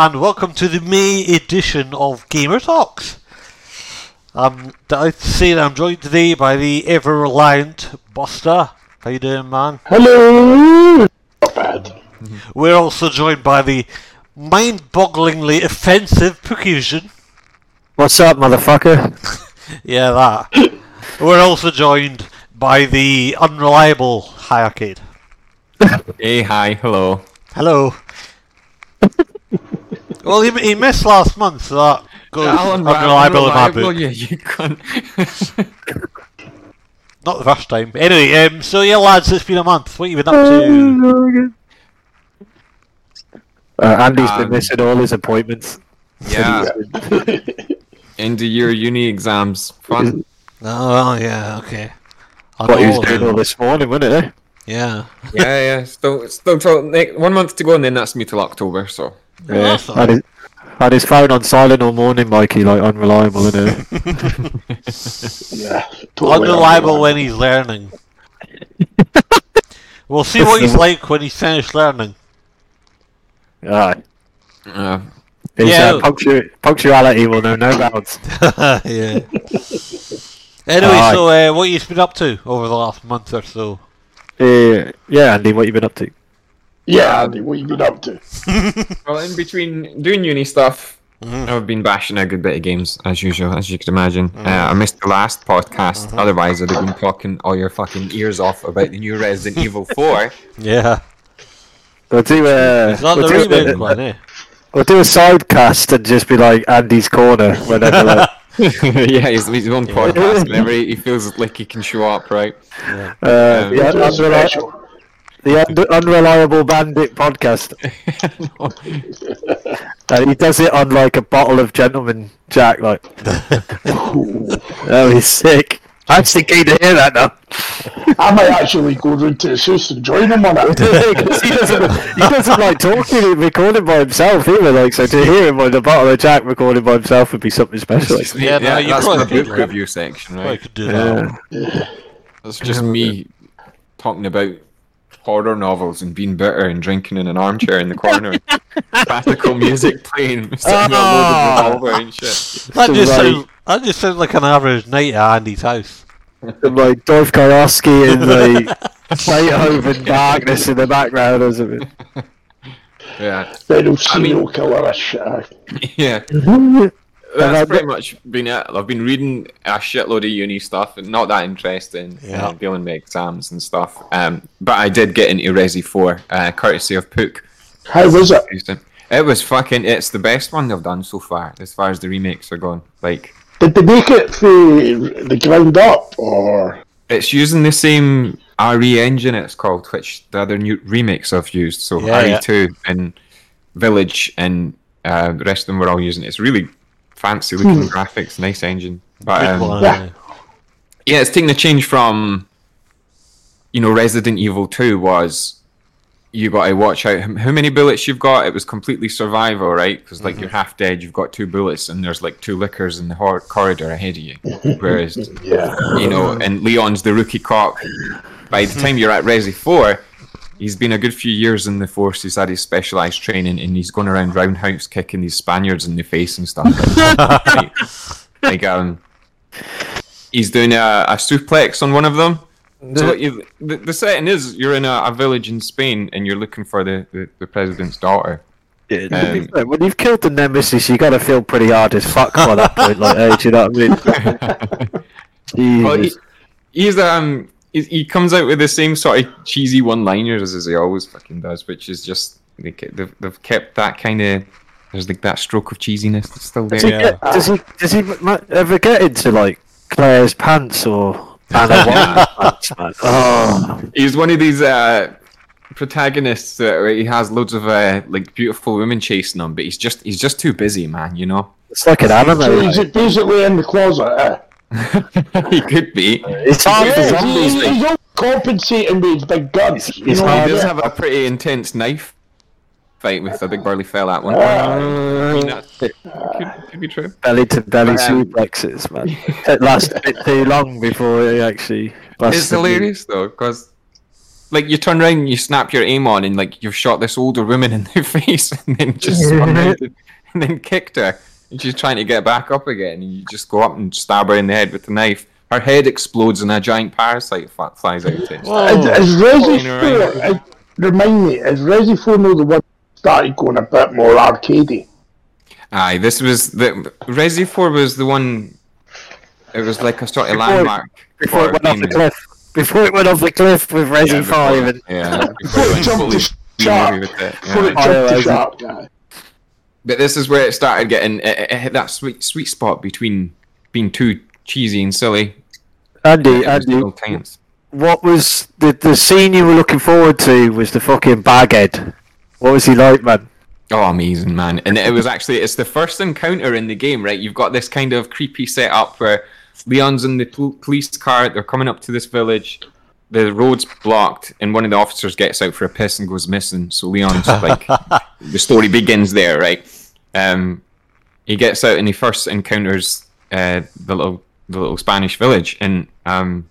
Hello and welcome to the May edition of Gamer Talks. I'm delighted to say that I'm joined today by the ever reliant Buster. How you doing, man? Hello. Not bad. We're also joined by the mind-bogglingly offensive Pookivision. What's up, motherfucker? Yeah, that. We're also joined by the unreliable High Arcade. Hey, hi, hello. Hello. Well, he, he missed last month, so that goes unreliable, in my book. Yeah, you can't. Not the first time. Anyway, um, so yeah, lads, it's been a month. What have you been up to? Uh, Andy's been Um, missing all his appointments. yeah, end of year uni exams. Fun. Oh, yeah, okay. I What he was know, doing all this morning, wasn't it? Yeah. yeah, yeah. Still, still till next, one month to go, and then that's me till October. So Yeah, Yeah. that's all Had his, had his phone on silent all morning, Mikey, like unreliable, isn't it? Yeah. Totally Unreliable when he's learning. we'll see what he's like when he's finished learning. Aye. uh, His Yeah. uh, punctu- punctuality will know no bounds. yeah. Anyway, Aye. so uh, what you've been up to over the last month or so? Uh, yeah, Andy, what you been up to? Yeah, Andy, what you been up to? well, in between doing uni stuff, Mhm. I've been bashing a good bit of games as usual, as you could imagine. Uh, I missed the last podcast. Otherwise, I'd have been talking all your fucking ears off about the new Resident Evil Four. Yeah. We'll do a, It's not we'll, the do remake a, one, eh? we'll do a side cast and just be like Andy's corner whenever like, yeah, he's his own podcast. Whenever he, he feels like he can show up, right? Yeah. uh, Um, the, un- Just unreli- special. The un- unreliable bandit podcast. Uh, he does it on like a bottle of gentleman Jack, like. oh, he's sick. I'm sick to hear that now. I might actually go round to his house and join him on it. 'Cause he doesn't, he doesn't like talking and recording by himself either. Like, so to hear him on the bottle of Jack recording by himself would be something special. Like, Yeah, no, you that's probably the book review section, right? I could do that. yeah. That's just me talking about horror novels and being bitter and drinking in an armchair in the corner. Classical music playing, sitting Ah. on a loaded revolver and shit. That just Right. sounds that just sounds like an average night at Andy's house. And, like Dorf Kowalski and like Beethoven darkness in the background or something. Yeah, Then serial killer a shit. yeah. I- That's pretty much been it. I've been reading a shitload of uni stuff and not that interesting, Yeah. uh, dealing with exams and stuff. Um, but I did get into Resi 4, uh, courtesy of Pook. How was it? It was fucking. It's the best one they've done so far, as far as the remakes are going. Like, Did they make it from the ground up, or it's using the same RE engine. It's called, which the other new remakes have used. So Yeah, yeah. RE2 and Village and uh, the rest of them were all using it. It's really fancy looking graphics, nice engine. But um, yeah. yeah, it's taking a change from, you know, Resident Evil 2 was you got to watch out how how many bullets you've got. It was completely survival, right? Because like you're half dead, you've got two bullets, and there's like two lickers in the hor- corridor ahead of you. Whereas, yeah? you know, and Leon's the rookie cop. By the time you're at Resi 4, he's been a good few years in the force. He's had his specialized training, and he's going around roundhouse kicking these Spaniards in the face and stuff. like, like um, he's doing a, a suplex on one of them. So what you, the, the setting is you're in a, a village in Spain and you're looking for the, the, the president's daughter. Yeah, Um, when you've killed the nemesis, you gotta feel pretty hard as fuck by that point. Like, hey, do you know what I mean? Well, he, he's um he, he comes out with the same sort of cheesy one-liners as he always fucking does, which is just they, they've, they've kept that kind of there's like that stroke of cheesiness that's still Does he, there. Get, does he does he ever get into like Claire's pants or Anna pants. Oh, He's one of these uh protagonists that where he has loads of uh, like beautiful women chasing him, but he's just he's just too busy, man. You know. it's like an anime. So he's like. basically in the closet. Eh? he could be. It's hard for Yeah, zombies. he's, he's all compensating with his big guns. He's- he's hard. He does yeah. have a pretty intense knife fight with a big burly fella at one Uh. I mean, could, could be true. belly to belly Um, suplexes, man. It lasts a bit too long before he actually. It's hilarious though, because like you turn around and you snap your aim on, and like you've shot this older woman in the face, and then just and, and then kicked her, and she's trying to get back up again, and you just go up and stab her in the head with the knife. Her head explodes, and a giant parasite fl- flies out. It's- Whoa. Is, is Resi 4, uh, remind me, is Resi 4 now the one that started going a bit more arcadey? Aye, this was the Resi Four was the one. It was like a sort of Before- landmark Before it went off the cliff. Before it went off the cliff with Resi Yeah, 5 and yeah, before Before it it jumped fully to shark. movie with it, Before it jumped to yeah, shark, yeah. But this is where it started getting it, it hit that sweet sweet spot between being too cheesy and silly. Andy, Andy, what was the the scene you were looking forward to? Was the fucking baghead? What was he like, man? Oh, amazing, man! And it was actually it's the first encounter in the game, right? You've got this kind of creepy setup where Leon's in the pol- police car. They're coming up to this village. The road's blocked, and one of the officers gets out for a piss and goes missing. So Leon's like, the story begins there, right? Um, he gets out and he first encounters uh, the little the little Spanish village, and um,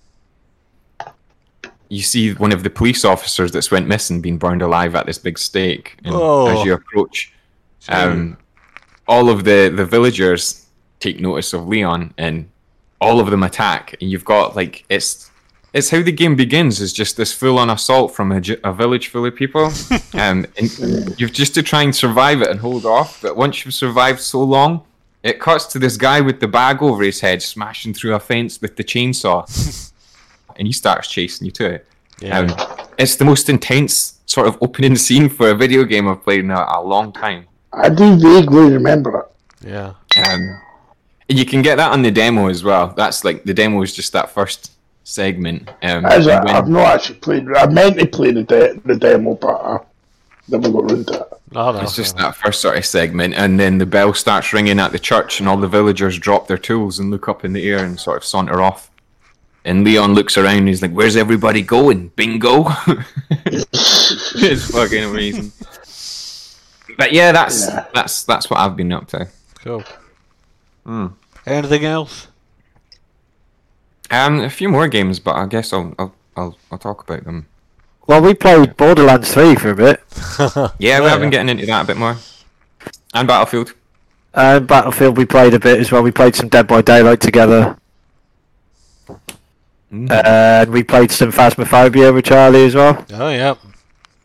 you see one of the police officers that's went missing being burned alive at this big stake. And Oh. as you approach, um, all of the the villagers take notice of Leon, and all of them attack. And you've got like it's it's how the game begins is just this full on assault from a, a village full of people, um, and you've just to try and survive it and hold off. But once you've survived so long. It cuts to this guy with the bag over his head smashing through a fence with the chainsaw, and he starts chasing you to it. Yeah. Um, it's the most intense sort of opening scene for a video game I've played in a, a long time. I do vaguely remember it. yeah. Um, and you can get that on the demo as well. That's like the demo is just that first segment. Um, As I, and when- I've not actually played I meant to play the, de- the demo, but I never got around to it. No, no, it's just that first sort of segment, and then the bell starts ringing at the church, and all the villagers drop their tools and look up in the air and sort of saunter off. And Leon looks around and he's like, Where's everybody going? Bingo? it's fucking amazing. But yeah, that's Yeah. that's that's what I've been up to. Cool. Hmm. Anything else? Um, a few more games, but I guess I'll I'll I'll, I'll talk about them. Well, we played Borderlands 3 for a bit, Yeah, we have been getting into that a bit more. And Battlefield. and Battlefield we played a bit as well. We played some Dead by Daylight together, Mm. and we played some Phasmophobia with Charlie as well. Oh, yeah.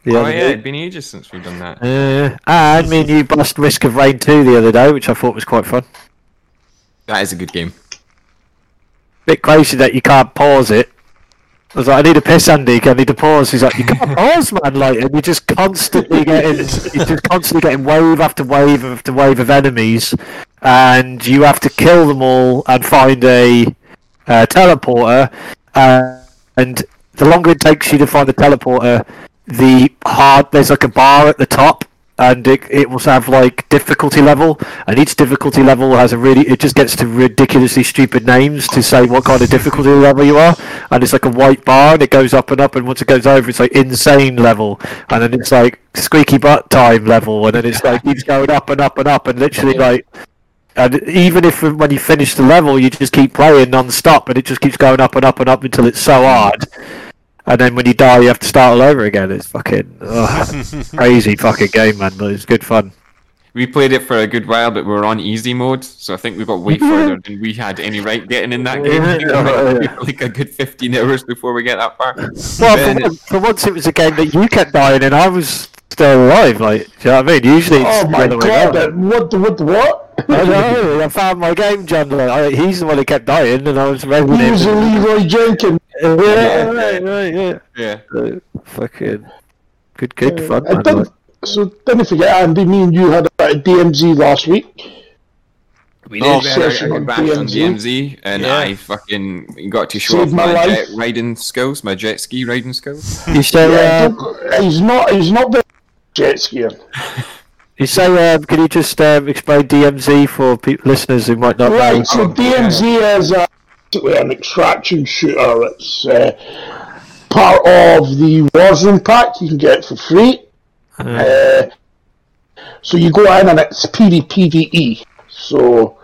the oh yeah, day. it's been ages since we've done that. Uh, and me and you bust Risk of Rain 2 the other day, which I thought was quite fun. That is a good game. Bit crazy that you can't pause it. I was like, I need a piss, Andy. I need to pause. He's like, you can't pause, man. Like, and you're just constantly getting, you're just constantly getting wave after wave after wave of enemies, and you have to kill them all and find a uh, teleporter. Uh, and the longer it takes you to find the teleporter, the hard. There's like a bar at the top, and it, it will have like difficulty level, and each difficulty level has a really. It just gets to ridiculously stupid names to say what kind of difficulty level you are, and it's like a white bar, and it goes up and up, and once it goes over, it's like insane level, and then it's like squeaky butt time level, and then it's like keeps going up and up and up, and literally like. And even if when you finish the level, you just keep playing non-stop, and it just keeps going up and up and up until it's so hard. And then when you die, you have to start all over again. It's fucking ugh, crazy fucking game, man. But it's good fun. We played it for a good while, but we were on easy mode, so I think we got way further than we had any right getting in that game. I think we like- like a good 15 hours before we get that far. Well, for, Then once- for once, it was a game that you kept dying, and I was still alive. Like, do you know what I mean? Usually, it's Oh the my other way god, around. what what what? I know. I found my game, John. Like, I, he's the one who kept dying, and I was raving He was a Leeroy Jenkins. Yeah, right, right, yeah. Yeah. Uh, fucking good, good fun, I man. did, like. so didn't forget, Andy, me and you had a bit DMZ last week. We Oh, did. I session got on back on DMZ. DMZ, and Yeah. I fucking got to show Saved off my my, jet riding skills, my jet ski riding skills. You say, Yeah, uh, don't- he's not. He's not very jet skiing. you say, um, can you just um, explain DMZ for pe- listeners who might not know? Right. So Oh, DMZ is uh, basically an extraction shooter. It's uh, part of the Warzone pack. You can get it for free. Uh, so you go in and it's PvPvE. So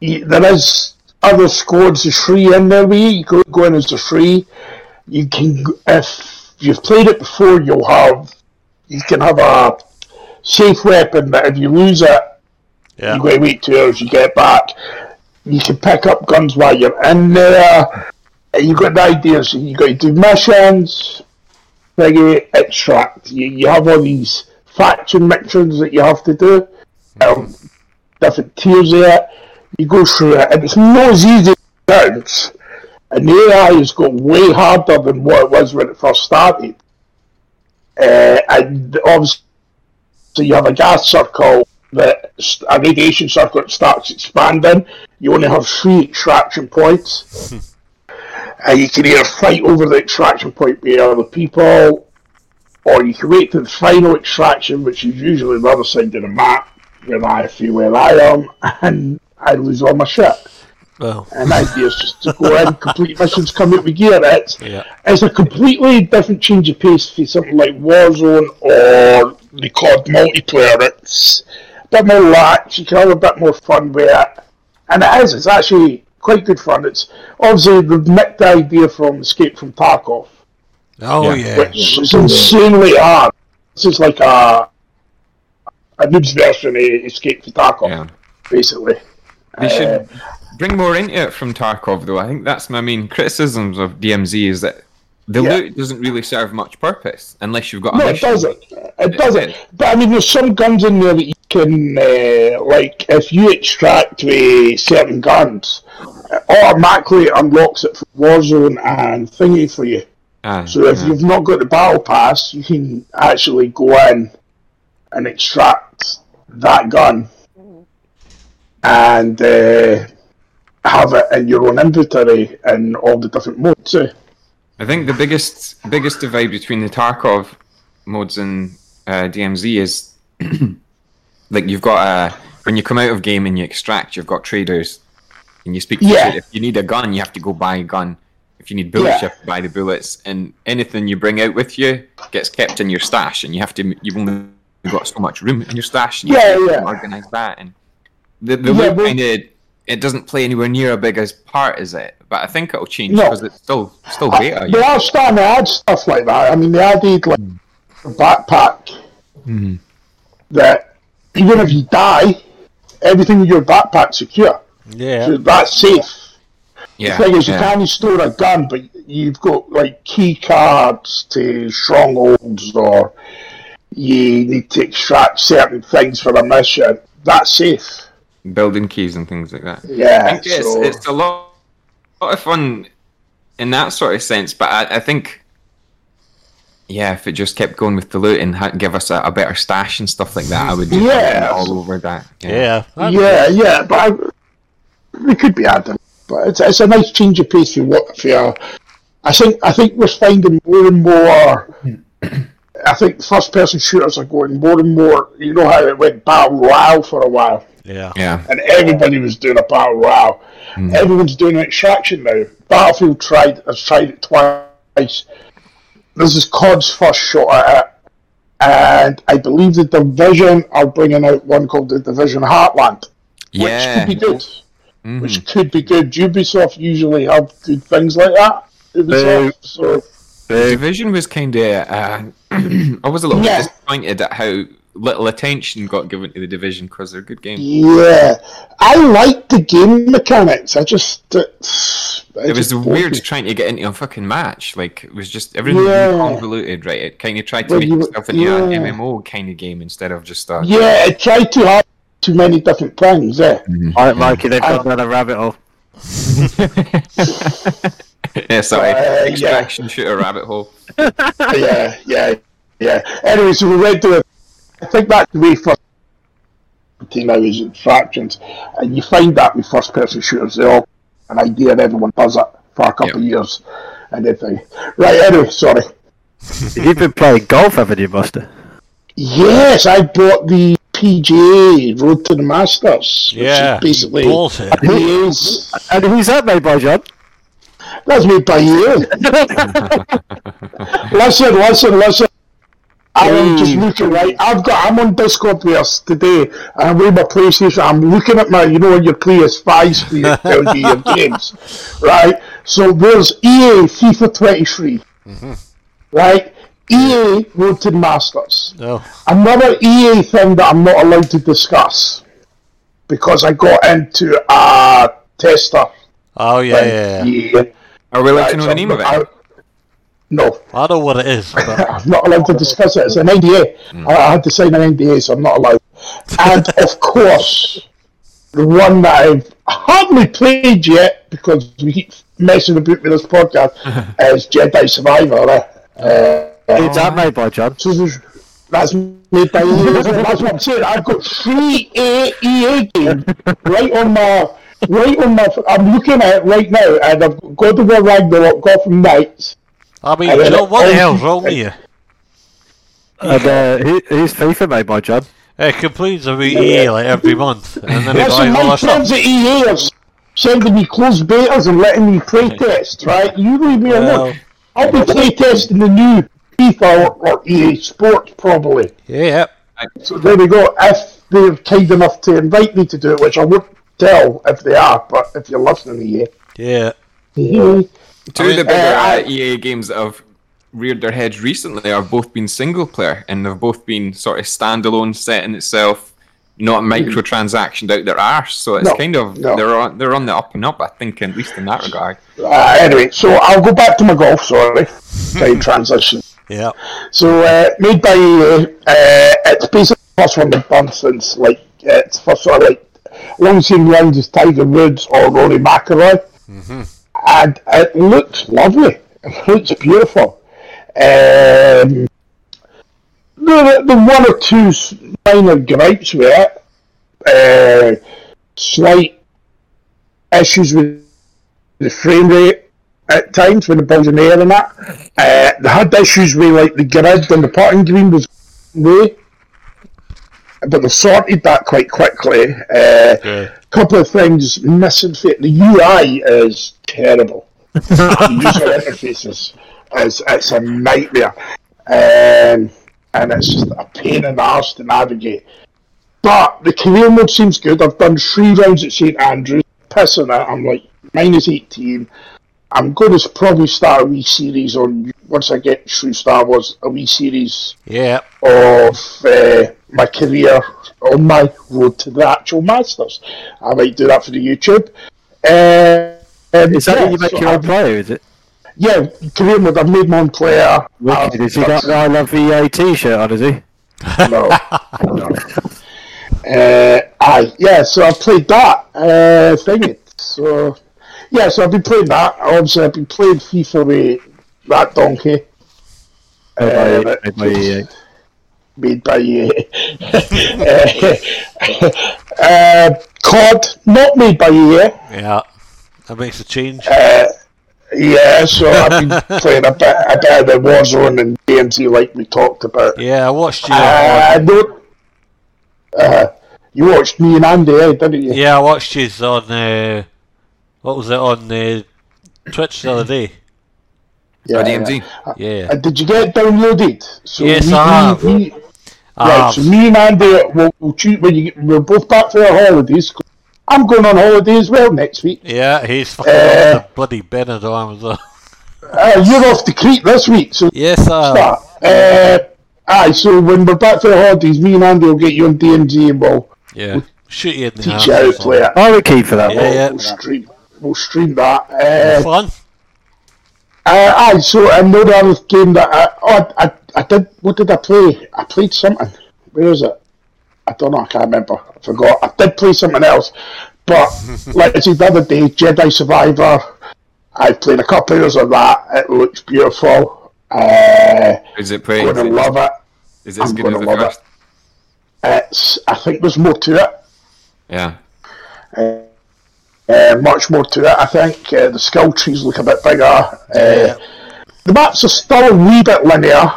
you, there is other squads is free in there. We you go, go in as a free. You can if you've played it before, you'll have you can have a safe weapon but if you lose it, Yeah. you got to wait two hours, you get it back. You can pick up guns while you're in there. You got the idea, so you got to do missions, thingy, extract. You, you have all these faction missions that you have to do. Um, different tiers of it. You go through it, and it's not as easy as it. And the AI has got way harder than what it was when it first started. Uh, and obviously, you have a gas circle that a radiation circle that starts expanding. You only have three extraction points. and you can either fight over the extraction point with other people, or you can wait to the final extraction, which is usually the other side of the map, where I feel where I am, and I lose all my shit. Well, And the idea is just to go in, complete missions, come out with gear. It's, yeah. it's a completely different change of pace for something like Warzone or the COD multiplayer. It's bit more lax, you can have a bit more fun with it. And it is, it's actually quite good fun. It's obviously they've nicked the idea from Escape from Tarkov, Oh, Yeah. yeah. which is insanely hard. This is like a a noob's version of Escape from Tarkov, Yeah. basically. They Uh, should bring more into it from Tarkov, though. I think that's my main criticisms of DMZ is that the Yeah. loot doesn't really serve much purpose unless you've got a No, it doesn't. It doesn't. But I mean, there's some guns in there that you can, uh, like, if you extract with certain guns, it automatically unlocks it for Warzone and thingy for you. Ah, So if you've not got the battle pass, you can actually go in and extract that gun and uh, have it in your own inventory in all the different modes. eh? I think the biggest biggest divide between the Tarkov modes and uh, DMZ is like you've got a when you come out of game and you extract, you've got traders, and you speak. To Yeah. If you need a gun, you have to go buy a gun. If you need bullets, Yeah. you have to buy the bullets, and anything you bring out with you gets kept in your stash, and you have to. You've only got so much room in your stash, and you Yeah, have to yeah. organize that. And the the Yeah, loot kind of it doesn't play anywhere near a big as part as it, but I think it'll change No. because it's still still beta. They are starting to add stuff like that. I mean, they added like a backpack Mhm. that even if you die, everything in your backpack's secure. Yeah. So that's safe. Yeah, the thing is, you can't store a gun, but you've got like key cards to strongholds, or you need to extract certain things for a mission. That's safe. building keys and things like that. I Yeah. think it's, it's a lot, lot of fun in that sort of sense, but I, I think, yeah, if it just kept going with the loot and had, give us a, a better stash and stuff like that, I would just Yeah. be all over that. Yeah. That'd- yeah, yeah, but I, they could be adding. But it's, it's a nice change of pace for what for. your- I think I think we're finding more and more. I think first person shooters are going more and more. You know how it went battle royale for a while, Yeah. Yeah, and everybody was doing a battle royale. Mm. Everyone's doing an extraction now. Battlefield tried has tried it twice. This is COD's first shot at it, and I believe the Division are bringing out one called the Division Heartland which could be good. Mhm. Which could be good. Ubisoft usually have good things like that. Ubisoft, so The Division was kind of. Uh, I was a little Yeah. disappointed at how little attention got given to the Division because they're a good game. yeah, I like the game mechanics. I just it's, It was just weird me. trying to get into a fucking match. Like it was just everything Yeah. was convoluted, right? It kind of tried to Well, make you- itself into an. MMO kind of game instead of just a. Yeah, it tried to have too many different things. Eh? Alright, Mikey, they've gone down a rabbit hole. yeah, sorry. Uh, yeah. Extraction shooter rabbit hole. yeah, yeah, yeah. Anyway, so we went to. I think that's the way first team now is infractions, and you find that with first person shooters, they all an idea, and everyone does it for a couple of years, and everything. Right. Anyway, sorry. You've been playing golf, haven't you, Buster? Yes, I bought the PGA Road to the Masters. which is Yeah. basically Bullshit. Yes, And who's that made by, John? that's made by you. listen, listen, listen. I'm just mm. looking right. I've got. I'm on Discord with us today, and I'm with my PlayStation. I'm looking at my, you know, when your PS5 screen it tells you your games, right? So there's EA FIFA 23. Mm-hmm. right? EA Road to Masters. No. Another EA thing that I'm not allowed to discuss because I got into a tester. Oh yeah, yeah. yeah. EA. Are we allowed Right, to know so the name of I- it? No, I don't know what it is, but I'm not allowed to discuss it. It's an NDA. I, I had to sign an NDA, so I'm not allowed. And of course, the one that I've hardly played yet because we keep messing about with this podcast is Jedi Survivor. Uh, Who's that made by, John? so that's made by EA. That's what I'm saying. I've got three A- EA games right on my. Right on my, I'm looking at it right now, and I've got God of War Ragnarok, Gotham Knights, I mean, And John, what the hell's wrong with you? And uh, who, who's FIFA made by, John? It complains about EA like every month, and then he Listen, buys all my this stuff. friends at EA are sending me closed betas and letting me play test, right? You leave me Well- alone. I'll be play testing the new FIFA or, or EA Sports probably. Yeah, So there we go. If they're kind enough to invite me to do it, which I won't tell if they are, but if you're listening, to EA. yeah. EA. Two of the bigger uh, uh, EA games that have reared their heads recently have both been single player and they've both been sort of standalone set in itself, not microtransactioned out their arse. So it's No, kind of no. they're on they're on the up and up, I think, at least in that regard. Uh, anyway, so I'll go back to my golf, sorry. Time transition. Yeah. So, uh, made by EA, uh, it's basically the first one they've done since, like, uh, it's the first sort of, like, long seen rounds as Tiger Woods or Rory McIlroy. And it looks lovely. It looks beautiful. Um, the, the one or two minor gripes with it, uh, slight issues with the frame rate at times when the ball's in the air and that. Uh, they had issues with like the grid and the putting green was way, but they sorted that quite quickly. A Yeah. couple of things missing. Fit the UI is terrible. user interfaces is, it's a nightmare, um, and it's just a pain in the arse to navigate. But the career mode seems good. I've done three rounds at St Andrews, pissing it. I'm like minus 18. I'm going to probably start a wee series on once I get through Star Wars, a wee series Yeah. of uh, my career on my road to the actual Masters. I might do that for the YouTube. Uh, and Is that yeah, you make so your own I've- player, is it? Yeah, career mode. I've made my own player. Wicked. I've- Has he got the I Love EA t-shirt on, has he? no. no. Uh, aye, yeah, so I played that uh, thing. So, yeah, so I've been playing that. Obviously, I've been playing FIFA with that donkey Made by, Uh, made by EA. made by EA. uh, uh, COD, not made by EA. Yeah. That makes a change. Yeah, so I've been playing a bit, a bit of the Warzone and DMZ like we talked about. Yeah, I watched you. Uh, on, no, uh, you watched me and Andy, eh, didn't you? yeah, I watched you on. Uh, what was it on uh, Twitch the other day? Yeah, Or DMZ. Yeah. Uh, did you get it downloaded? So Yes, we, I have. we- we- Um, right, so me and Andy will, will choose when you we're both back for our holidays. I'm going on holiday as well next week. yeah, he's fucking Uh, off the bloody Benidorm as well. Uh, you're off to Crete this week, so Yes, I. start. Uh, aye, so when we're back for the holidays, me and Andy will get you on DMZ and we'll Yeah. Shoot you in the teach you how to play it. I would keep for that. Yeah, yeah. We'll stream, we'll stream that. Uh, Fun. Uh, aye, so another game that I, oh, I, I, I did, what did I play? I played something. Where is it? I don't know, I can't remember. I forgot. I did play something else. But, like I said the other day, Jedi Survivor, I played a couple of hours of that. It looks beautiful. Uh, Is it playing? gonna love it. Is it as I'm good as gonna the love it. It's, I think there's more to it. Yeah. Uh, much more to it, I think. Uh, the skill trees look a bit bigger. Uh, Yeah. The maps are still a wee bit linear.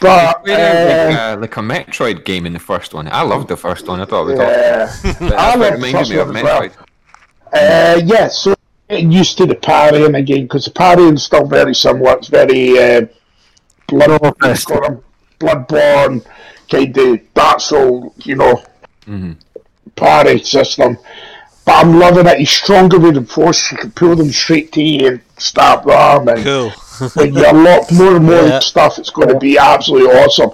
But, We uh, like, uh, like a Metroid game in the first one. I loved the first one. I thought it was yeah. awesome. I That's love what the reminded me of one well. Metroid. Uh, yeah, so getting used to the parrying again because the parrying's still very similar. It's very uh, blood, Northwest. bloodborne kind of Dark Soul, you know, Mhm. parry system. But I'm loving it. He's stronger with the force. You can pull them straight to you and stab them. And Cool. When you unlock more and more Yeah. stuff, it's going to be absolutely awesome.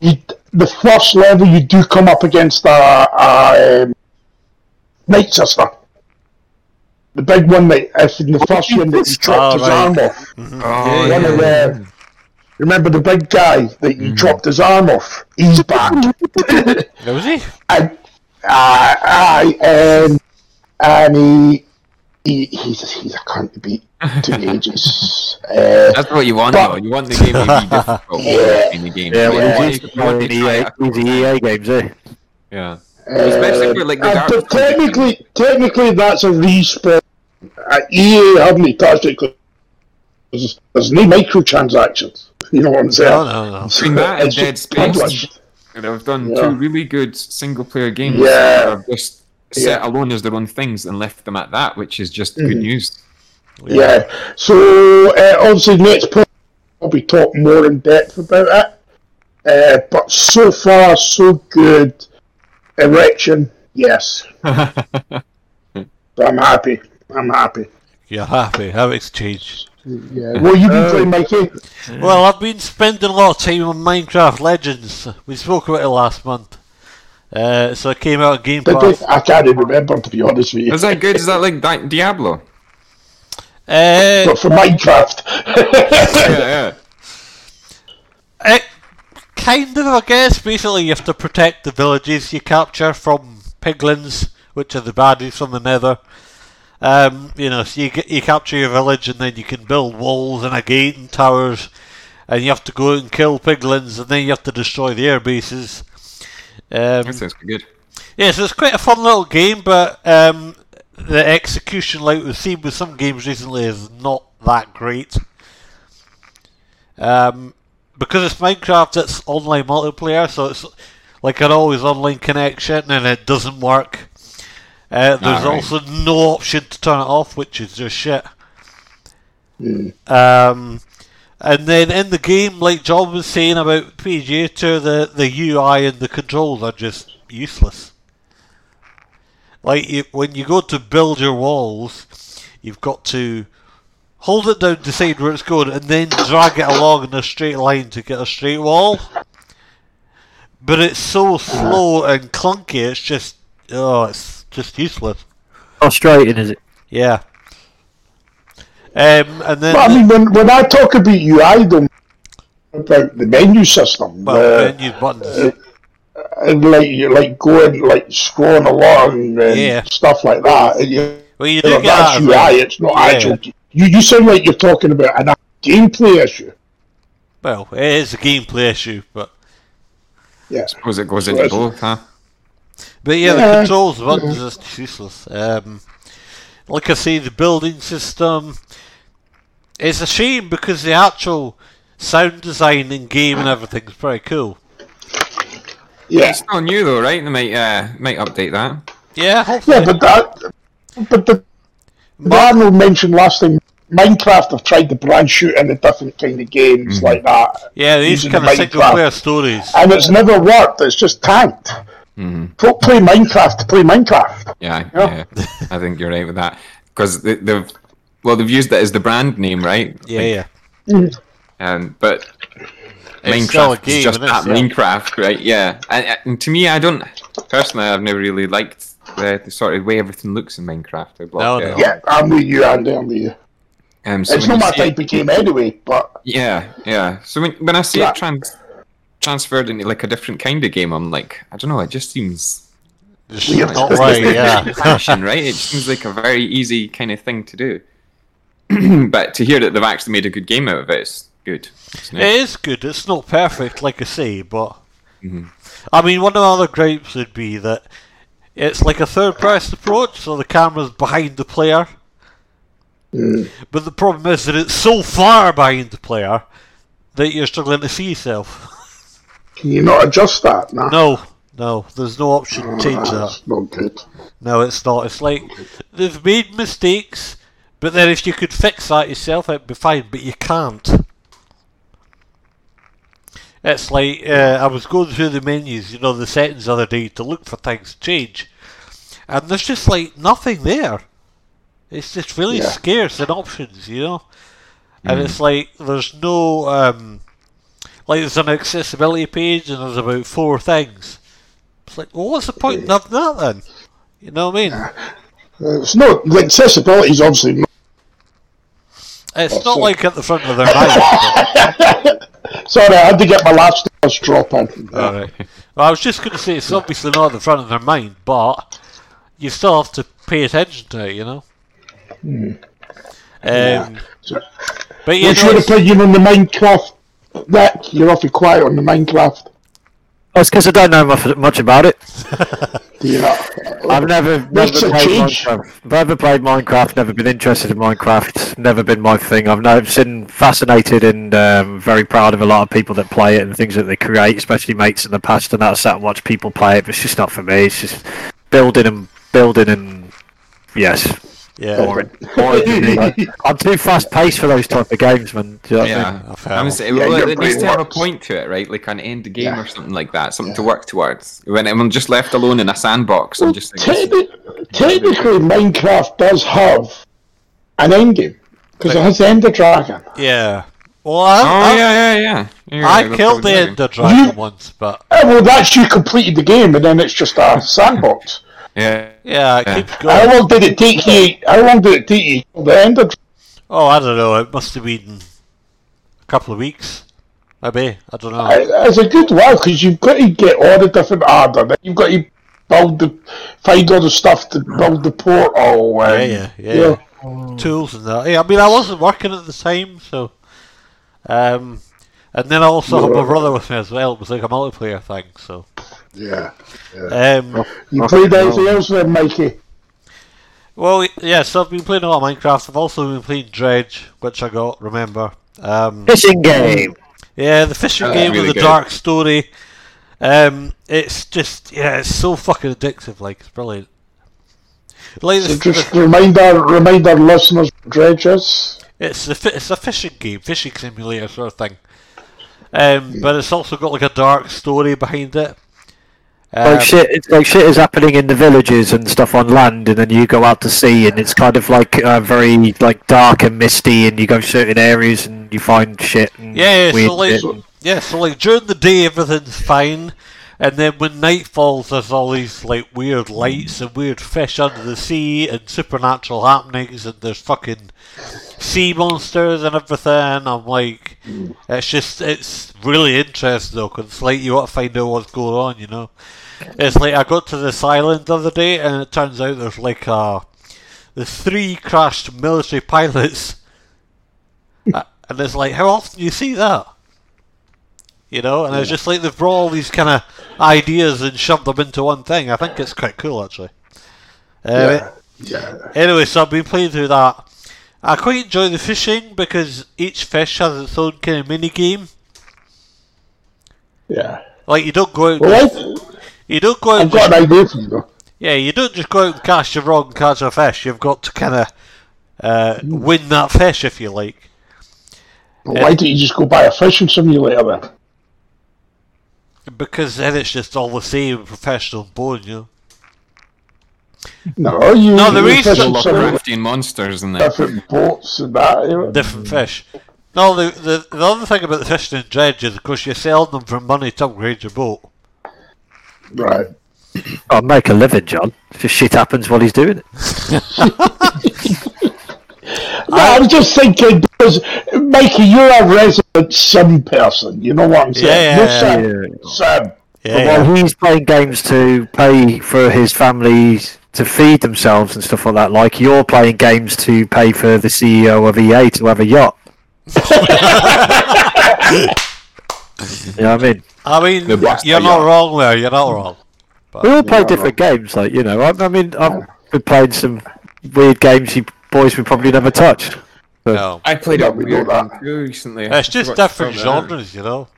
You, the first level, you do come up against a, a um, Ninth Sister. The big one that, if in the first one that you dropped Oh, his right. arm off. Oh, One of the, remember the big guy that you dropped his arm off? He's back. Was he? and uh, aye, um, and he, he he's he's a cunt to beat to ages. Uh, That's what you want, But- though. You want the game to be difficult Yeah. in the game. Yeah, you, well, want, he's you want to to try EA, it. easy EA games, eh? Yeah. Especially for, like, the uh, but Souls. technically, technically, that's a respawn. Uh, EA haven't touched it 'cause there's, there's no microtransactions. You know what I'm saying? No, no, no. Between that and Dead Space, published. they've done Yeah. two really good single player games Yeah. that have just set Yeah. alone as their own things and left them at that, which is just Mm-hmm. good news. Yeah. So uh, obviously next part I'll be talking more in depth about it. Uh, but so far so good. Erection, yes. so I'm happy. I'm happy. You're happy. How it's changed. Yeah. What you been playing, Mikey? Well, I've been spending a lot of time on Minecraft Legends. We spoke about it last month. Uh, so it came out of Game Did Pass. I can't even remember to be honest with you. Is that good? Is that like Diablo? Uh, But for Minecraft. yeah, yeah. It kind of, I guess. Basically, you have to protect the villages you capture from piglins, which are the baddies from the Nether. Um, you know, so you get, you capture your village, and then you can build walls and a gate and towers, and you have to go out and kill piglins, and then you have to destroy the air bases. Um, That sounds good. yeah, so it's quite a fun little game, but um, the execution, like we've seen with some games recently, is not that great. Um, because it's Minecraft, it's online multiplayer, so it's like an always online connection, and it doesn't work. Uh, there's Alright. also no option to turn it off, which is just shit. Um, and then in the game, like John was saying about PGA Tour, the, the UI and the controls are just useless. Like you, when you go to build your walls, you've got to hold it down, decide where it's going, and then drag it along in a straight line to get a straight wall. But it's so slow and clunky. It's just oh, it's just useless. Frustrating, is it? Yeah. Um, and then But I mean, when, when I talk about UI, though, about the menu system, well, uh, menu buttons. And like you like going like scrolling along and Yeah. stuff like that. And you, Well, you you do know, that. that's as UI. well. It's not Yeah. actual. You you sound like you're talking about an gameplay issue. Well, it is a gameplay issue, but Yeah. Suppose it goes So into both, huh? but yeah, the Yeah. controls the buttons is just useless. Um, like I say, the building system. It's a shame because the actual sound design in game and everything's pretty cool. Yeah. It's still new though, right? They might uh, might update that. Yeah, hopefully. Yeah, but that, but the, the Arnold mentioned last time, Minecraft have tried to branch out into different kind of games like that, yeah, these kind of single Minecraft. player stories. and it's never worked. It's just tanked. Folk play Minecraft to play Minecraft. Yeah, Yeah. yeah. I think you're right with that because they, they've well they've used it as the brand name, right? Yeah, yeah. Um, but It's still a Minecraft game, is just isn't that Yeah. Minecraft, right? Yeah, and, and to me, I don't personally, I've never really liked the, the sort of way everything looks in Minecraft. I blocked No, it no. out. Yeah, I'm with you, Andy. I'm with you. Um, so It's not you my see it- type of game anyway, but Yeah, yeah. So when, when I see Yeah. it trans- transferred into like a different kind of game, I'm like, I don't know, it just seems Just Weird. not right, yeah. fashion, right? It seems like a very easy kind of thing to do. but to hear that they've actually made a good game out of it is good. It's It nice. is good. It's not perfect, like I say, but Mm-hmm. I mean, one of the other gripes would be that it's like a third-person approach, so the camera's behind the player. But the problem is that it's so far behind the player that you're struggling to see yourself. can you not adjust that? Nah. No, no, there's no option to change that. That's not good. No, it's not. It's like they've made mistakes, but then if you could fix that yourself, it'd be fine. But you can't. It's like uh, I was going through the menus, you know, the settings the other day to look for things to change, and there's just like nothing there. It's just really Yeah. scarce in options, you know. and it's like there's no um, like there's an accessibility page and there's about four things. It's like, well, what's the point in having that then? You know what I mean? Uh, It's not the accessibility is obviously not. It's not like at the front of their mind. Sorry, I had to get my last drop in. Alright. Well, I was just going to say it's obviously not at the front of their mind, but you still have to pay attention to it, you know. Um, So- but What's know, your opinion on the Minecraft? Rick, you're awfully quiet on the Minecraft. Oh, it's because I don't know much, much about it. Yeah. I've never, never played? Minecraft. Never played Minecraft. Never been interested in Minecraft. Never been my thing. I've never been fascinated and um, very proud of a lot of people that play it and things that they create, especially mates in the past. And that's sat and watch people play it. But it's just not for me. It's just building and building and yes, yeah. boring. boring me. Like, I'm too fast paced for those type of games, man. Do you know what I mean? Yeah, I'm enough. saying, Yeah, well, your it needs to have a point to it, right? Like an end game Yeah. or something like that, something to work towards. When I'm just left alone in a sandbox, I'm just thinking, Techni- technically, Minecraft does have an endgame because it has the Ender Dragon. Yeah. Well, I, oh I, yeah, yeah, yeah. You're I killed the I'm Ender Dragon once, but Uh, well, that's you completed the game, and then it's just a sandbox. Yeah, yeah, it Yeah. How long did it take you? How long did it take you? to kill The Ender. Dragon? Oh, I don't know. It must have been a couple of weeks, maybe. I don't know. It's a good while because you've got to get all the different order. You've got to build the, find all the stuff to build the portal. Yeah, And, yeah, yeah. Tools and that. Yeah, I mean, I wasn't working at the time, so. Um, and then I also had my brother with me as well. It was like a multiplayer thing, so. yeah. Um, You played anything else then, Mikey? well, yeah, so I've been playing a lot of Minecraft. I've also been playing Dredge, which I got, remember. Um, Fishing game. Yeah, the fishing That's game really with the good. dark story. Um, it's just yeah, it's so fucking addictive. Like it's brilliant. Like So the, just the, remind our remind our listeners what Dredge is. it's a it's a fishing game, fishing simulator sort of thing. Um, but it's also got like a dark story behind it. Um, like shit, it's like shit is happening in the villages and stuff on land, and then you go out to sea, and it's kind of like uh, very like dark and misty, and you go certain areas and you find shit. And Yeah, yeah, so like, shit. yeah, so like during the day everything's fine, and then when night falls, there's all these like weird lights and weird fish under the sea and supernatural happenings, and there's fucking sea monsters and everything. I'm like, it's just it's really interesting though, 'cause it's like you want to find out what's going on, you know. It's like I got to this island the other day, and it turns out there's like uh the three crashed military pilots. Uh, and it's like, how often do you see that? You know, and it's just like they've brought all these kind of ideas and shoved them into one thing. I think it's quite cool, actually. Uh, Yeah. Anyway, so I've been playing through that. I quite enjoy the fishing because each fish has its own kind of mini game. Yeah. Like you don't go out, Well, you don't go out. I've got an idea for you though. yeah, you don't just go out and cast your rod and catch a fish. You've got to kind of uh, win that fish, if you like. But why don't you just go buy a fishing simulator then? Because then it's just all the same professional board, you know. No, you No, the you reason- fishing simulator, Lovecraftian monsters and that. different boats and that. You know? different fish. No, the, the the other thing about the fishing and dredge is, of course, you're selling them for money to upgrade your boat. Right. I'll make a living, John. Just shit happens while he's doing it. No, I was just thinking because Mikey, you're a resident sim person. You know what I'm saying? Yeah, you're yeah, sim. sim. Yeah, But yeah. while he's playing games to pay for his family to feed themselves and stuff like that, like you're playing games to pay for the CEO of EA to have a yacht. you know what I mean? I mean, you're not Yacht. wrong there. You're not wrong. But, We all play Yeah, different games, like you know. I, I mean, I've been playing some weird games you boys we probably never touch. no. I played Yeah, a we know weird that. one too recently. It's just different throw that in. genres, you know.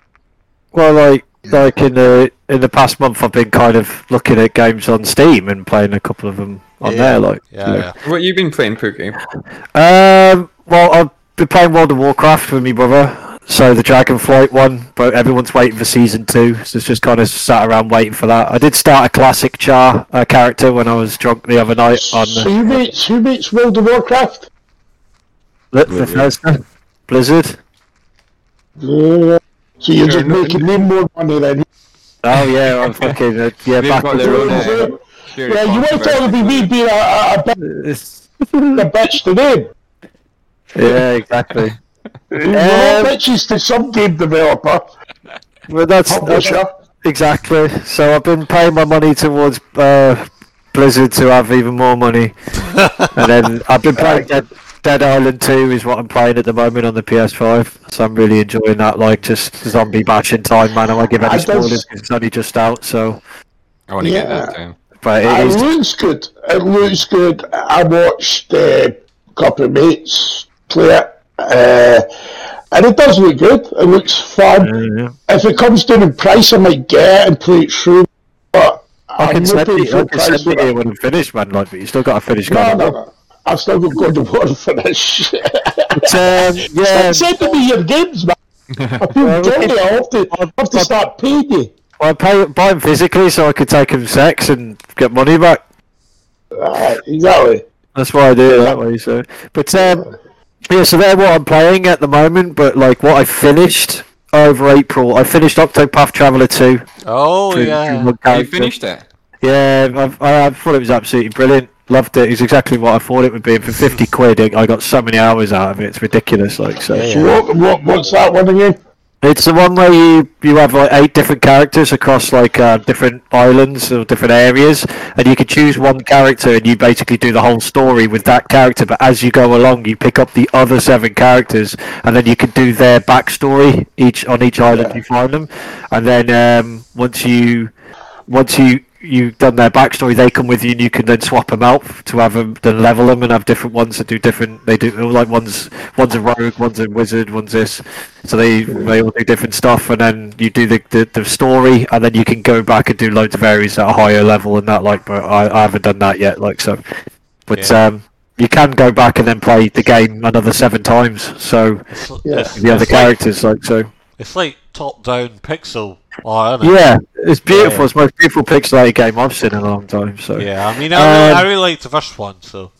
Well, like like in the in the past month, I've been kind of looking at games on Steam and playing a couple of them on Yeah. there. Like, Yeah, you know. yeah. What you been playing, Pookie? Um, well, I've been playing World of Warcraft with my brother. So the Dragonflight one, but everyone's waiting for season two. So it's just kind of sat around waiting for that. I did start a classic Char uh, character when I was drunk the other night on So the, who makes who makes World of Warcraft? the, the Bethesda. Blizzard. Yeah. So you're Sure, just making me more money then. Oh yeah, I'm fucking uh, yeah. They've Back got their own, uh, Yeah, you want to controversial- be me being a, a, a, bit- a bitch to them. yeah, exactly. You're all Um, bitches to some game developer. Well, that's, that's exactly. So I've been paying my money towards uh, Blizzard to have even more money, and then I've been playing Dead, Dead Island 2 is what I'm playing at the moment on the PS5. So I'm really enjoying that, like just zombie bashing time, man. I won't give I any does- spoilers 'cause it's only just out. So, I want to get Yeah. that down. but It it is. looks good. It looks good. I watched uh, a couple of mates play it, uh, and it does look good. It looks fun. Yeah. If it comes down in price, I might get it and play it through. But I I'm can not send it. full I can price send for it here when I'm finished, man. Like, but you still got to finish. No, God no, no. I've still got God of War for this. But, um, yeah, Send me your games, man. I feel Well, guilty. I have to, I have to start paying you. I pay, buy them physically so I could take them sex and get money back. Uh, exactly. That's why I do it that way. So, but um, yeah, so they're what I'm playing at the moment. But like what I finished over April, I finished Octopath Traveler two. Oh through- yeah. through You finished it? Yeah, I've, I, I thought it was absolutely brilliant. Loved it. It's exactly what I thought it would be. And for fifty quid, I got so many hours out of it. It's ridiculous. Like so. So what, what, what's that one again? It's the one where you you have like eight different characters across like uh, different islands or different areas, and you can choose one character and you basically do the whole story with that character. But as you go along, you pick up the other seven characters, and then you can do their backstory each on each island you find them, and then um, once you once you you've done their backstory, they come with you, and you can then swap them out to have them, then level them, and have different ones that do different. They do like one's one's a rogue, one's a wizard, one's this. So they they all do different stuff, and then you do the, the, the story, and then you can go back and do loads of areas at a higher level and that. Like, but I, I haven't done that yet. Like so, but Yeah. um, you can go back and then play the game another seven times. So It's, Yeah. it's, the other it's like, characters, like so. it's like top-down pixel art, isn't it? Yeah, it's beautiful. Yeah. It's the most beautiful pixelated game I've seen in a long time. So Yeah, I mean, I really, Um, I really liked the first one, so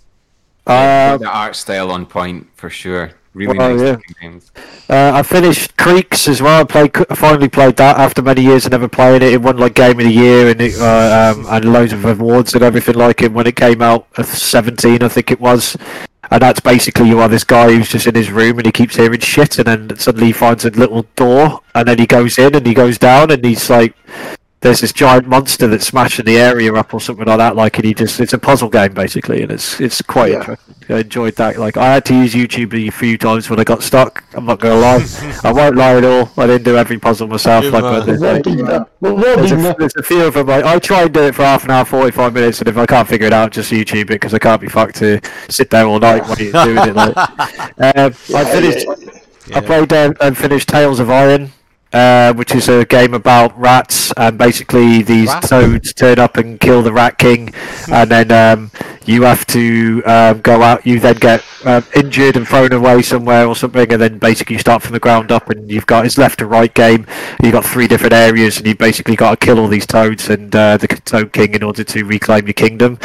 Uh, the art style on point for sure. Really Oh, nice yeah. looking games. uh, I finished Creaks as well. I played, I finally played that after many years of never playing it. It won like Game of the Year and it, uh, um, and loads of awards and everything like it when it came out. At Seventeen, I think it was. And that's basically you are this guy who's just in his room and he keeps hearing shit, and then suddenly he finds a little door, and then he goes in and he goes down, and he's like, there's this giant monster that's smashing the area up or something like that. Like, and he just it's a puzzle game basically, and it's it's quite Yeah. interesting. I enjoyed that. Like, I had to use YouTube a few times when I got stuck. I'm not gonna lie, I won't lie at all. I didn't do every puzzle myself. Like, uh, but there's, all been there. We've all there's, a, there. there's a few of them. Like, I try and do it for half an hour, 45 minutes, and if I can't figure it out, just YouTube it because I can't be fucked to sit there all night while you're doing it. Like, um, I finished. I played uh, and finished Tails of Iron, uh, which is a game about rats, and basically these toads turn up and kill the Rat King, and then um, you have to um, go out. You then get um, injured and thrown away somewhere or something, and then basically you start from the ground up, and you've got it's left to right game. You've got three different areas, and you basically got to kill all these toads and uh, the Toad King in order to reclaim your kingdom.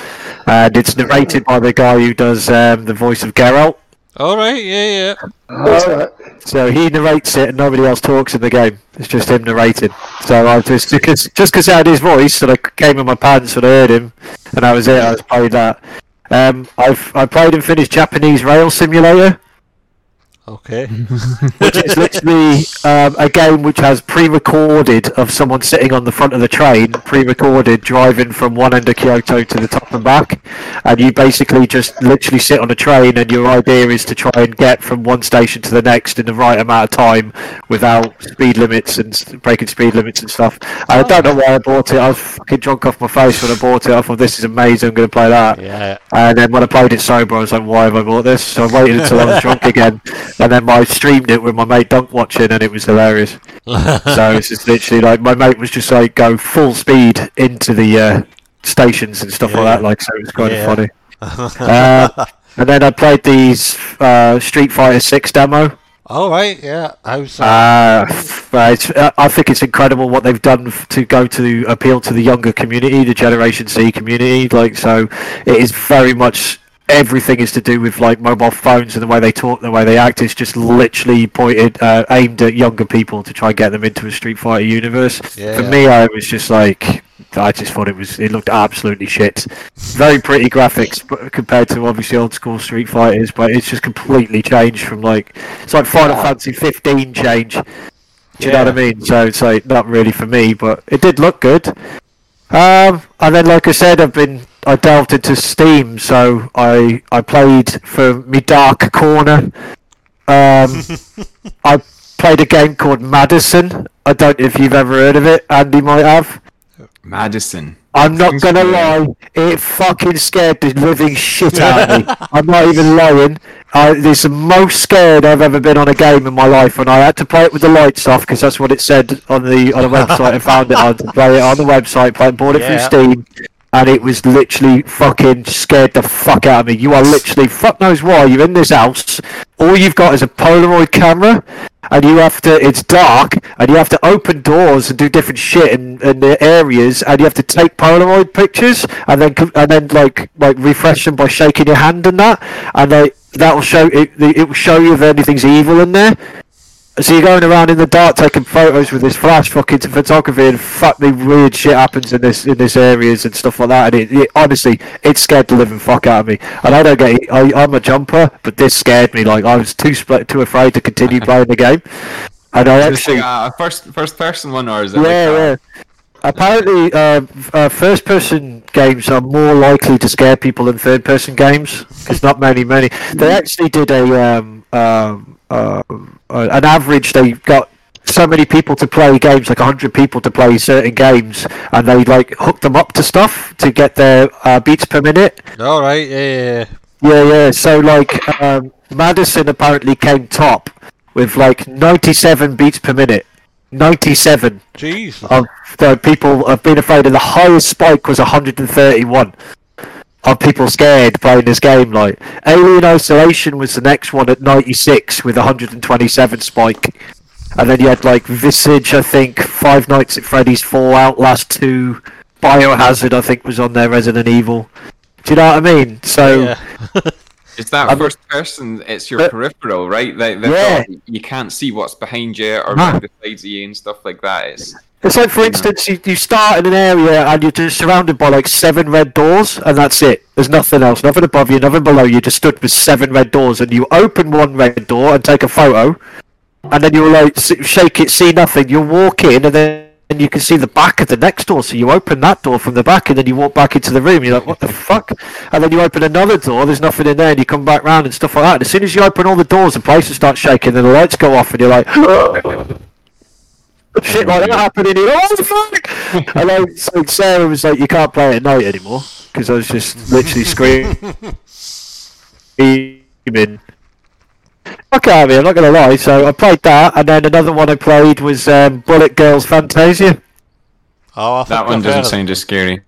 And it's narrated by the guy who does um, the voice of Geralt. All right, yeah, yeah. Alright. So he narrates it, and nobody else talks in the game. It's just him narrating. So I just because just because I had his voice, and I came in my pants and I heard him, and that was it. I was playing that. Um, I've I played and finished Japanese Rail Simulator, Okay. which is literally um, a game which has pre-recorded of someone sitting on the front of the train, pre-recorded driving from one end of Kyoto to the top and back, and you basically just literally sit on a train, and your idea is to try and get from one station to the next in the right amount of time without speed limits and breaking speed limits and stuff. I don't know why I bought it. I was fucking drunk off my face when I bought it. I thought this is amazing. I'm going to play that. Yeah. And then when I played it sober, I was like, why have I bought this? So I waited until I was drunk again. And then I streamed it with my mate Dunk watching, and it was hilarious. so it's just literally like, my mate was just like, go full speed into the uh, stations and stuff like that. Like, so it was kind Yeah. of funny. Uh, and then I played these uh, Street Fighter 6 demo. all right, yeah. How's that? Uh, uh, it's, uh, I think it's incredible what they've done to go to appeal to the younger community, the Generation C community. Like, so it is very much everything is to do with like mobile phones and the way they talk, the way they act. It's just literally pointed, uh, aimed at younger people to try and get them into a Street Fighter universe. Yeah. For me, I was just like, I just thought it was, it looked absolutely shit. Very pretty graphics, but compared to obviously old school Street Fighters, but it's just completely changed from like, it's like Final Fantasy 15 change. Do you know what I mean? So it's like not really for me, but it did look good. Um, and then, like I said, I've been I delved into Steam, so I I played for me Dark Corner. Um, I played a game called Madison. I don't know if you've ever heard of it. Andy might have. Madison. I'm not Seems gonna familiar. lie, it fucking scared the living shit out of me. I'm not even lying. I, it's the most scared I've ever been on a game in my life, and I had to play it with the lights off because that's what it said on the on the website. I found it. I had to play it on the website, play, bought it Yeah. through Steam, and it was literally fucking scared the fuck out of me. You are literally fuck knows why. You're in this house. All you've got is a Polaroid camera, and you have to. It's dark, and you have to open doors and do different shit in, in the areas, and you have to take Polaroid pictures, and then and then like like refresh them by shaking your hand and that, and they that will show it. It will show you if anything's evil in there. So you're going around in the dark taking photos with this flash fucking photography and fuck me weird shit happens in this in this areas and stuff like that and it, it honestly it scared the living fuck out of me and I don't get it. I, I'm a jumper but this scared me like I was too split, too afraid to continue playing the game and I actually a first first person one or is it? yeah, like a- yeah. Apparently, uh, uh, first-person games are more likely to scare people than third-person games. There's not many, many. They actually did a um, um, uh, an average. They got so many people to play games, like hundred people to play certain games, and they like hooked them up to stuff to get their uh, beats per minute. All right. Yeah. yeah, yeah. Yeah, yeah. So like, um, Madison apparently came top with like 97 beats per minute. 97 Jeez. of the people have been afraid, and the highest spike was 131 of people scared playing this game. Like Alien Isolation was the next one at 96 with 127 spike, and then you had like Visage, I think, Five Nights at Freddy's, Fallout, Last Two, Biohazard, I think was on there, Resident Evil. Do you know what I mean? So Yeah. Is that I'm- first person? It's your Uh, peripheral, right? They've Yeah. got- you can't see what's behind you or No. besides you and stuff like that. It's It's like, for instance, you, you start in an area and you're just surrounded by like seven red doors, and that's it. There's nothing else, nothing above you, nothing below you. Just stood with seven red doors, and you open one red door and take a photo, and then you'll like shake it, see nothing. You'll walk in, and then and you can see the back of the next door. So you open that door from the back, and then you walk back into the room. You're like, what the fuck? And then you open another door. There's nothing in there, and you come back round and stuff like that. And as soon as you open all the doors, the place start shaking, and the lights go off, and you're like. shit like that happening. You're like, what the fuck? and then so Sarah was like, you can't play it at night anymore because I was just literally screaming. Okay, I mean, I'm not gonna lie. So I played that, and then another one I played was um, Bullet Girls Fantasia. Oh, I that one doesn't of it. sound as scary.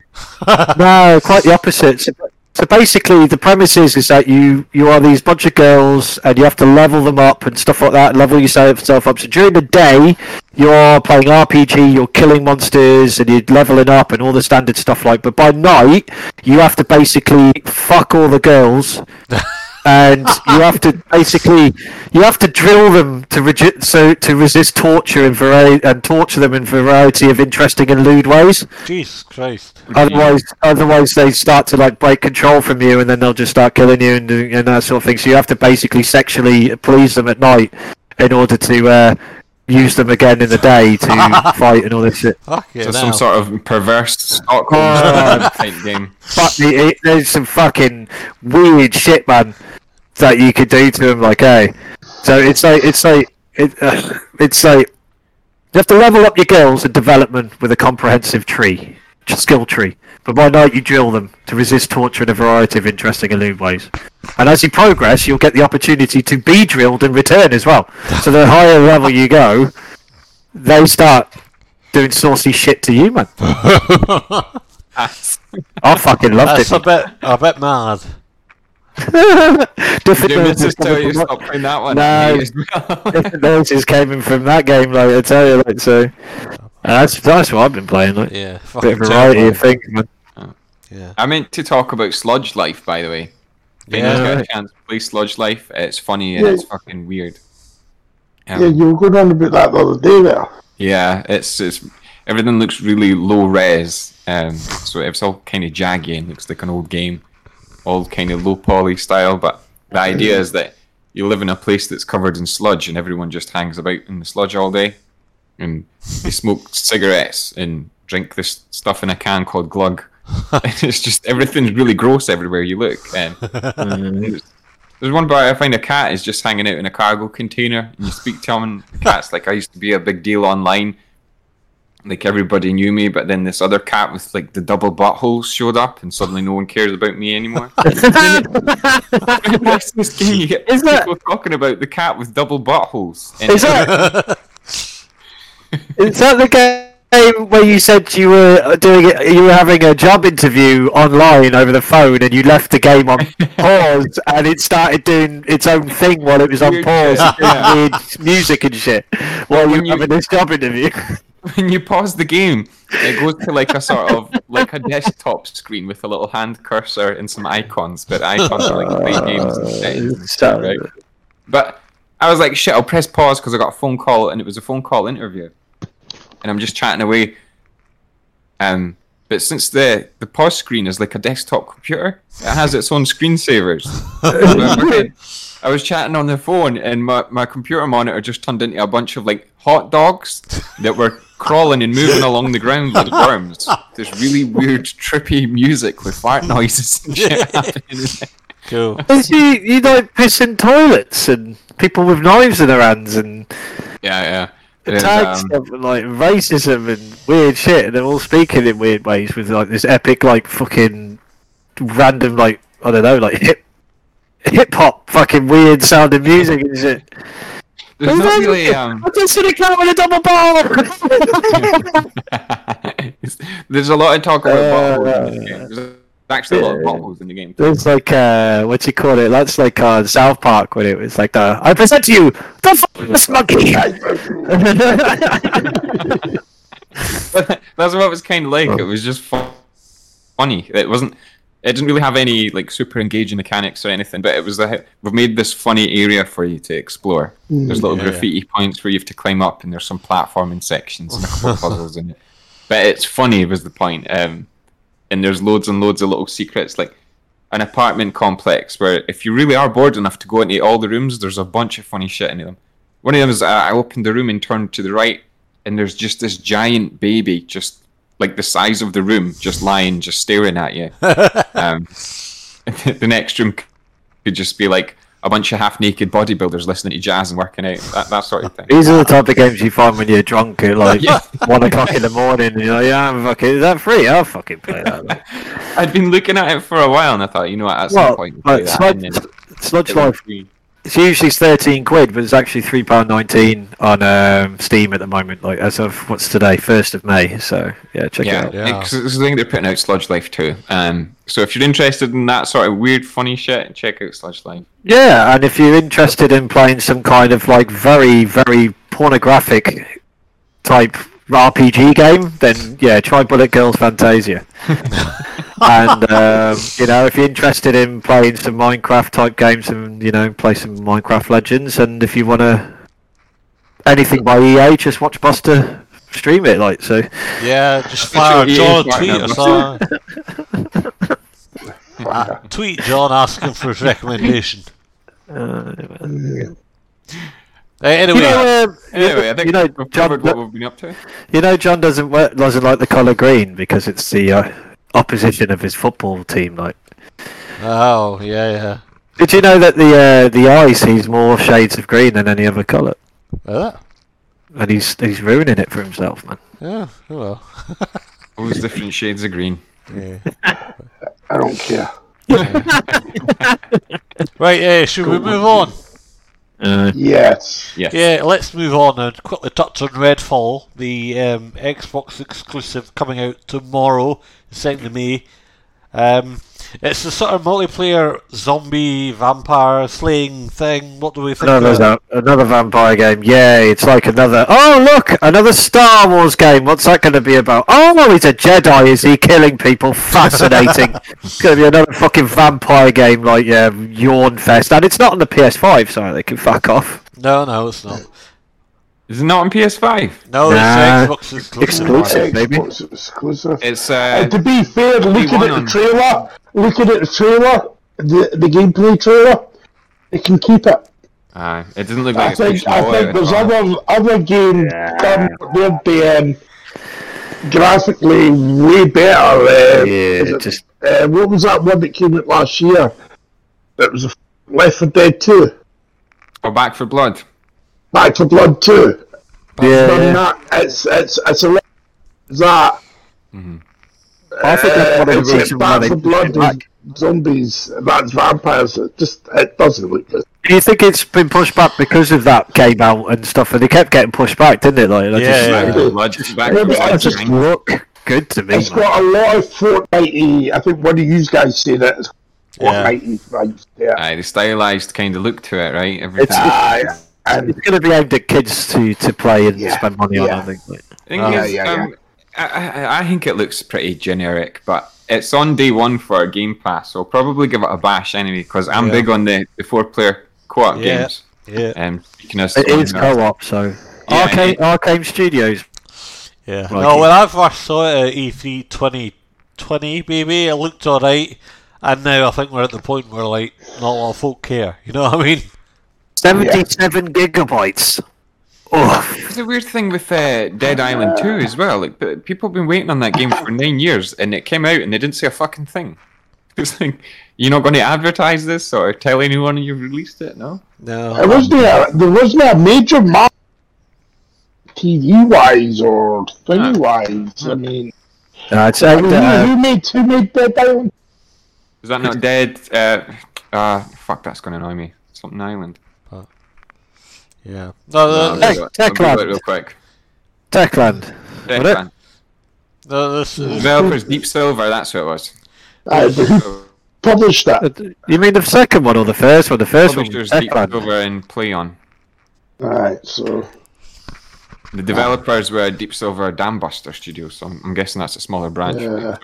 no, quite the opposite. So, so basically, the premise is is that you you are these bunch of girls, and you have to level them up and stuff like that. Level yourself up. So during the day, you're playing RPG, you're killing monsters, and you're leveling up and all the standard stuff like. But by night, you have to basically fuck all the girls. and you have to basically you have to drill them to regi- so to resist torture and variety and torture them in variety of interesting and lewd ways. Jesus Christ. Otherwise, otherwise they start to like break control from you, and then they'll just start killing you and, and that sort of thing. So you have to basically sexually please them at night in order to uh, use them again in the day to fight and all this shit. Fuck So it some sort of perverse Stockholm type game. Fuck me, it, there's some fucking weird shit, man, that you could do to them. Like, hey, so it's like it's like it, uh, it's like you have to level up your girls in development with a comprehensive tree, skill tree. But by night you drill them to resist torture in a variety of interesting and lewd ways. And as you progress, you'll get the opportunity to be drilled in return as well. So the higher level you go, they start doing saucy shit to you, man. I fucking loved That's it. a bit, a bit mad. different Did noises Mrs. tell you from stop playing that one? No. Me as well. different noises coming from that game. Like I tell you, like so. And that's that's what I've been playing. Like Yeah, bit of variety terrible. of things, man. Yeah. I meant to talk about Sludge Life, by the way. If anyone's got a Right. chance, play Sludge Life. It's funny and Yeah. it's fucking weird. Um, Yeah, you were going on about that the other day there. Yeah, it's it's everything looks really low res, um, so it's all kind of jaggy and looks like an old game, all kind of low poly style. But the idea is that you live in a place that's covered in sludge, and everyone just hangs about in the sludge all day, and they smoke cigarettes and drink this stuff in a can called glug. And it's just everything's really gross everywhere you look. And there's- mm, there's one part I find a cat is just hanging out in a cargo container, and you speak to him, and the cat's like, "I used to be a big deal online." Like everybody knew me, but then this other cat with like the double buttholes showed up, and suddenly no one cares about me anymore. the rest this game, you get Is that- people talking about the cat with double buttholes. Is that is that the game where you said you were doing it? You were having a job interview online over the phone, and you left the game on pause, and it started doing its own thing while it was on Weird pause, shit, yeah. weird music and shit, while you when were you- having this job interview. when you pause the game, it goes to like a sort of like a desktop screen with a little hand cursor and some icons, but icons are like play games and settings stuff, right? But I was like, shit, I'll press pause because I got a phone call and it was a phone call interview, and I'm just chatting away. Um, but since the the pause screen is like a desktop computer, it has its own screensavers. I was chatting on the phone, and my, my computer monitor just turned into a bunch of like hot dogs that were crawling and moving along the ground like worms. There's really weird, trippy music with fart noises and shit happening. Cool. Is you you like pissing toilets and people with knives in their hands and Yeah, yeah. There's, tags um, and like racism and weird shit, and they're all speaking in weird ways with like this epic like fucking random like I don't know like hip hip hop fucking weird sounding music and shit. There's not really. Um, I just seen a cat with a double ball. there's a lot of talk about Uh, buttholes in the game. There's actually a lot of buttholes in the game. There's like uh, what you call it? That's like uh, South Park when it was like the I present to you the f- monkey. That's what it was kind of like. It was just fun, funny. It wasn't. It didn't really have any like super engaging mechanics or anything. But it was the we've made this funny area for you to explore. There's little Yeah. graffiti points where you have to climb up, and there's some platforming sections and a couple of puzzles in it. But it's funny was the point. Um, and there's loads and loads of little secrets like an apartment complex where if you really are bored enough to go into all the rooms, there's a bunch of funny shit in them. One of them is uh, I opened the room and turned to the right, and there's just this giant baby, just like the size of the room, just lying, just staring at you. um, the next room could just be like a bunch of half-naked bodybuilders listening to jazz and working out, that, that sort of thing. These are the type of games you find when you're drunk at like Yeah. one o'clock in the morning. And you're like, yeah, I'm fucking. Is that free? I'll fucking play that. I'd been looking at it for a while, and I thought, you know what, at some well, point, play that, Sludge, Sludge Life. free. It's usually thirteen quid, but it's actually three pound nineteen on um, Steam at the moment. Like as of what's today, first of May. So yeah, check Yeah, it out. Yeah. because it's the thing they're putting out Sludge Life too. Um, so if you're interested in that sort of weird, funny shit, check out Sludge Life. Yeah, and if you're interested in playing some kind of like very, very pornographic type RPG game, then yeah, try Bullet Girls Fantasia. and um, you know, if you're interested in playing some Minecraft type games, and you know, play some Minecraft Legends, and if you want to anything by EA, just watch Buster stream it. Like so, Yeah, just Official fire John a tweet or something. Uh, tweet John asking for his recommendation. uh, Uh, anyway, you know, um, Anyway, I think you know, we've John, covered what we've been up to. You know, John doesn't wa- doesn't like the colour green because it's the uh, opposition of his football team. Like, oh yeah, yeah. did you know that the uh, the eye sees more shades of green than any other colour, Uh, and he's he's ruining it for himself, man. yeah, oh well. All those different shades of green. Yeah. I don't care. Right, uh, should we move on? Uh, Yes. Yes. Yeah, let's move on and quickly touch on Redfall, the um, Xbox exclusive coming out tomorrow, the 2nd of May. Um, It's the sort of multiplayer zombie vampire slaying thing. What do we think? Another, of va- another vampire game. Yay, it's like another. Oh, look! Another Star Wars game. What's that going to be about? Oh, he's a Jedi. Is he killing people? Fascinating. it's going to be another fucking vampire game like yeah, Yawn Fest. And it's not on the PS5, so they can fuck off. No, no, it's not. Is it not on PS5? No, Nah, it's Xbox exclusive. exclusive. maybe. Xbox exclusive. It's And uh, to be fair, looking one at the trailer, looking at the trailer, the the gameplay trailer, they can keep it. uh it doesn't look I like it's think I think there's other other games done they're being graphically way better. Uh, Yeah, it- just uh, what was that one that came out last year? It was Left 4 Dead 2, Or Back 4 Blood. Back 4 Blood 2. yeah. Yeah. that. It's it's it's a lot that. I think that's one of Uh, it's reasons why Back they for Blood, back. zombies, that's vampires. It just it doesn't look good. Do you think it's been pushed back because of that came out and stuff? And they kept getting pushed back, didn't it? Like, they Yeah, just, yeah. Back. Back Yeah, for but just just look good to me. It's man. got a lot of Fortnite. I think one of you guys said it. It's Yeah. Fortnite vibes. Yeah. Aye, the stylized kind of look to it, right? Everything. It's- Aye, and It's going to be aimed at kids to, to play and Yeah, spend money on. I think. Like, thing Oh. is, Yeah, yeah, um, I, I, I think it looks pretty generic, but it's on day one for a Game Pass, so I'll probably give it a bash anyway because I'm Yeah. big on the, the four player co op Yeah. games. Yeah, Um, it is co-op, so Yeah, Arkane it- Arkane Studios. yeah. Like no, it. when I first saw it at E E3 2020, baby, it looked alright. And now I think we're at the point where, like, not a lot of folk care. You know what I mean? Seventy-seven gigabytes. Oh, It's a weird thing with uh, Dead Island 2 as well. Like, p- people have been waiting on that game for nine years, and it came out and they didn't say a fucking thing. It's like, you're not going to advertise this or tell anyone you've released it? No. No. it wasn't a, there wasn't a major map TV wise or thingy wise. I mean, no, it's I aimed who, uh, who made who made Dead Island? Is that not Dead? Uh, uh, fuck, that's going to annoy me. Something Island. Yeah. No, No, the, I'll Tech- Techland. I'll Google it real quick. Techland. Dead What it- Island. the, this is, mm. Developers Deep Silver, that's what it was. Uh, published that? Uh, you mean the second one or the first one? The first one. Publishers was Deep Techland. Silver and Play On. Alright, so The developers were Deep Silver Dambuster Studios, so I'm, I'm guessing that's a smaller branch. Yeah.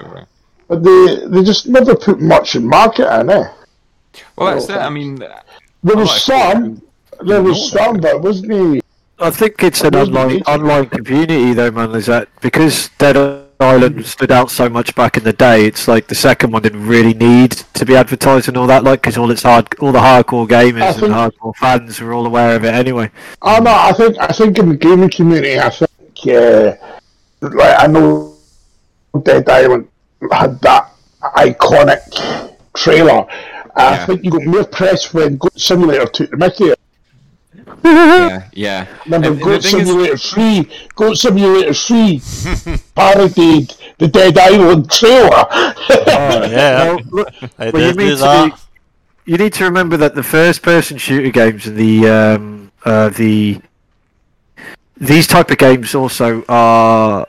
But they they just never put much in market in it. Well, that's it. I oh. mean, There was of some, there was some, but wasn't he? I think it's an online online community though, man. Is that because Dead Island stood out so much back in the day? It's like the second one didn't really need to be advertised and all that, like because all its hard, all the hardcore I gamers and hardcore fans were all aware of it anyway. Oh no, I think I think in the gaming community, I think uh, like I know Dead Island had that iconic trailer. Yeah. I think you got more press when Goat Simulator took the Mickey. Yeah, yeah. Remember, And- and the Goat thing is- Simulator 3, Goat Simulator 3 parodied the Dead Island trailer. Oh, yeah. Well, look, I well, you did mean to that. be- you need to remember that the first-person shooter games and the um, uh, the these type of games also are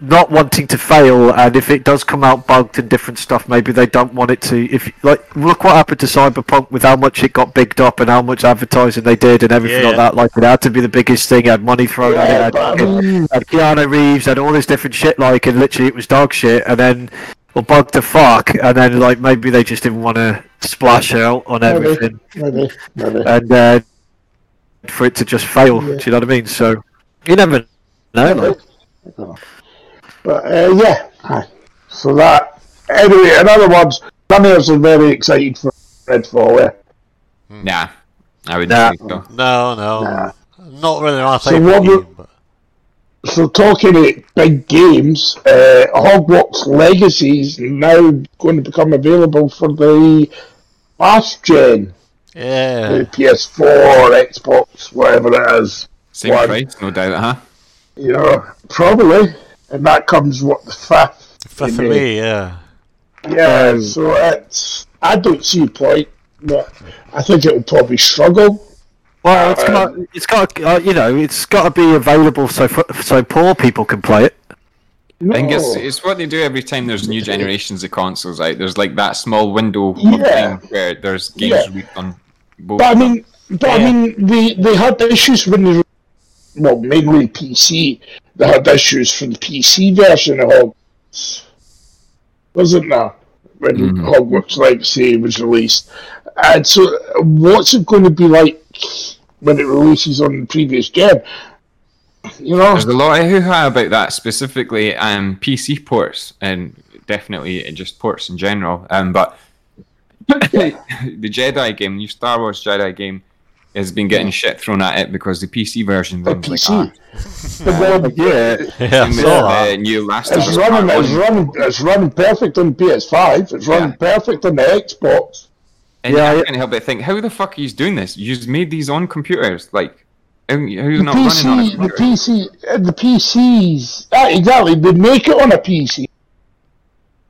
not wanting to fail, and if it does come out bugged and different stuff, maybe they don't want it to. If like, look what happened to Cyberpunk with how much it got bigged up and how much advertising they did and everything Yeah. like that. Like it had to be the biggest thing. Had money thrown Yeah, at it. but I Had, mean- had Keanu Reeves had all this different shit. Like, and literally it was dog shit, and then. Well, bugged the fuck, and then like maybe they just didn't want to splash out on everything, maybe, maybe. and uh, for it to just fail. Do you know what I mean? So you never know. Like, But uh, yeah, so that anyway. In other words, none of us are very excited for Redfall. Yeah. Nah, I would Nah. say so. No, no. Nah. Not really my So type what game. But... So talking about big games, uh, Hogwarts Legacy is now going to become available for the last gen, Yeah. the PS4, Xbox, whatever it is. Same One. price, no doubt, huh? You know, probably, and that comes what the fifth. Fifth of May, yeah. Yeah, Um, so it's I don't see a point, but I think it will probably struggle. well, it's Uh, got, it's got, uh, you know, it's got to be available so for, so poor people can play it. No. I think it's it's what they do every time there's new generations of consoles out. There's like that small window Yeah. where there's games Yeah. on both. But I mean, but I mean, they they had the issues when they, well, mainly PC. They had issues for the PC version of Hogwarts, wasn't there? When Mhm. Hogwarts Legacy was released, and so what's it going to be like when it releases on the previous gen? You know, There's a lot of hoo-ha about that, specifically um, PC ports, and definitely just ports in general. Um, but the Jedi game, new Star Wars Jedi game, has been getting shit thrown at it because the PC version the runs like PC. ah. But then, Yeah. Yeah, I Same with, saw uh, new Last of It's Us running, Part it's running, it's running perfect on PS5. It's running perfect on the Xbox. And Yeah, I I- can't help but think, how the fuck are you doing this? You've made these on computers, like. How, how's it The running on a PC, the computer? PC, uh, the PCs. Ah, exactly. They make it on a PC.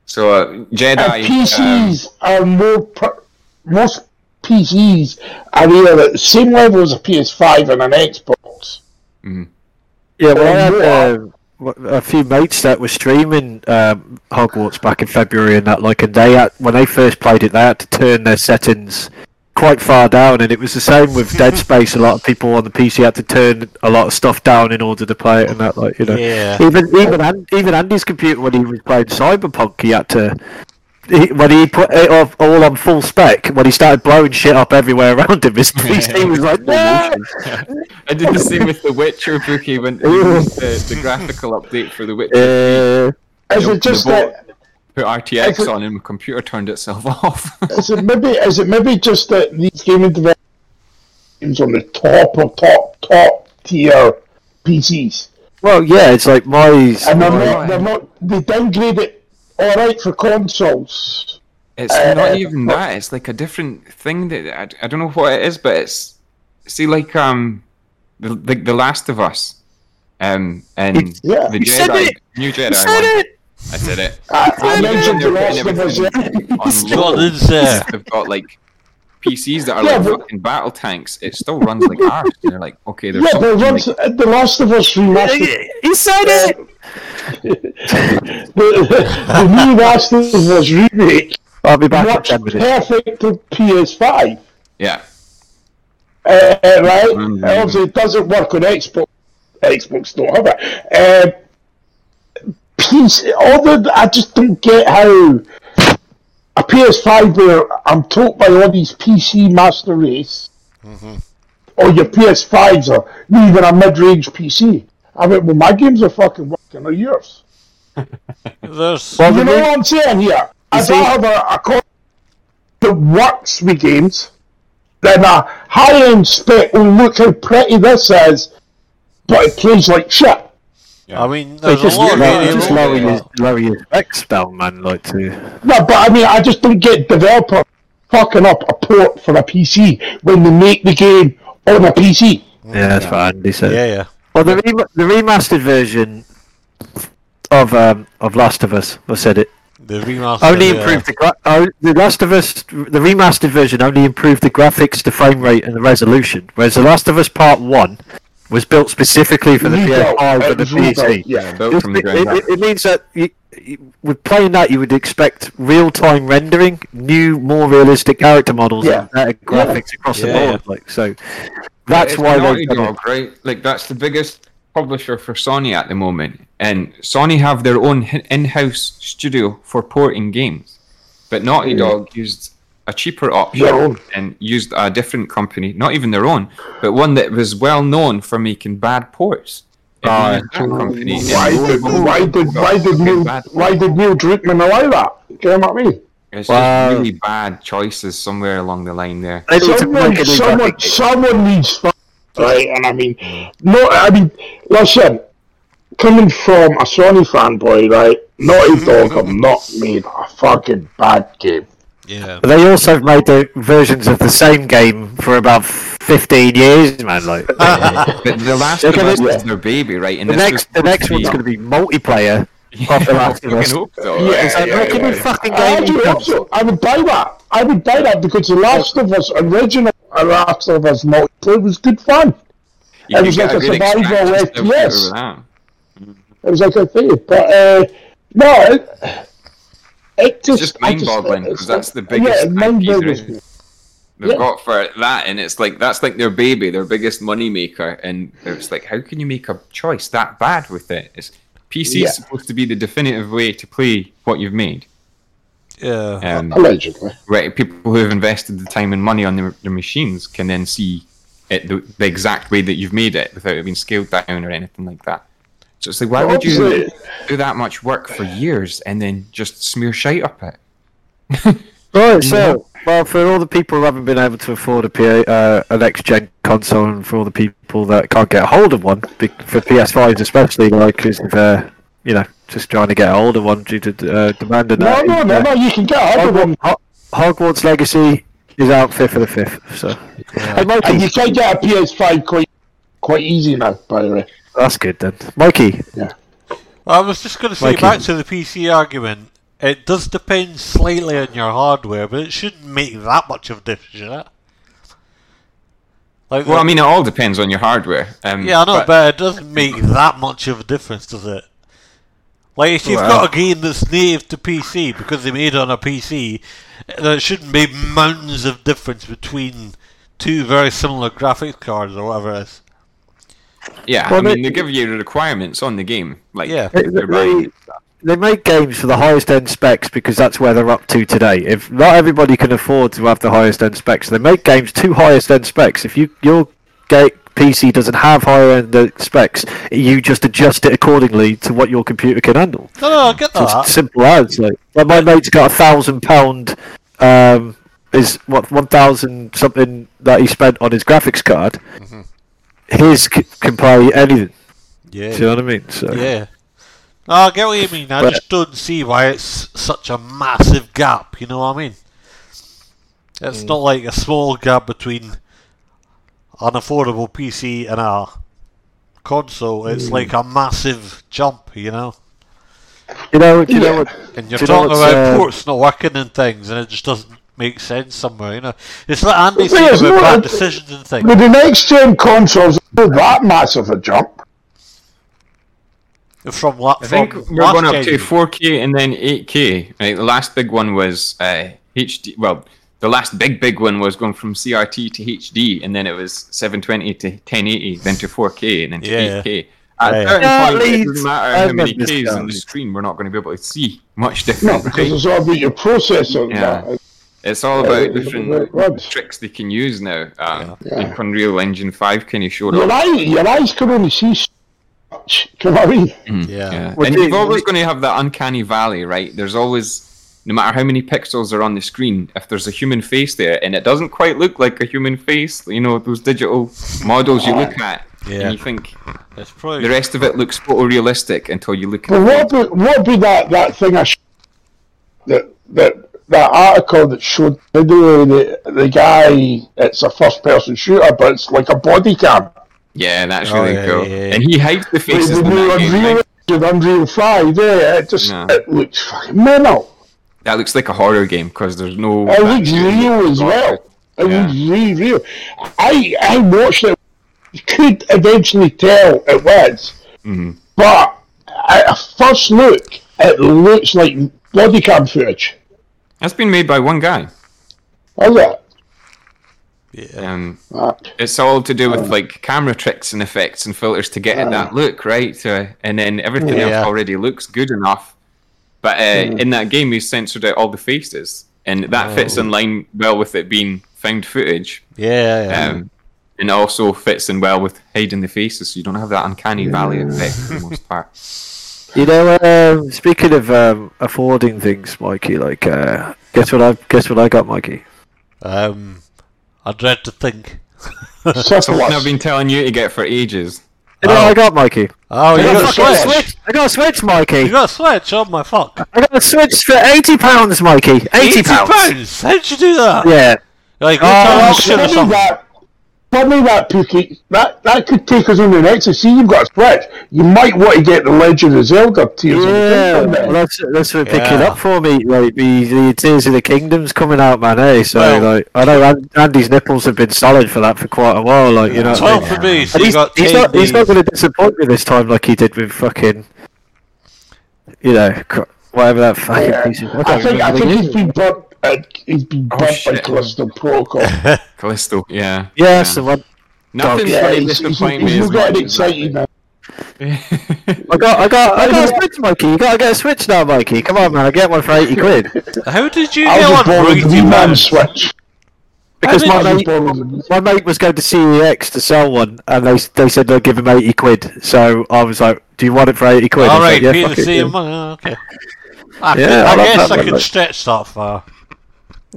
So uh, Jedi. And PCs um, are more. Pr- most PCs are either at the same level as a PS5 and an Xbox. Yeah, well, I had uh, w- a few mates that were streaming um, Hogwarts back in February and that, like, and they had, when they first played it, they had to turn their settings quite far down, and it was the same with Dead Space. A lot of people on the PC had to turn a lot of stuff down in order to play it, and that, like, you know, Yeah. even even even Andy's computer when he was playing Cyberpunk, he had to. He, when he put it off, all on full spec, when he started blowing shit up everywhere around him, his PC was like, no! I did the same with the Witcher bookie when we the, the graphical update for the Witcher. Uh, Is it just that? Put RTX it- on and the computer turned itself off. Is it maybe? Is it maybe just that these gaming developers games on the top of top top tier PCs, well, yeah, it's like my. and they're Oh, not. They're not. They downgrade it. All right for consoles. It's Uh, not even that. It's like a different thing that I, I don't know what it is, but it's see like um the the, the Last of Us, um and Yeah. the You said Jedi it! new Jedi. You said one. it! I said it. I, I Even mentioned the they're Last putting of Us. everything yeah. on What low. is there? They've got like PCs that are Yeah, like but- fucking battle tanks. It still runs like ours. And you're like, okay, there's Yeah, but something once like, the Last of Us remastered, He said it! The, the new Last of Us remake I'll be back in works 10 minutes. perfect to PS5. yeah. Uh, right? Mm. Obviously, it doesn't work on Xbox. Xbox don't have it. Um, PC, although I just don't get how a PS5 where I'm told by all these PC master race, or your PS5s are even a mid-range PC. I mean, well, my games are fucking working, They're yours? There's Well, You know what I'm saying here? I'd see- rather have a, a console that works with games than a high-end spec, oh look how pretty this is, but it plays like shit. Yeah. I mean, They there's a just, lot of lower, variable. just lower, yeah. your, lower your specs down, man. Like to. No, but I mean, I just don't get developer fucking up a port for a PC when they make the game on a PC. Yeah, that's what Andy said. Yeah, yeah. Well, the, re- the remastered version of um, of Last of Us, I said it, The remaster. only yeah. improved the gra- oh, the Last of Us, the remastered version only improved the graphics, the frame rate, and the resolution. Whereas the Last of Us Part One was built specifically for the Rebuilt. PS5 It and the was rebuilt, PC. Yeah. built It, from the ground it- it- it means that you, you, with playing that, you would expect real-time rendering, new, more realistic character models, Yeah. and better graphics across the board. Like so, that's It's why Naughty. Dog, right? Like that's the biggest publisher for Sony at the moment, and Sony have their own in-house studio for porting games, but Naughty Dog used a cheaper option and used a different company, not even their own, but one that was well known for making bad ports. And they used that company. Why did why did why did Neil why did Neil Druckmann allow that? Do you know what I mean? It's Wow. just really bad choices somewhere along the line there. They need to Someone, make a new someone, someone needs fun, right? And I mean, no, I mean, listen, coming from a Sony fanboy, right? Naughty Dog have not made a fucking bad game. Yeah. But they also made the versions of the same game for about 15 years, man. Like But the Last They're of gonna- Us is their baby, right? And the next, the next one's going to be multiplayer. Yeah, The Last of I Us. hope so. Yeah, It's like, yeah, make yeah. fucking I game. hope so. I would buy that. I would buy that because the Last of Us original The Last of Us multiplayer was good fun. You It was like a good survival extraction FPS. of that. It was like a thing, but uh, no, it, it just It's just I just- mind-boggling because that's the biggest yeah, IP mind-boggling. they've Yeah. got for that, and it's like that's like their baby, their biggest money maker, and it's like, how can you make a choice that bad with it? It's PC Yeah. is supposed to be the definitive way to play what you've made. Yeah. Um, Allegedly. right, people who have invested the time and money on their, their machines can then see it the, the exact way that you've made it without it being scaled down or anything like that. So it's like, why would you do that much work for years and then just smear shite up it? Right, so well, for all the people who haven't been able to afford a PA, uh, a next gen console, and for all the people that can't get a hold of one, for PS5s especially, like, because of uh, you know, just trying to get a hold of one due to uh, demand and No, that. no, is, no, uh, no. You can get hold of them, Hog- Hog- Hogwarts Legacy is out fifth of the fifth, so hey, and you can get a PS5 quite quite easy now. By the way, that's good then. Mikey, Well, I was just going to say Mikey. back to the PC argument. It does depend slightly on your hardware, but it shouldn't make that much of a difference, should it? Like, Well, I mean, it all depends on your hardware. Um, yeah, I know, but, it doesn't make that much of a difference, does it? Like, if you've Well- got a game that's native to PC because they made it on a PC, there shouldn't be mountains of difference between two very similar graphics cards or whatever it is. yeah, Well, I mean, they- they give you the requirements on the game. Like, Yeah. they, they're buying they, make games for the highest end specs because that's where they're up to today. If not everybody can afford to have the highest end specs, they make games to highest end specs. If you your ga- PC doesn't have higher end uh, specs, you just adjust it accordingly to what your computer can handle. No, no, I get It's that. simple as like, like my mate's got a thousand pound um is what one thousand something that he spent on his graphics card. His c- can play anything. Yeah. Do you know what I mean? So Yeah. No, I get what you mean. I But- just don't see why it's such a massive gap. You know what I mean? It's mm. not like a small gap between an affordable PC and a console. It's mm. like a massive jump. You know, you know, do you Yeah. know what? and you're Do you know talking about uh, ports not working and things, and it just doesn't make sense somewhere. You know, it's like Andy The saying about bad decisions and things. with the next gen consoles, it's not that massive a jump. From what? I think we're going up to 4K and then 8K. Right, the last big one was uh, HD. Well, the last big big one was going from CRT to HD, and then it was 720 to 1080, then to 4K, and then to Yeah. 8K. At Yeah, certain Yeah, point, it doesn't matter I how many remember this Ks on the screen, we're not going to be able to see much No, difference. because right? it's all about your processor. Yeah. that. It's all about it- it- different it tricks they can use now. Um, Yeah. Like Unreal Engine 5 kind of showed Your, up. eye, your eyes can only see so much. You know what I mean? Yeah. Yeah. What and do you've you- always going to have that uncanny valley, right? There's always, no matter how many pixels are on the screen, if there's a human face there and it doesn't quite look like a human face, you know, those digital models you look at, Yeah. and you think It's probably the rest of it looks photorealistic until you look But at what be, what be that, that thing I sh- that that that article that showed the video the the guy it's a first person shooter but it's like a body cam. Yeah, and that's Oh, really yeah, cool. yeah, yeah. And he hides the Like faces the in new. Unreal? Engine, Unreal Five, yeah, it just Yeah. it looks fucking mental. That looks like a horror game because there's no. It looks real as well. It looks really real. I I watched it. Could eventually tell it was, Mhm. but at a first look, it looks like body cam footage. That's been made by one guy. Is it? Yeah. Um, it's all to do with like camera tricks and effects and filters to get it that look right? So, and then everything Yeah. else already looks good enough. But uh, in that game he censored out all the faces and that fits in line well with it being found footage. Yeah, yeah. um, and also fits in well with hiding the faces so you don't have that uncanny valley effect for the most part. You know, um, speaking of um, affording things, Mikey, like, uh, guess what I guess what I got, Mikey. Um, I dread to think. something Syphilis. I've been telling you to get for ages You know what Oh. I got, Mikey? Oh, you Yeah, got a Switch. it. Switch. I got a Switch, Mikey. You got a Switch? Oh my fuck! I got a Switch for eighty pounds, Mikey. Eighty pounds. pounds. How'd you do that? Yeah. Like, Oh, oh, well, shit or Tell me that. Tell that, Pookie. That that could take us on the next. See, you've got a Switch. You might want to get the Legend of Zelda Tears Yeah, of the Kingdom. well, that's that's what picking up for me. Like the, the Tears of the Kingdom's coming out, man. Hey, so Well- like I know Andy's nipples have been solid for that for quite a while. Like you know, what I mean? for me. So And you he's, got he's not he's not going to disappoint me this time like he did with fucking you know, whatever that fucking Yeah. piece of. I don't think I remember think the he's name. been burnt. Uh, he's been Oh, burnt by shit. Callisto Protocol. Callisto, yeah. Yeah, that's the one. Nothing's yeah, going to he's, he's, disappoint he's me as not getting much as that. now. I got, I got, I got a Switch, Mikey. You gotta get a Switch now, Mikey. Come on, man. I get one for eighty quid. How did you I get was one born for with the 80 Wii Man? Switch. Because my mate, born with the my mate was going to CEX to sell one, and they they said they'll give him eighty quid. So I was like, "Do you want it for eighty quid?" I All was right, like, yeah, fuck it, same yeah. money. oh, Okay. I, Yeah, I I guess I one, could stretch that far.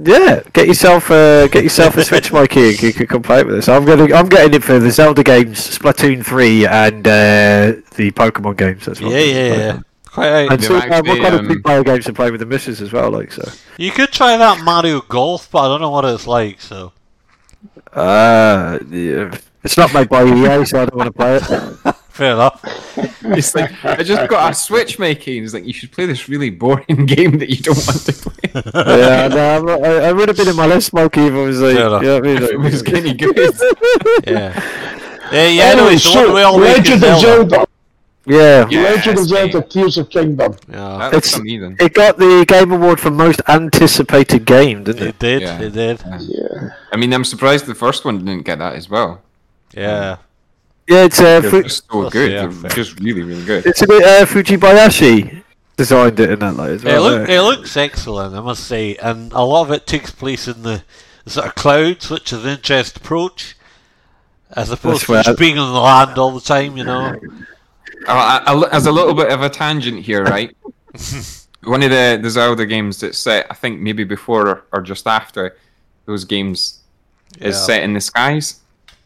Yeah, get yourself uh, get yourself a Switch, Mikey. and You can come play with us. I'm gonna I'm getting it for the Zelda games, Splatoon three, and uh, the Pokemon games. That's what Yeah, I'm yeah, yeah. Quite right. And They've so, uh, what actually, kind of um, big player games to play with the missus as well, like so. You could try that Mario Golf, but I don't know what it's like. So Uh, yeah. it's not made by EA, so I don't want to play it. fair enough. It's like, I just got a Switch, Mikey. and He's like, you should play this really boring game that you don't want to play. yeah, no, I'm not, I, I would have been in my list, Smokey, if I was like, Fair enough. you know I mean? If it was Like, any good. Yeah. Yeah, yeah. Anyway, Anyway, so what do we all make Legend of of Zelda? Zelda. yeah. Yeah. Legend of Zelda mate. Tears of Kingdom. Yeah, That looks It's- It got the Game Award for most anticipated game, didn't it it? did. Yeah. It did. Yeah. I mean, I'm surprised the first one didn't get that as well. Yeah. Yeah, it's uh, Fu- just so good. yeah, They're just really, really good. it's a bit uh, Fujibayashi designed it in that like as It, well. look, yeah. it looks excellent, I must say, and a lot of it takes place in the sort of clouds, which is an interesting approach, as opposed to where- just being on the land all the time, you know. Uh, I- I- as a little bit of a tangent here, right? One of the, the Zelda games that's set, I think maybe before or, or just after those games, is Yeah. set in the skies.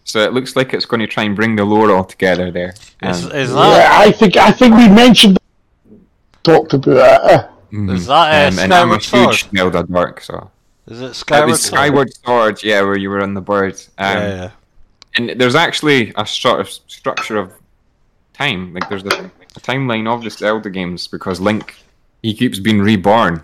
So it looks like it's going to try and bring the lore all together there. Is, Um, is Yeah, that I think I think we mentioned talked about it. mhm. is that uh, Um, and I'm a Skyward huge Sword? Zelda dork, so. Is it It Skyward was Sword? Skyward Sword, yeah, where you were on the bird. Um, yeah, yeah. And there's actually a sort of structure of time. Like there's a, a timeline of the Zelda games because Link he keeps being reborn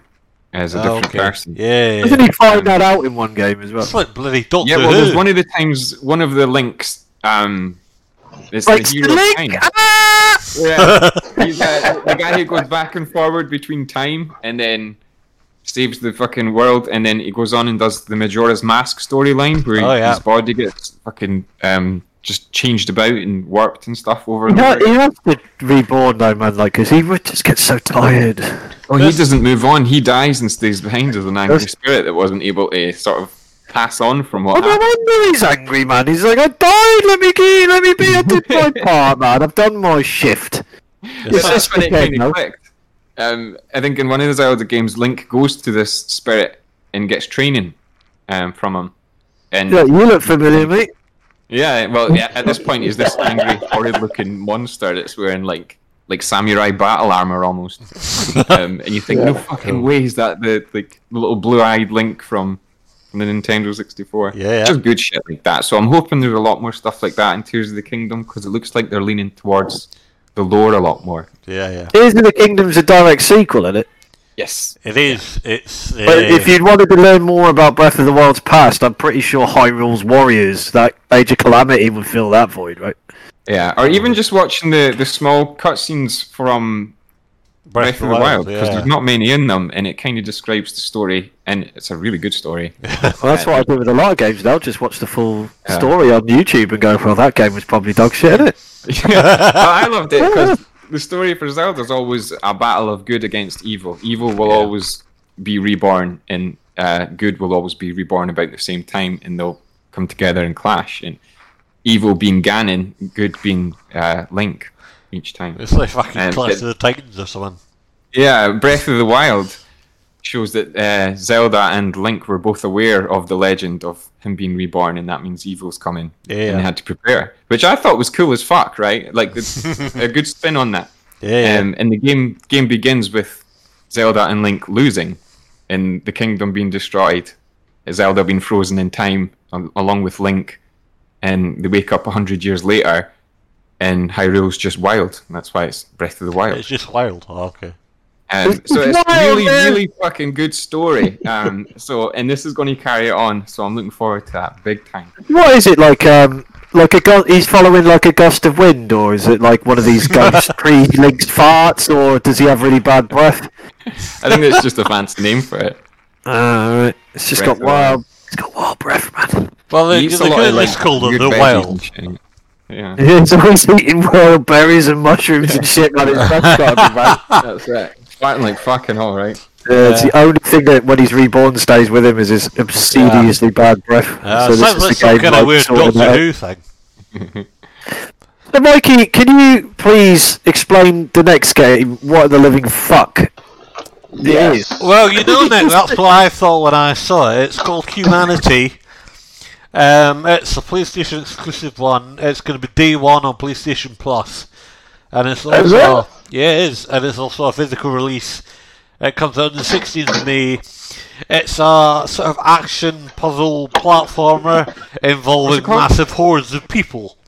as a Oh, different okay. person. Yeah, yeah. Doesn't he find that out in one game as well? It's like bloody Doctor Yeah, well, Who. there's one of the times one of the links. Um, it's Like, the hero of Link! time. Ah! Yeah, he's uh, the guy who goes back and forward between time and then saves the fucking world, and then he goes on and does the Majora's Mask storyline where Oh, yeah. his body gets fucking um just changed about and warped and stuff over He and ha- over. he has to reborn though, man, like, because he would just get so tired. Oh, he doesn't move on. He dies and stays behind as an angry This- spirit that wasn't able to sort of pass on from Oh, what no happened. wonder he's angry, man. He's like, I died, let me be, let me be, I did my part, man. I've done my shift. But Yes, that's when it okay, kind of clicked. Um, I think in one of the Zelda games, Link goes to this spirit and gets training um, from him. And Yeah, you look familiar, mate. Yeah, well, yeah. At this point, he's this angry, horrid-looking monster that's wearing like like samurai battle armor almost. um, and you think, no fucking way is that the like the little blue-eyed Link from from the Nintendo 64? Yeah, yeah. just good shit like that. So I'm hoping there's a lot more stuff like that in Tears of the Kingdom because it looks like they're leaning towards the lore a lot more. Yeah, yeah. Tears of the Kingdom's a direct sequel, isn't it? Yes. It is. It's. Uh, But if you'd wanted to learn more about Breath of the Wild's past, I'm pretty sure Hyrule's Warriors, that Age of Calamity, would fill that void, right? Yeah, or even just watching the the small cutscenes from Breath of the Wild because yeah. there's not many in them, and it kind of describes the story, and it's a really good story. Well, that's what I do with a lot of games now. Just watch the full Yeah. story on YouTube and go, well, that game was probably dog shit, isn't it? But I loved it because the story for Zelda is always a battle of good against evil. Evil will Yeah. always be reborn, and uh, good will always be reborn about the same time, and they'll come together and clash. And evil being Ganon, good being uh, Link each time. It's like fucking Um, Clash of the Titans or something. Yeah, Breath of the Wild shows that uh, Zelda and Link were both aware of the legend of him being reborn, and that means evil's coming, and Yeah. they had to prepare, which I thought was cool as fuck. Right, like a good spin on that. Yeah. Um, and the game game begins with Zelda and Link losing, and the kingdom being destroyed. Zelda being frozen in time al- along with Link, and they wake up a hundred years later, and Hyrule's just wild. That's why it's Breath of the Wild. it's just wild. Oh, okay. Um, so it's wild, really, man. really fucking good story. Um, so and this is going to carry it on. So I'm looking forward to that big time. What is it like? Um, like a gu- he's following like a gust of wind, or is it like one of these ghost pre-linked farts, or does he have really bad breath? I think it's just a fancy name for it. Right. It's just Breath got wild. It's got wild breath, man. Well, He they, they a lot could of have just like called the veggies wild. and shit. Yeah, He's always eating wild berries and mushrooms and shit, man. His breath's gotta be bad. that's it. Fighting like fucking all right. Yeah, it's the only thing that when he's reborn stays with him is his obsediously bad breath. Uh, so this sounds is like the some game kind of like weird sorting Doctor it out. Who thing. So, Mikey, can you please explain the next game? What the living fuck? Yes. Well, you know, Nick, that's what I thought when I saw it. It's called Humanity. Um, it's a PlayStation exclusive one. It's going to be day one on PlayStation Plus, and it's also yeah, it is, and it's also a physical release. It comes out on the 16th of May. It's a sort of action puzzle platformer involving massive hordes of people.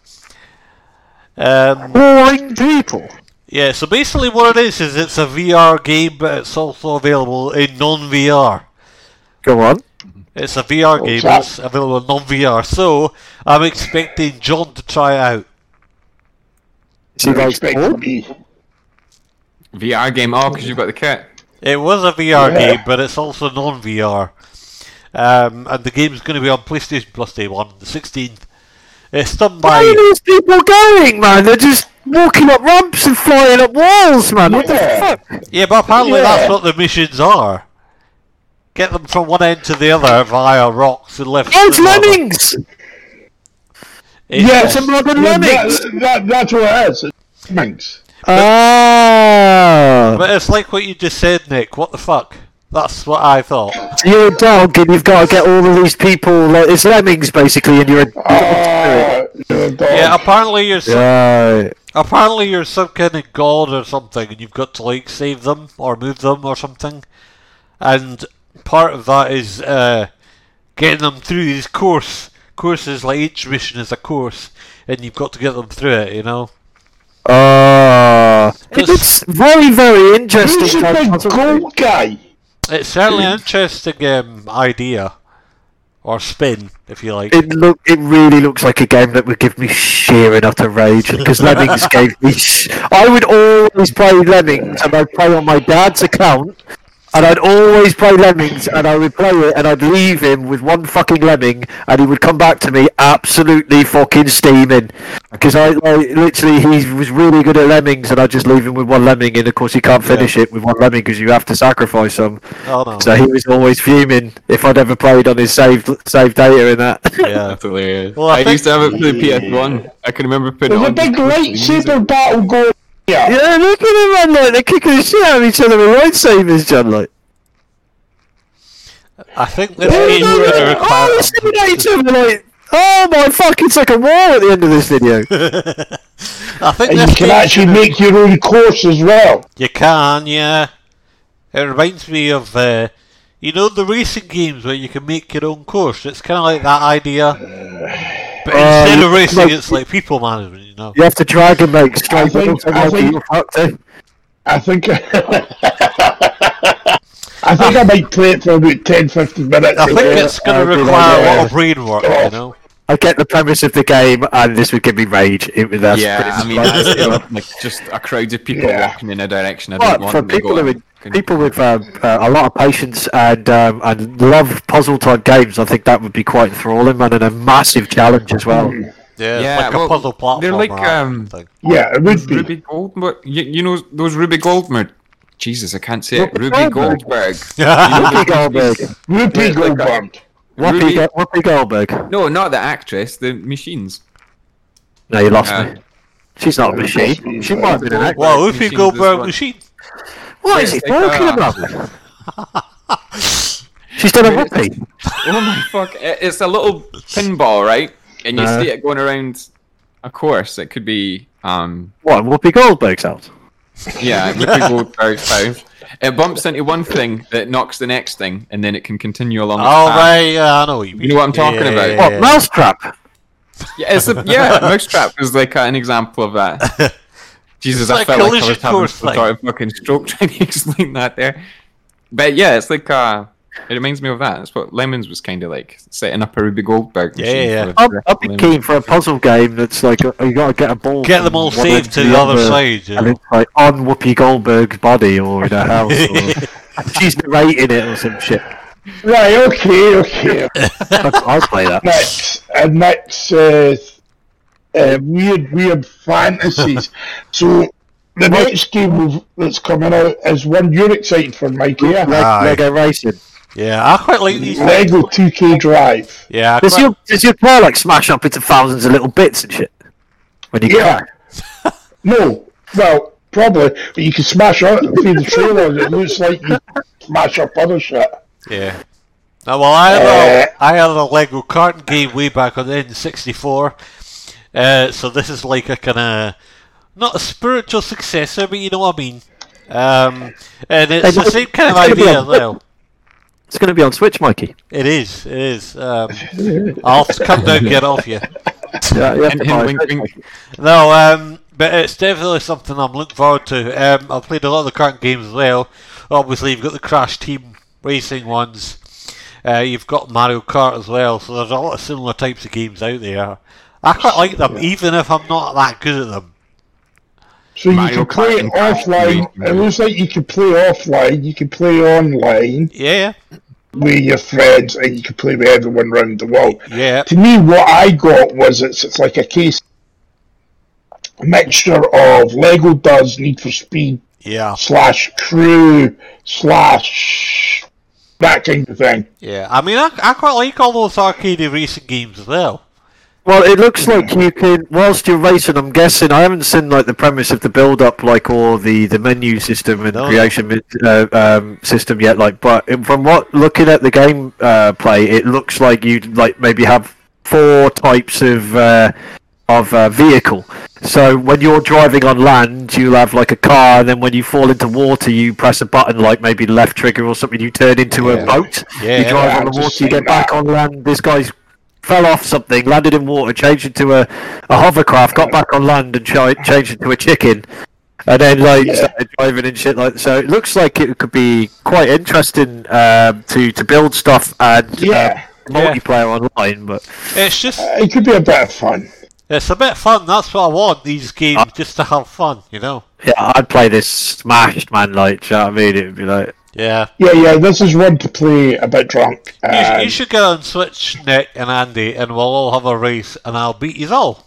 Um, Boring people. yeah, so basically what it is is it's a VR game, but it's also available in non-VR. Go on. It's a VR game. chat. It's available in non-VR. So I'm expecting John to try it out. Is he I like expect bored? to be. VR game. Oh, because you've got the kit. It was a VR Yeah. game, but it's also non-VR. Um, and the game's going to be on PlayStation Plus Day One, the 16th. It's done by. Where are by these people going, man? They're just walking up ramps and flying up walls, man. What the Yeah. fuck? yeah, but apparently Yeah. that's what the missions are. Get them from one end to the other via rocks and lifts. Oh, it's and lemmings! It's- Yes. It's a modern Yeah, lemmings! That, that, that's what it is. It's Minx. Ah! But it's like what you just said, Nick. What the fuck? That's what I thought. You're a dog and you've got to get all of these people, like, it's lemmings basically, and you're a dog. Uh, you're a dog. Yeah, apparently you're some, Right. apparently you're some kind of god or something, and you've got to like save them or move them or something. And part of that is uh, getting them through these course courses. Like each mission is a course, and you've got to get them through it. You know. Ah. it looks very, very interesting. Who's the like, big gold guy? It's certainly an interesting um, idea or spin, if you like. It look. It really looks like a game that would give me sheer and utter rage because Lemmings gave me. Sh- I would always play Lemmings, and I'd play on my dad's account, and I'd always play Lemmings, and I would play it, and I'd leave him with one fucking lemming, and he would come back to me absolutely fucking steaming because I like literally he was really good at Lemmings, and I'd just leave him with one lemming, and of course he can't finish it with one lemming because you have to sacrifice some. oh no. So he was always fuming if I'd ever played on his saved saved data in that. Yeah. That's hilarious. Well, I I, think- used to have it for the PS1. I can remember putting There's it a on. big lightsaber battle going here. Yeah, look at them, man. Like, they're kicking the shit out of each other with lightsabers, John. Like, I think this oh, game's going to oh, require. they're shooting at each like, oh my fuck, it's like a war at the end of this video. I think And this you can actually gonna- make your own course as well. You can, yeah. It reminds me of, uh, you know, the racing games where you can make your own course. It's kind of like that idea, but Uh, instead of racing, like- it's like people management. You know. You have to drag and make straight think- I think- you're fucked, eh? I think I think I might play it for about 10 15 minutes. I think it's going to require a lot of brain work. You know. I get the premise of the game, and this would give me rage. It, that's yeah, I mean, that's it. it, like just a crowd of people Yeah. walking in a direction. I But don't want for people who in. with people with um, uh, a lot of patience and um, and love puzzle type games, I think that would be quite enthralling, and a massive challenge as well. Yeah, Yeah, like a puzzle platform. they're like, um, thing. Yeah, it would be. Ruby Goldberg. You, you know those Ruby Goldberg. Jesus, I can't say it. Ruby Ruby Goldberg. Ruby Goldberg. Ruby Goldberg. Whoopi, Ruby- Go- Whoopi Goldberg. No, not the actress. The machines. No, you lost Uh, me. She's not a machine. She might have been an actor. Well, Goldberg Whoopi machines Goldberg as well. machine. What is he talking about? She's done a whoopee. Oh my fuck! It's a little pinball, right? And you Uh. see it going around a course. It could be, um, What, Whoopi Goldberg's house? yeah, Whoopi Goldberg's house. It bumps into one thing that knocks the next thing, and then it can continue along. Oh right, yeah, I know what you mean. know what I'm talking Yeah, about? yeah, What, yeah. Mousetrap? Yeah, it's a, yeah, Mousetrap is like uh, an example of that. Jesus, It's I like felt like I was having course some sort of fucking stroke trying to explain that there. But yeah, it's like uh, It reminds me of that. That's what Lemmings was kind of like setting up a Ruby Goldberg. Yeah, machine yeah. for I'm, I'd be keen for a puzzle game that's like uh, you got to get a ball, Get them all saved to the other side. You and know? it's like on Whoopi Goldberg's body or in her house, or she's narrating it or some shit. Right, okay, okay. I'd, I'd play that. next, uh, next, uh, uh, weird, weird fantasies. so the next game that's coming out is one you're excited for, Mike. Yeah, Leg, Aye. Lego racing. Yeah, I quite like these. things. Lego 2K Drive. Yeah, I Does quite, your does your car like smash up into thousands of little bits and shit? When you Yeah. crash? No, well, probably, but you can smash out through the trailer. It looks like you smash up other shit. yeah. Now, well, I had, Uh, a, I had a Lego carton game way back on the N64. Uh, so this is like a kind of not a spiritual successor, but you know what I mean. Um, and it's the same kind of it's gonna be idea a- as well. It's going to be on Switch, Mikey. It is. It is. Um, I'll come down and get off you. Yeah, you have Hint, to hint, buy a wink, wink. No, um, but it's definitely something I'm looking forward to. Um, I've played a lot of the current games as well. Obviously, you've got the Crash Team Racing ones. Uh, you've got Mario Kart as well. So there's a lot of similar types of games out there. I quite like them, even if I'm not that good at them. So you can play it offline. Team. It looks like you can play offline. You can play online Yeah, with your friends, and you can play with everyone around the world. yeah, To me, what I got was it's it's like a case mixture of Lego does Need for Speed yeah, slash Crew slash that kind of thing. yeah. I mean, I, I quite like all those arcade racing games as well. Well, it looks like you can, whilst you're racing. I'm guessing I haven't seen like the premise of the build-up, like or the the menu system and No. creation uh, um, system yet. Like, but from what looking at the game uh, play, it looks like you'd like maybe have four types of uh, of uh, vehicle. So when you're driving on land, you'll have like a car, and then when you fall into water, you press a button like maybe left trigger or something. You turn into Yeah. a boat. Yeah, you drive yeah, on the water, you get back on land. This guy's fell off something, landed in water, changed into a, a hovercraft, got back on land and chi- changed into a chicken. And then like Yeah. started driving and shit like so. It looks like it could be quite interesting um, to to build stuff and Yeah. uh, multiplayer online. But It's just, It could be a bit of fun. it's a bit of fun. That's what I want. These games just to have fun, you know. yeah, I'd play this smashed man. Like, do you know what I mean? It'd be like Yeah. Yeah, yeah, this is one to play a bit drunk. You, Um, you should get on Switch, Nick and Andy, and we'll all have a race, and I'll beat you all.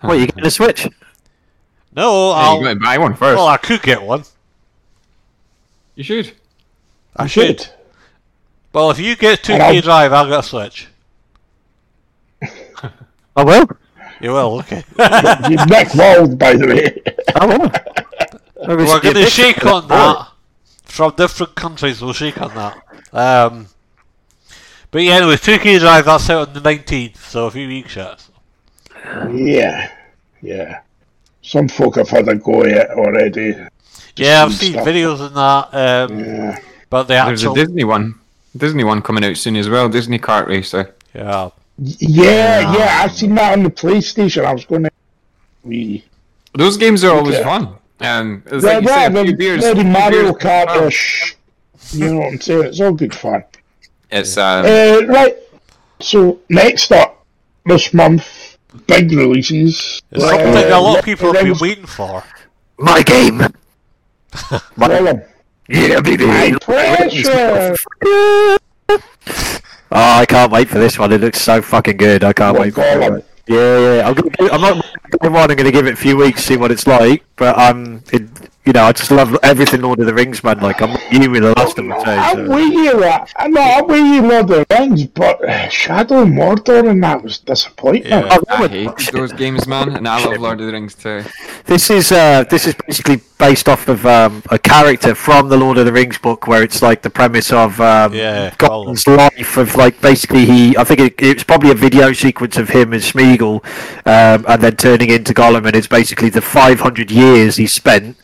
what you getting a switch? No, Yeah, I'll. you got to buy one first. well, I could get one. you should. I you should. should. Well, if you get 2K I'll- Drive, I'll get a Switch. I will. You will, okay. You're Nick Wald, by the way. I will. Maybe We're it's going to shake on that. From different countries, we'll shake on that. Um, but yeah, anyway, 2K Drive, that's out on the 19th, so a few weeks yet. yeah, yeah. Some folk have had a go at it already. Yeah, I've seen seen stuff. videos on that, um, Yeah. but the There's a. Disney one. Disney one coming out soon as well. Disney Kart Racer. Yeah. Yeah, yeah, I've seen that on the PlayStation. I was going to. We. Those games are always Okay. fun. Um, it's Yeah, like you yeah, say, a few beers. very Mario beers- Kart-ish. You know what I'm saying? It's all good fun. It's um, Uh, right. So next up this month, big releases. It's Uh, something a lot of people have been Rings- waiting for. My game. Gollum. Yeah, baby. High pressure. Oh, I can't wait for this one. It looks so fucking good. I can't What, wait for it. Yeah, yeah. I'm, gonna, give- I'm not going one. I'm going to give it a few weeks, see what it's like. But um, it, you know, I just love everything Lord of the Rings, man. Like I'm not you with the last of them. I'm So. with you. I'm not I'm with you, Lord of the Rings, but uh, Shadow and Mordor and that was disappointing. Yeah. Oh, I hate those games, man, and I love Lord of the Rings too. This is uh, this is basically based off of um, a character from the Lord of the Rings book, where it's like the premise of um, Yeah, Gollum's life of like basically he. I think it, it's probably a video sequence of him as Smeagol, um, and then turning into Gollum, and it's basically the 500 years he spent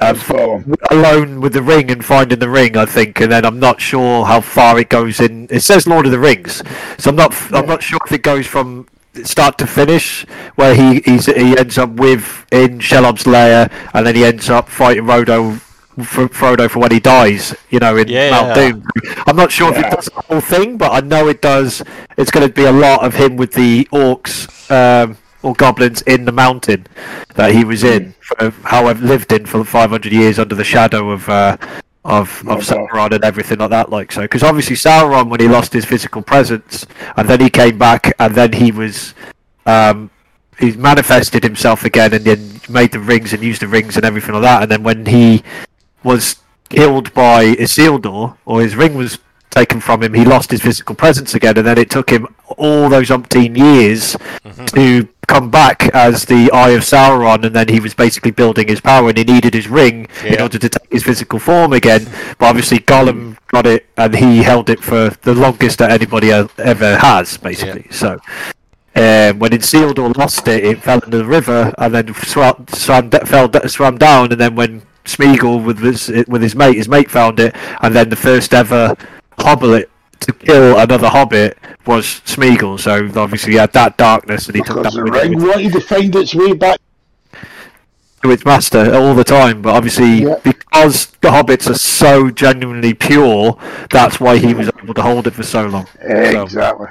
um, Gollum. alone with the ring and finding the ring. I think, and then I'm not sure how far it goes in. It says Lord of the Rings, so I'm not. I'm not sure if it goes from start to finish, where he he's, he ends up with in Shelob's lair, and then he ends up fighting Rodo for Frodo for when he dies. You know, in Yeah. Mount Doom. I'm not sure if it does the whole thing, but I know it does. It's going to be a lot of him with the orcs um, or goblins in the mountain that he was in, for how I've lived in for 500 years under the shadow of. Uh, of, of Mordor. Sauron and everything like that, like so, because obviously Sauron, when he lost his physical presence, and then he came back, and then he was, um, he manifested himself again, and then made the rings and used the rings and everything like that, and then when he was killed by Isildur, or his ring was taken from him, he lost his physical presence again, and then it took him all those umpteen years to come back as the Eye of Sauron, and then he was basically building his power, and he needed his ring in order to take his physical form again. But obviously, Gollum got it, and he held it for the longest that anybody ever has, basically. So. Um, when Isildur lost it, it fell into the river and then swam, swam, fell, swam down. And then when Smeagol with his with his mate, his mate found it, and then the first ever Hobbit to kill another Hobbit was Smeagol. So obviously he had that darkness, and he took Because that the with him ring wanted to find its way back. to its master all the time. But obviously, Yeah. because the Hobbits are so genuinely pure, that's why he was able to hold it for so long. So, Exactly.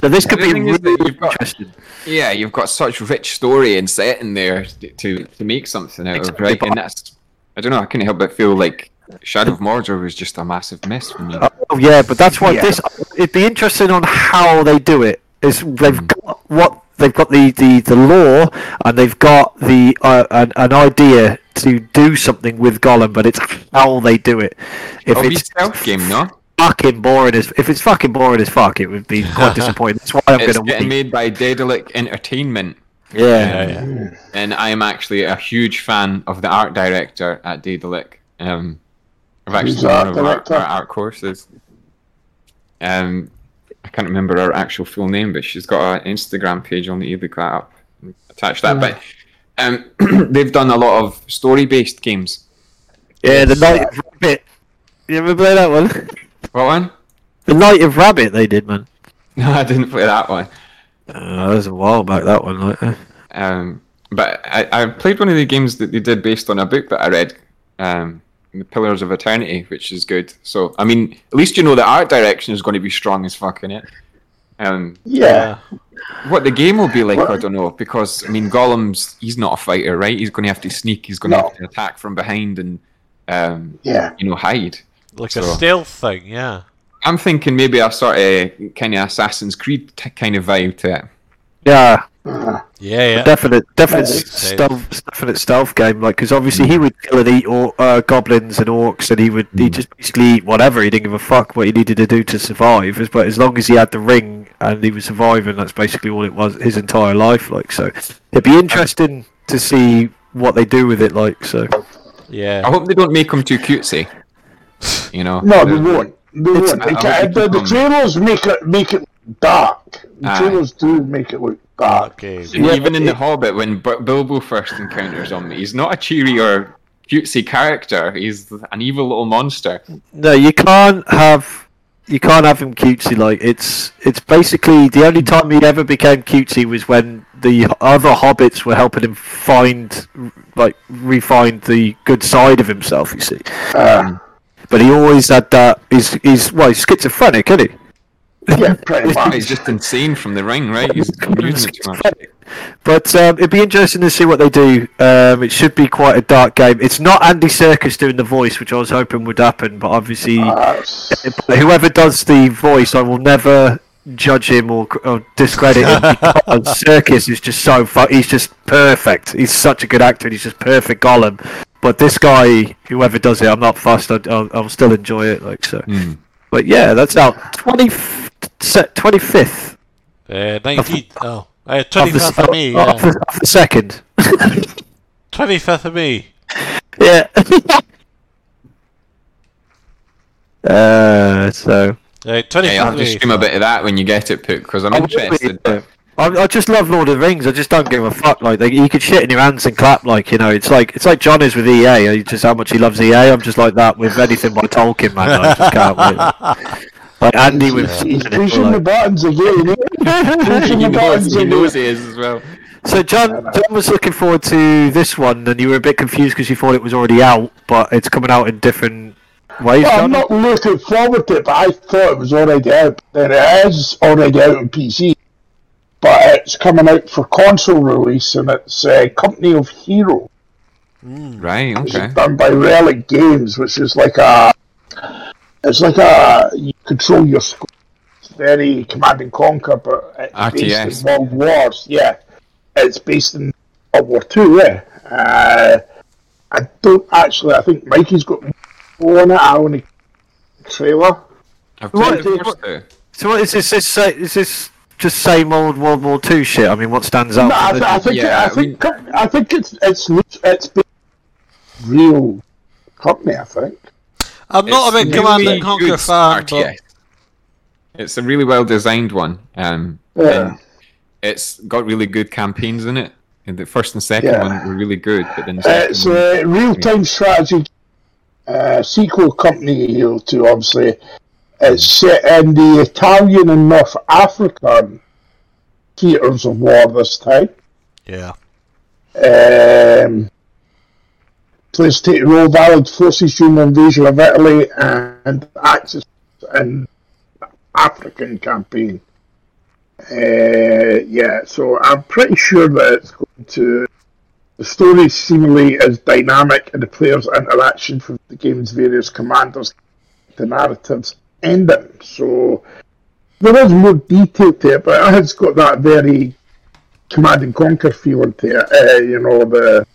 so this could The be thing is that really you've got- interesting. Yeah, you've got such rich story and setting there to to make something out of, Exactly, right? And that's I don't know. I couldn't help but feel like Shadow of Mordor was just a massive miss for me. Oh yeah, but that's why Yeah. this. It'd be interesting on how they do it. Is they've got what they've got the, the, the law and they've got the uh, an, an idea to do something with Gollum, but it's how they do it. If It'll be it's stealth game, no? fucking boring as if it's fucking boring as fuck, it would be quite disappointing. That's why I'm gonna getting wait. made by Daedalic Entertainment, Yeah. Yeah, yeah. and I am actually a huge fan of the art director at Daedalic. Um, I've actually done one of our, our art courses. Um, I can't remember her actual full name, but she's got an Instagram page on the that up. Attach that, but um, they've done a lot of story-based games. Yeah, the Night of Rabbit. You ever play that one? What one? The Night of Rabbit they did, man. No, I didn't play that one. Uh, that was a while back. That one, like. Um, but I, I played one of the games that they did based on a book that I read, um, Pillars of the Earth, which is good. So, I mean, at least you know the art direction is going to be strong as fuck in it. Um, Yeah. what the game will be like, What? I don't know, because I mean, Gollum's he's not a fighter, right? He's going to have to sneak. He's going to No. have to attack from behind and um, Yeah. you know hide. Like a stealth thing, yeah. I'm thinking maybe a sort of kind of Assassin's Creed t- kind of vibe to it. Yeah, Uh, Yeah, yeah. definite, definite Yeah, stealth, definite stealth game. Like, because obviously he would kill and eat or, uh, goblins and orcs, and he would he just basically eat whatever. He didn't give a fuck what he needed to do to survive. As- But as long as he had the ring and he was surviving, that's basically all it was his entire life. Like, so it'd be interesting to see what they do with it. Like, so Yeah. I hope they don't make him too cutesy. You know. no, they The- won't. They won't. I- I They hope can't- they the, the trailers make it make it dark. The Aye. trailers do make it look dark. Okay. Yeah, Even in but The Hobbit, when B- Bilbo first encounters him, he's not a cheery or cutesy character. He's an evil little monster. No, you can't have you can't have him cutesy. Like it's it's basically the only time he ever became cutesy was when the other hobbits were helping him find like refine the good side of himself. You see, Uh, but he always had that. He's he's well, he's schizophrenic, isn't he? Yeah, pretty He's much. just insane from the ring, right? He's using it too much. Schizophrenic. But um, it'd be interesting to see what they do. Um, it should be quite a dark game. It's not Andy Serkis doing the voice, which I was hoping would happen, but obviously. That's- whoever does the voice, I will never judge him or, or discredit him because Serkis is just so fu- he's just perfect. He's such a good actor. and He's just perfect Gollum. But this guy, whoever does it, I'm not fussed. I, I'll, I'll still enjoy it. Like so. Hmm. But yeah, that's out twenty twenty fifth Uh, 19. Oh. Uh, of the, 25th of May. of Yeah. the, of the second. 25th of me. yeah. uh, so. Right, 25th Yeah, you'll have of to May. stream a bit of that when you get it, Pook, because I'm I interested. yeah. I, I just love Lord of the Rings. I just don't give a fuck. Like they, you could shit in your hands and clap. Like you know, it's like it's like John is with EA. uh, Just how much he loves EA. I'm just like that with anything by Tolkien, man. I just can't wait. Like Andy with He's, he's pushing the buttons again. pushing he the knows, buttons he again. knows he is as well. So John, John was looking forward to this one, and you were a bit confused because you thought it was already out, but it's coming out in different ways. Well, I'm not looking forward to it, but I thought it was already out. Then it is already out on PC, but it's coming out for console release, and it's uh, Company of Hero, Right. which Okay. is done by Relic Games, which is like a, it's like a you control your squad. It's very Command and Conquer, but it's RTS. based in World Wars. Yeah, it's based in World War Two. Yeah, uh, I don't actually. I think Mikey's got more on it. I only trailer. I've What- played the first two. So what is this? This sa- is this just same old World War Two shit? I mean, what stands out? No, I, th- I think Yeah, I I think I think it's it's it's been real company. I think. I'm not a It's big Command really and Conquer fan, but It's a really well designed one. Um, Yeah. and it's got really good campaigns in it. And the first and second Yeah. one were really good, but then the Uh, it's one, a real time strategy uh, sequel company here know, to obviously. It's set in the Italian and North African theatres of war this time. yeah. Um, take the role valid forces during the invasion of Italy and Axis in African campaign. Uh, yeah, so I'm pretty sure that it's going to. The story seemingly is dynamic, and the players' interaction with the game's various commanders, the narrative's ending. So there is more detail to it, but it's got that very Command and Conquer feeling to it. Uh, you know, the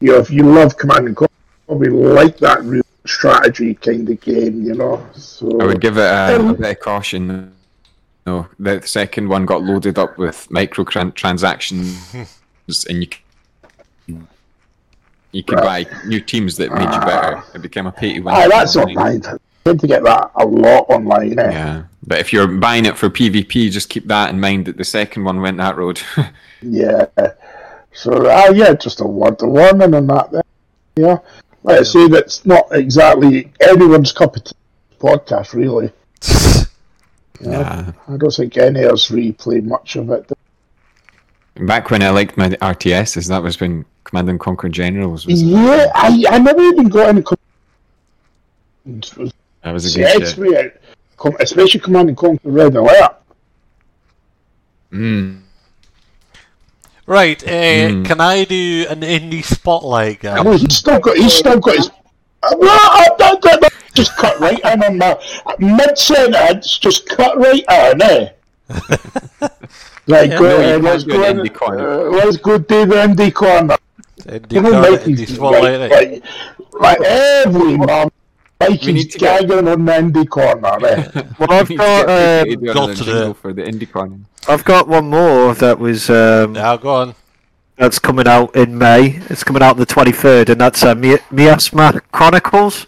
you know, if you love Command and Conquer, you probably like that real strategy kind of game. You know, so I would give it a, a Um, bit of caution. No, the second one got loaded up with microtransactions, and you you could buy new teams that made you better. It became a pay to win. Aye, that's online. online. I tend to get that a lot online. Eh? Yeah, but if you're buying it for PvP, just keep that in mind that the second one went that road. Yeah. So, uh, yeah, just a word to warning on that. Then. Yeah. Like I say, that's not exactly anyone's cup of tea podcast, really. yeah. I don't think any of us really play much of it. Back when I liked my RTSs, that was when Command and Conquer Generals was. Yeah, I, I never even got any. That was a good shit. me especially Command and Conquer Red Alert. Mm. Right, uh, Hmm. can I do an indie spotlight, guys? Oh, he's still got. He's still got his. Uh, I, just cut right in on my mid sentence. Just cut right in, eh? Right, go No, can't Let's go. an in- indie corner. uh, let's go do the indie corner. Indie You know, corner, indie spotlight. right, right? like, like every man, We Mikey's need to get- gagging on the indie corner. Eh? Well, I've We need to got, get Katie on got the to the- for the indie corner. I've got one more that was um, Now go on. that's coming out in May. It's coming out on the twenty third, and that's uh, Mi- Miasma Chronicles.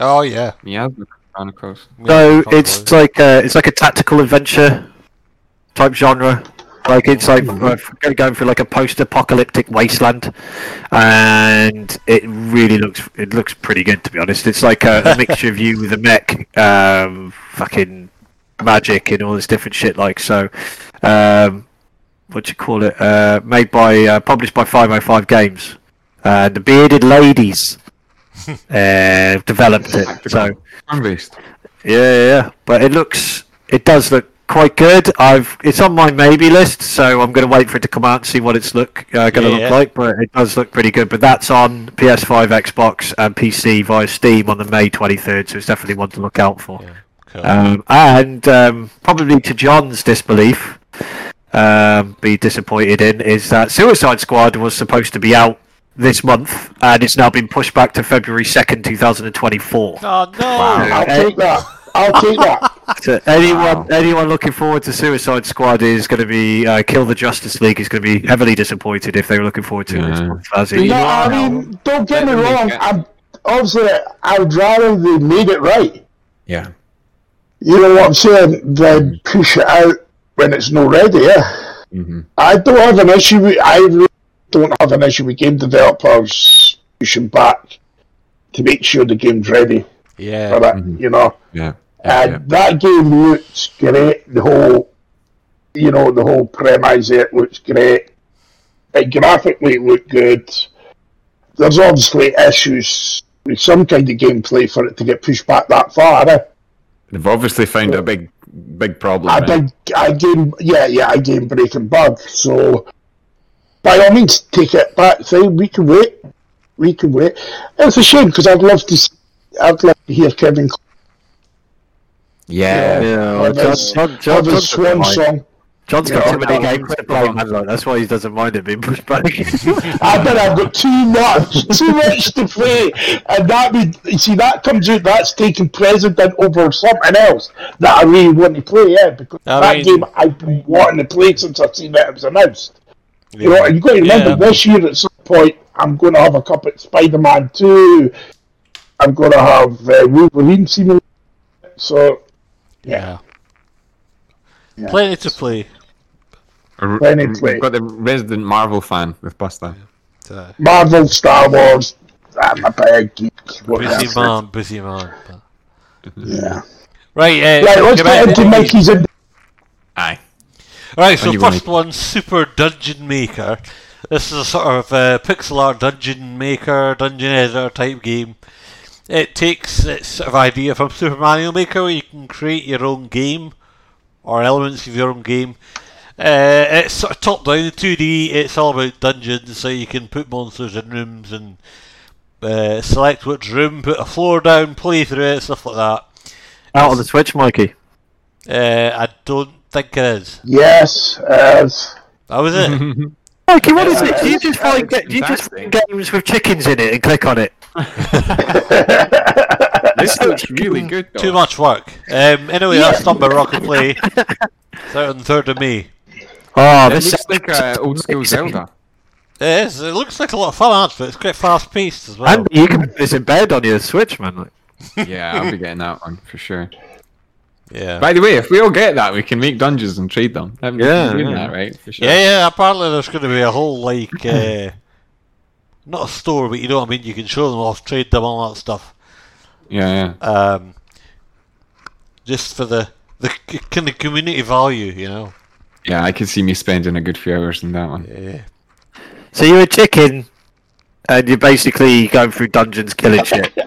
Oh yeah. Yeah, the Chronicles. So Yeah, it's like a, it's like a tactical adventure type genre. Like it's like uh, going through like a post-apocalyptic wasteland, and it really looks it looks pretty good to be honest. It's like a, a mixture of you with a mech, um, fucking magic and all this different shit. Like so, um, what you call it? Uh, made by uh, published by Five Hundred Five Games, and the Bearded Ladies uh, developed it. So. Yeah, yeah, yeah. But it looks, it does look quite good. I've, it's on my maybe list, so I'm going to wait for it to come out and see what it's look uh, going to Yeah, look yeah. like. But it does look pretty good. But that's on PS5, Xbox, and PC via Steam on the May 23rd, so it's definitely one to look out for. Yeah, cool. Um, and um, probably to John's disbelief, um, be disappointed in is that Suicide Squad was supposed to be out this month, and it's now been pushed back to February 2nd, 2024. oh no! I'll take that. I'll take that. So anyone anyone looking forward to Suicide Squad is going to be uh, Kill the Justice League is going to be heavily disappointed if they were looking forward to Yeah. it. Fuzzy. No, I mean, don't get me wrong. I'm obviously I'd rather they made it right. Yeah. You know what I'm saying? Then push it out when it's not ready. Yeah. hmm I don't have an issue with. I really don't have an issue with game developers pushing back to make sure the game's ready for Yeah. that. Mhm. You know, Yeah. And yeah. that game looks great. The whole, you know, the whole premise it looks great. It graphically looked good. There's obviously issues with some kind of gameplay for it to get pushed back that far. Eh? They've obviously found a big, big problem. I eh? did, I game, yeah, yeah, I game breaking bug. So, by all means, take it back. So we can wait. We can wait. It's a shame because I'd love to. See, I'd love to hear Kevin. Yeah. Yeah, well, have John, John, John, Swan song. John's got Yeah, too many games to play, man. Like, that's why he doesn't mind it being pushed back. I bet I've got too much, too much to play, and that would you see that comes out. That's taking precedent over something else that I really want to play. Yeah, because I that mean- game I've been wanting to play since I've seen that it was announced. You know, and you got to remember Yeah. this year at some point I'm going to have a cup at Spider-Man Two. I'm going to have uh, Wolverine Simulator. So Yeah. Yeah. Plenty to play. R- Plenty We've got the resident Marvel fan with Buster. Uh, Marvel, Star Wars. I'm a big geek. busy whatever. man, busy man. Yeah. Right, uh, Right, let's get get into to- Mikey's. In- Aye. Right, so When you wanna- first one, Super Dungeon Maker. This is a sort of uh, pixel art dungeon maker, dungeon editor type game. It takes its sort of idea from Super Mario Maker, where you can create your own game or elements of your own game. Uh, it's sort of top down 2D. It's all about dungeons, so you can put monsters in rooms and uh, select which room, put a floor down, play through it, stuff like that. Out on the Switch, Mikey. Uh, I don't think it is. yes, as That was it. Mikey, what is it? Do you just find it's do you just find games with chickens in it and click on it? This looks really good, though. Too much work. Um, anyway, that's done by Rocket Play. It's out on the 3rd of May. Oh, It this looks like a old school Zelda. It is. It looks like a lot of fun, actually. It's quite fast paced as well. and you can put this in bed on your Switch, man. Like, Yeah, I'll be getting that one for sure. Yeah. By the way, if we all get that, we can make dungeons and trade them. Haven't we Yeah, doing yeah. that, right? For sure. Yeah, yeah. Apparently, there's going to be a whole, like, uh, not a store, but you know what I mean? You can show them off, trade them, all that stuff. yeah, yeah. Um, just for the, the kind of community value, you know? Yeah, I could see me spending a good few hours in that one. Yeah. so you're a chicken, and you're basically going through dungeons, killing shit.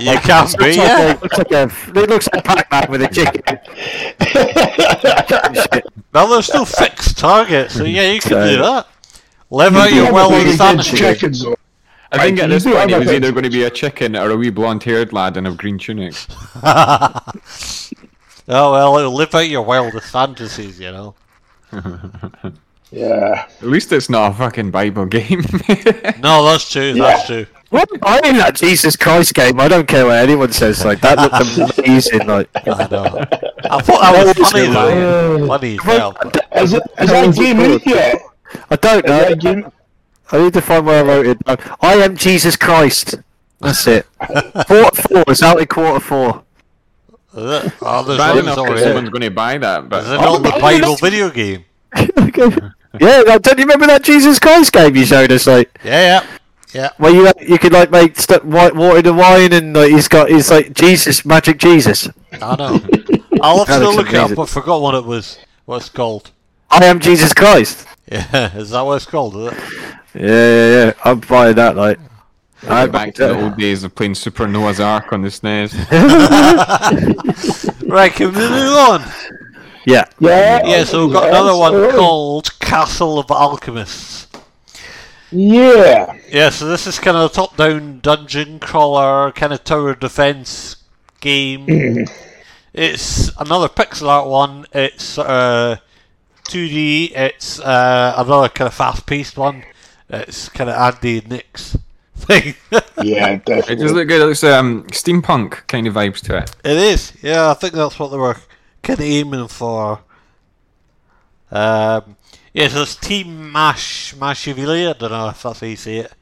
You can't be, Looks like yeah. a- looks like a, it looks like Pac-Man with a chicken. Shit. Well, there's still fixed targets, so yeah, you can So- do that. Live out your well wildest fantasy. chickens. I think at this point it was either going to be a chicken or a wee blonde-haired lad in a green tunic. oh well, live out your wildest fantasies, you know. Yeah. At least it's not a fucking Bible game. No, that's true. That's true. What? I in that Jesus Christ game. I don't care what anyone says. Like that looked amazing. Like I know. I thought that was That funny though. good. Funny felt. Is, it, is that game out yet? I don't know. game? I need to find where I wrote it. down. I am Jesus Christ. That's it. quarter four. It's out in quarter four. Is it? Oh, there's Bad loads enough that already. someone's going to buy that, Is it but not the Oh, Bible video game? yeah, like, don't you remember that Jesus Christ game you showed us? Like Yeah, yeah. Yeah. where you you could like make st- white water into wine, and like he's got he's like Jesus, magic Jesus. I know. I'll have That to look it up. amazing. I forgot what it was. What it's called. I am Jesus Christ. Yeah, is that what it's called? Is it? Yeah, yeah, yeah. I'm buying that. Like, Go back to the old days of playing Super Noah's Ark on the SNES. Right, can we move on? yeah. Yeah. Yeah, so we've got yes, another one called Castle of Alchemists. Yeah. Yeah, so this is kind of a top-down dungeon crawler, kind of tower defense game. it's another pixel art one. It's uh, 2D. It's uh, another kind of fast-paced one. It's kind of Andy and Nick's thing. Yeah, It definitely. does look good. It looks um, steampunk kind of vibes to it. it is. Yeah, I think that's what they were kind of aiming for. Um, yeah, so it's Team Mash Mashivili. I don't know if that's how you say it.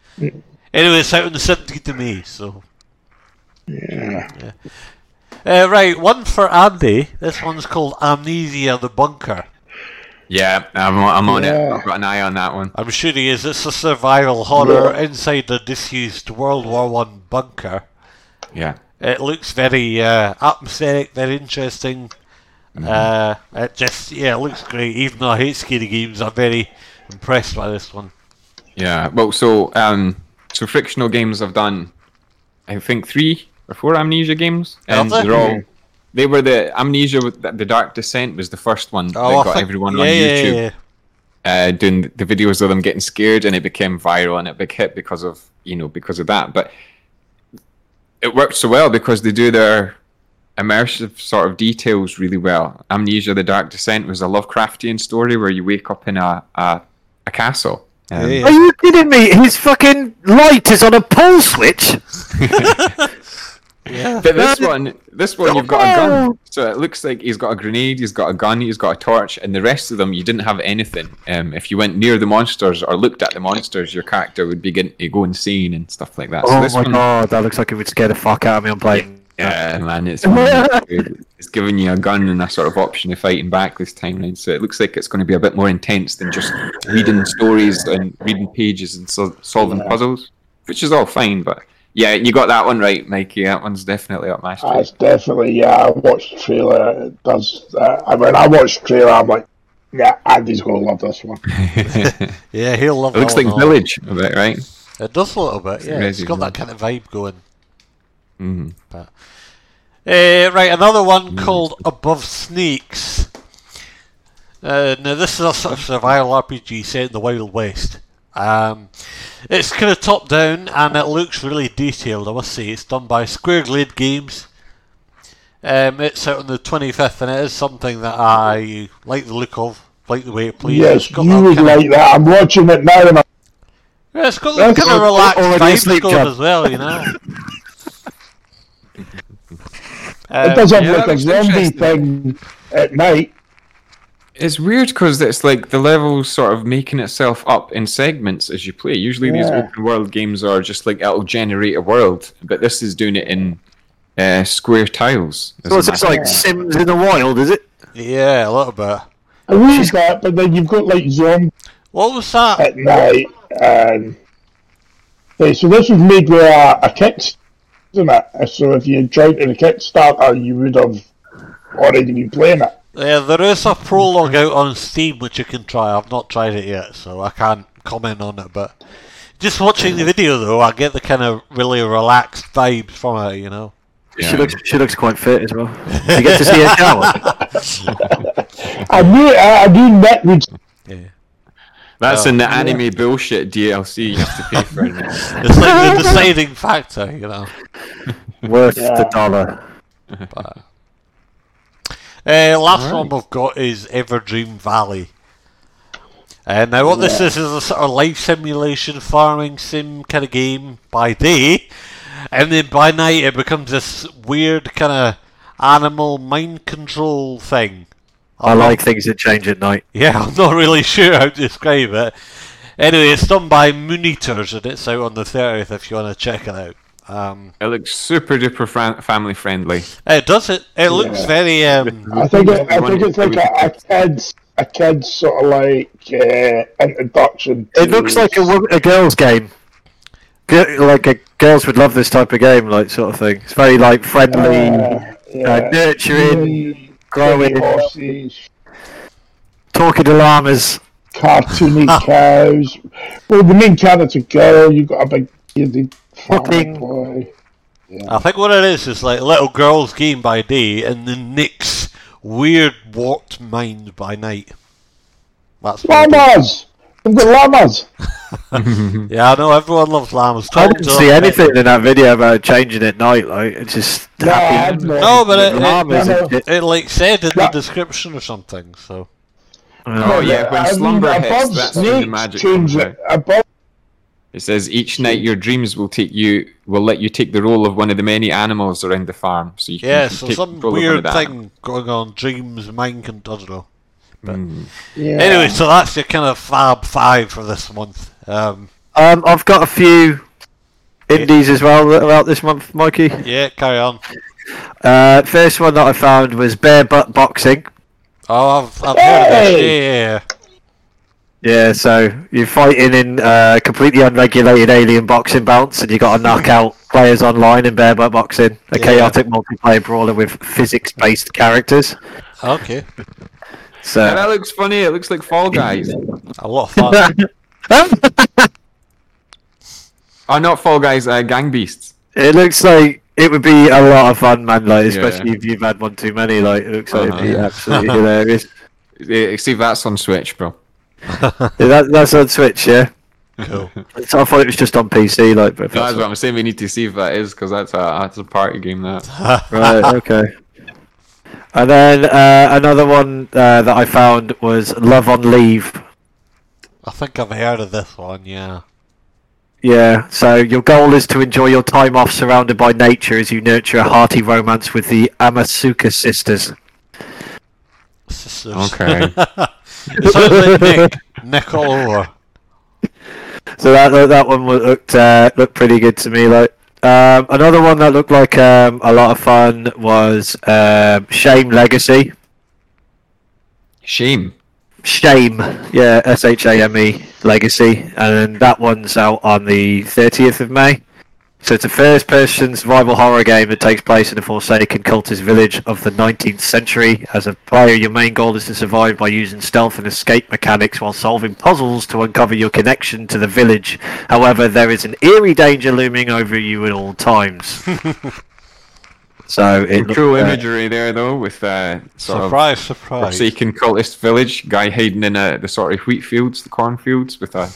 Anyway, it's out on the 17th of May, so. Yeah. Uh, right, one for Andy. This one's called Amnesia the Bunker. Yeah, I'm, I'm on it. I've got an eye on that one. I'm sure he is. It's a survival horror inside a disused World War One bunker. Yeah. It looks very uh, atmospheric, very interesting. Uh, it just, yeah, it looks great. Even though I hate scary games, I'm very impressed by this one. Yeah. Well, so um, so frictional games I've done, I think three or four amnesia games, and they're all. They were the amnesia. With the, the Dark Descent was the first one Oh, that I got think- everyone yeah, on YouTube. yeah. uh, doing the videos of them getting scared, and it became viral and a big hit because of you know because of that. But it worked so well because they do their immersive sort of details really well. Amnesia: The Dark Descent was a Lovecraftian story where you wake up in a a, a castle. Um, Are you kidding me? His fucking light is on a pole switch. Yeah. But this one, this one, you've got a gun. So it looks like he's got a grenade, he's got a gun, he's got a torch, and the rest of them, you didn't have anything. Um, if you went near the monsters or looked at the monsters, your character would begin to go insane and stuff like that. So Oh this my one, god, that looks like it would scare the fuck out of me on playing. yeah, man, it's it's giving you a gun and a sort of option of fighting back this time round. So it looks like it's going to be a bit more intense than just reading stories and reading pages and so- solving Yeah. puzzles, which is all fine. But yeah, you got that one right, Mikey. That one's definitely up my street. It's definitely, yeah, I watched the trailer. It does. Uh, I mean, I watched the trailer, I'm like, yeah, Andy's going to love this one. Yeah, he'll love It looks like. Village a bit, right? It does a little bit, yeah. It's Resi got that kind of vibe going. hmm But uh, right, another one called Above Snakes. Uh, now this is a sort of survival RPG set in the Wild West. Um, it's kind of top down and it looks really detailed. I must say, it's done by Square Glade Games. Um, it's out on the 25th, and it is something that I like the look of, like the way it plays. yes, you would like that. I'm watching it now, and I'm, Yeah, it's got that kind of relaxed asleep, going as well, you know. it Um, does have yeah, like a zombie thing at night. It's weird because it's like the level's sort of making itself up in segments as you play. Usually these open world games are just like it'll generate a world, but this is doing it in uh, square tiles. So it's just like Sims in the wild, is it? yeah, a little bit. I read that, but then you've got like zombies What was that? at night. And okay, so this was made with a, a kick, isn't it? So if you joined in a Kickstarter, you would have already been playing it. Yeah, there is a prologue out on Steam which you can try. I've not tried it yet, so I can't comment on it. But just watching the video, though, I get the kind of really relaxed vibes from it. You know. She looks she looks quite fit as well. You get to see her shower. I knew I, I knew Nick would. Yeah. That's Oh. in the anime bullshit DLC you have to pay for. It. It's like the deciding factor, you know. Worth Yeah. the dollar. But, uh, last one we've got is Everdream Valley. Uh, now, what this is is a sort of life simulation farming sim kind of game by day, and then by night it becomes this weird kind of animal mind control thing. I like things that change at night. Yeah, I'm not really sure how to describe it. Anyway, it's done by Mooneaters, and it's out on the 30th if you want to check it out. Um, It looks super duper fran- family friendly. it does it. It looks Yeah. very. Um, I think it, I think it's like a, a kids a kids sort of like uh, introduction. It looks like a, a girls' game. Like a, girls would love this type of game, like sort of thing. It's very like friendly, uh, uh, nurturing, growing, horses, talking to llamas. cartoony cows. Well, the main character's a girl. You've got a big bearded farmer Fucking- boy. I think what it is is like little girl's game by day, and the Nick's weird warped mind by night. That's what it is. Llamas. We've got llamas. Yeah, I know everyone loves llamas. I didn't see them. anything in that video about changing at night. Like it's just No, happy. no- No, but it, llamas it, and shit. it like said in the description or something. So Oh yeah, when I mean, slumber hits, that's when the magic change it. Above It says each night your dreams will take you will let you take the role of one of the many animals around the farm. So you can yeah, take so some control of one of weird the thing going on. Dreams, mind can I don't. Mm. yeah. Anyway, so that's your kind of fab five for this month. Um, Um, I've got a few indies as well that are out this month, Mikey. yeah, carry on. Uh, first one that I found was Bare Butt Boxing. Oh, I've, I've heard of this. Yeah, yeah, Yeah, so you're fighting in uh, completely unregulated alien boxing bouts, and you got to knock out players online in bare butt boxing. A Yeah. chaotic multiplayer brawler with physics-based characters. yeah. Okay, Yeah, So that looks funny. It looks like Fall Guys. a lot of fun. Oh, not Fall Guys, uh, Gang Beasts. It looks like it would be a lot of fun, man. Like, Yeah. especially if you've had one too many. Like, it looks like it'd be Uh-huh. absolutely hilarious. See, that's on Switch, bro. Yeah, that, that's on Switch, yeah. Cool. So I thought it was just on PC, like, but That's that's what I'm saying. We need to see if that is because that's a that's a party game. That right, okay. And then uh, another one uh, that I found was Love on Leave. I think I've heard of this one, yeah. Yeah, so your goal is to enjoy your time off surrounded by nature as you nurture a hearty romance with the Amasuka sisters. Sisters. Okay. it sounds like Nick. Nick all over. So that that, that one looked uh, looked pretty good to me. Like um, another one that looked like um, a lot of fun was um, Shame Legacy. shame. Shame, yeah, S H A M E Legacy, and that one's out on the 30th of May. So it's a first-person survival horror game that takes place in a forsaken cultist village of the 19th century. As a player, your main goal is to survive by using stealth and escape mechanics while solving puzzles to uncover your connection to the village. However, there is an eerie danger looming over you at all times. so it looked, cool uh, imagery there though, with uh, sort Surprise, of surprise. forsaken cultist village guy hiding in uh, the sort of wheat fields, the cornfields, with a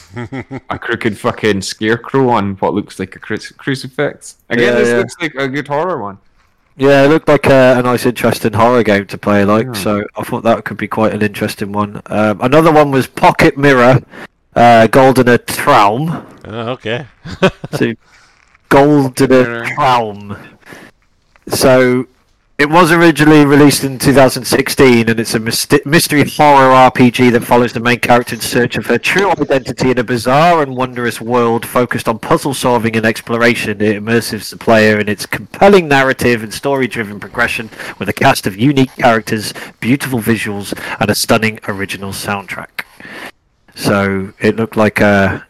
a crooked fucking scarecrow on what looks like a cru- crucifix. Again, Yeah, this yeah. looks like a good horror one. Yeah, it looked like a, a nice, interesting horror game to play. Like, Yeah. so I thought that could be quite an interesting one. Um, another one was Pocket Mirror, uh, Goldener Traum. Oh, okay. So, Goldener Mirror. Traum. So, it was originally released in 2016, and it's a mystery horror RPG that follows the main character in search of her true identity in a bizarre and wondrous world focused on puzzle solving and exploration. It immerses the player in its compelling narrative and story driven progression with a cast of unique characters, beautiful visuals, and a stunning original soundtrack. So, it looked like a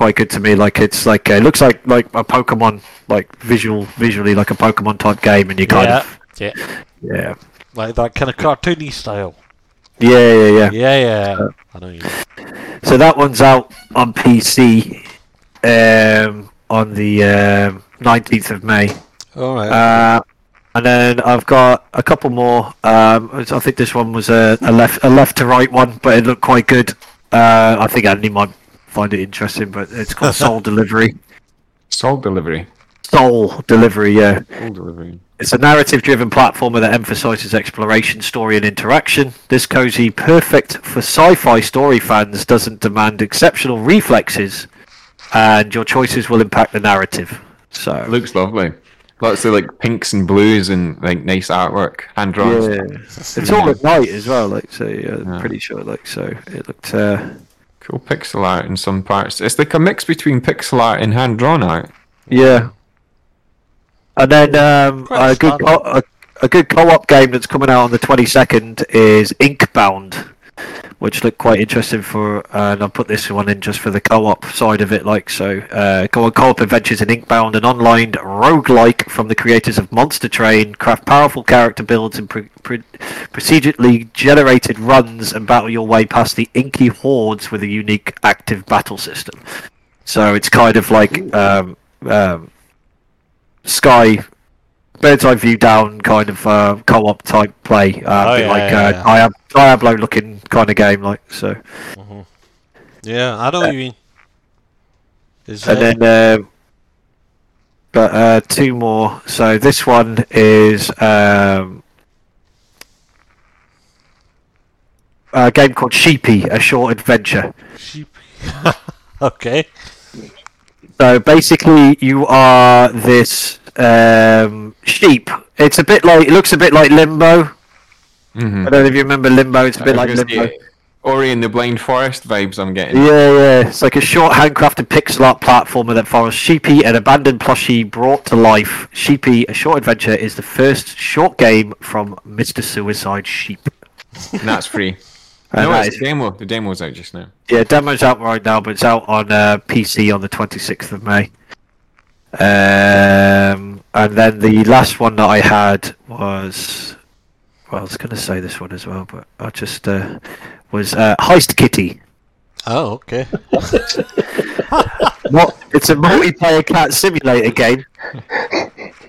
quite good to me. Like it's like uh, it looks like like a Pokemon, like visual visually like a Pokemon type game, and you kind yeah. of yeah. yeah Like that kind of cartoony style. yeah yeah yeah. Yeah, yeah. I know you. So that one's out on PC um, on the um, nineteenth of May. Alright. Uh, and then I've got a couple more. Um, I think this one was a, a left a left to right one, but it looked quite good. Uh, I think Andy might find it interesting, but it's called Soul Delivery. Soul delivery. Soul Delivery, yeah. Soul delivery. It's a narrative driven platformer that emphasizes exploration, story, and interaction. This cozy, perfect for sci fi story fans, doesn't demand exceptional reflexes, and your choices will impact the narrative. So, Looks lovely. Lots of like pinks and blues and like nice artwork, hand drawn. yeah. it's all at night as well, like, so, yeah, Yeah. pretty sure, like, so it looked, uh, Cool pixel art in some parts. It's like a mix between pixel art and hand drawn art. yeah. And then, um, a good, co- a, a good co op game that's coming out on the 22nd is Inkbound. Which looked quite interesting for, uh, and I'll put this one in just for the co-op side of it. Like so, uh, go on co-op adventures in Inkbound, an online roguelike from the creators of Monster Train. Craft powerful character builds and pre- pre- procedurally generated runs, and battle your way past the inky hordes with a unique active battle system. So it's kind of like um, um, Sky bird's eye view down kind of uh, co-op type play, uh, Oh, yeah, like yeah, uh, yeah. Diab- Diablo looking kind of game, like so. Yeah, I know what you mean. Is And then, uh, but uh, two more. So this one is um, a game called Sheepy: A Short Adventure. Sheepy. okay. So basically, you are this um, sheep. It's a bit like it looks a bit like Limbo. Mm-hmm. I don't know if you remember Limbo. It's a bit like Limbo. Ori and the Blind Forest vibes I'm getting. Yeah, yeah. It's like a short handcrafted pixel art platformer that follows Sheepy, an abandoned plushie brought to life. Sheepy, a short adventure, is the first short game from Mr. Suicide Sheep. And that's free. And no, it's is- demo. The demo's out just now. yeah, demo's out right now, but it's out on uh, PC on the 26th of May. Um, and then the last one that I had was. Well, I was going to say this one as well, but I just. Uh, was uh, Heist Kitty. Oh, okay. What? It's a multiplayer cat simulator game.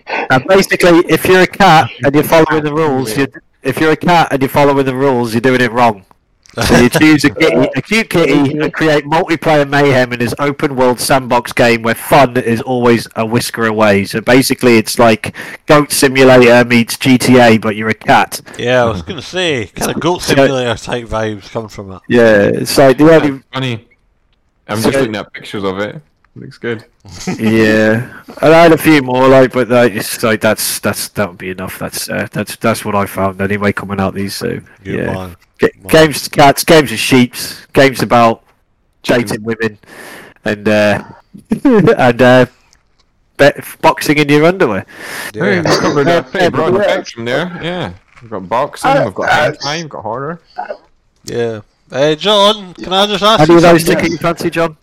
And basically, if you're a cat and you're following the rules, you if you're a cat and you're following the rules, you're doing it wrong. So you choose a, kitty, a cute kitty and create multiplayer mayhem in this open world sandbox game where fun is always a whisker away. So basically, it's like Goat Simulator meets GTA, but you're a cat. Yeah, I was gonna say, kind of goat simulator type vibes coming from it. Yeah, it's like the only Funny. I'm just looking at pictures of it. Looks good. Yeah, and I had a few more like, but like, it's like that's that's that would be enough. That's uh, that's that's what I found anyway. Coming out these, so Good yeah, man. Ga- games, cats, games of sheeps, games about dating women, and uh, and uh, be- boxing in your underwear. Hey, Yeah. we've covered a pretty broad spectrum there. Yeah. We've got boxing, Uh, we've got uh, hentai, we've got horror. yeah. Hey, John, can I just ask Any you of those something? tickle your fancy, John?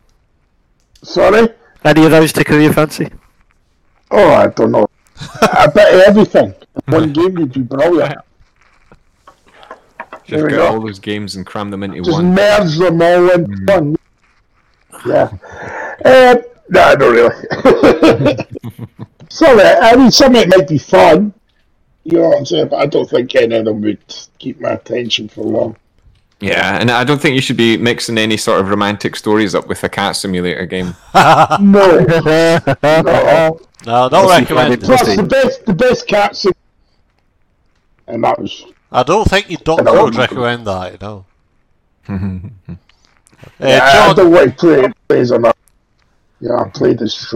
Sorry? Any of those tickle your fancy? Oh, I don't know. I bet everything. One game would be brilliant. Just get go. all those games and cram them into one. Just one. merge them all in one. Yeah. Uh, no, not really. Sorry, I mean, some of it might be fun. You know what I'm saying? But I don't think any of them would keep my attention for long. Yeah, and I don't think you should be mixing any sort of romantic stories up with a cat simulator game. No. no. No, not Let's see if I recommend. did- Plus, the best, the best cats. And that was. I don't think your doctor would recommend that. You know. Uh, Yeah, I John, don't want to play plays on that. Yeah, I played this.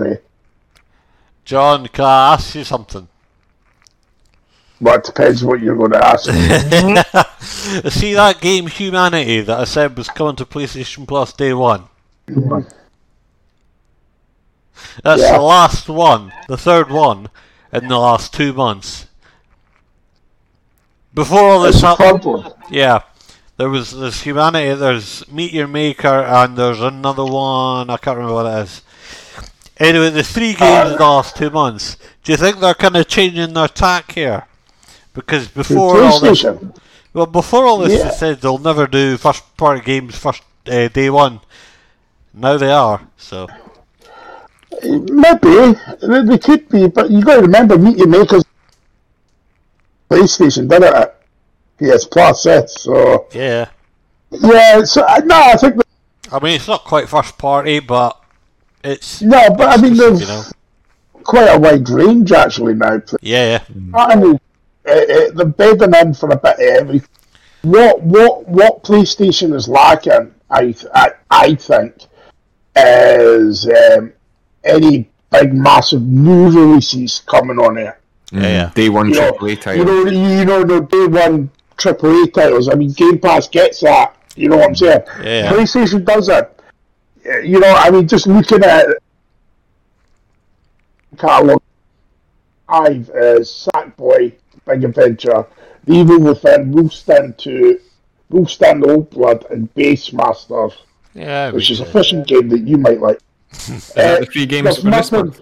John, can I ask you something? But it depends what you're going to ask. Me. See that game Humanity that I said was coming to PlayStation Plus day one? That's Yeah. the last one, the third one, in the last two months. Before all this happened, yeah, there was this Humanity, there's Meet Your Maker, and there's another one, I can't remember what it is. Anyway, the three games in the last two months. Do you think they're kind of changing their tack here? Because before all this, well, before all this Yeah. is said, they'll never do first party games first uh, day one. Now they are. So Maybe they, they could be, but you got to remember, Meet Your Makers. PlayStation did it at PS Plus, eh? So yeah, yeah, so uh, no, I think I mean it's not quite first party, but it's no, but I mean there's you know. quite a wide range actually now. Yeah, yeah. I mean, uh, uh, they're bedding in for a bit of everything. What what what PlayStation is lacking, I I, I think, is um, any big massive new releases coming on it. Yeah, yeah. Day one You know, AAA you know, you know the day one AAA titles. I mean, Game Pass gets that. You know what I'm saying? Yeah. PlayStation does it. Uh, You know, I mean, just looking at catalog, I've uh, Sackboy, Big Adventure, The Evil Within, Wolfenstein 2, Wolfenstein Old Blood, and Bassmasters, yeah. which is a did. fishing game that you might like. Is that the three games there's for this month?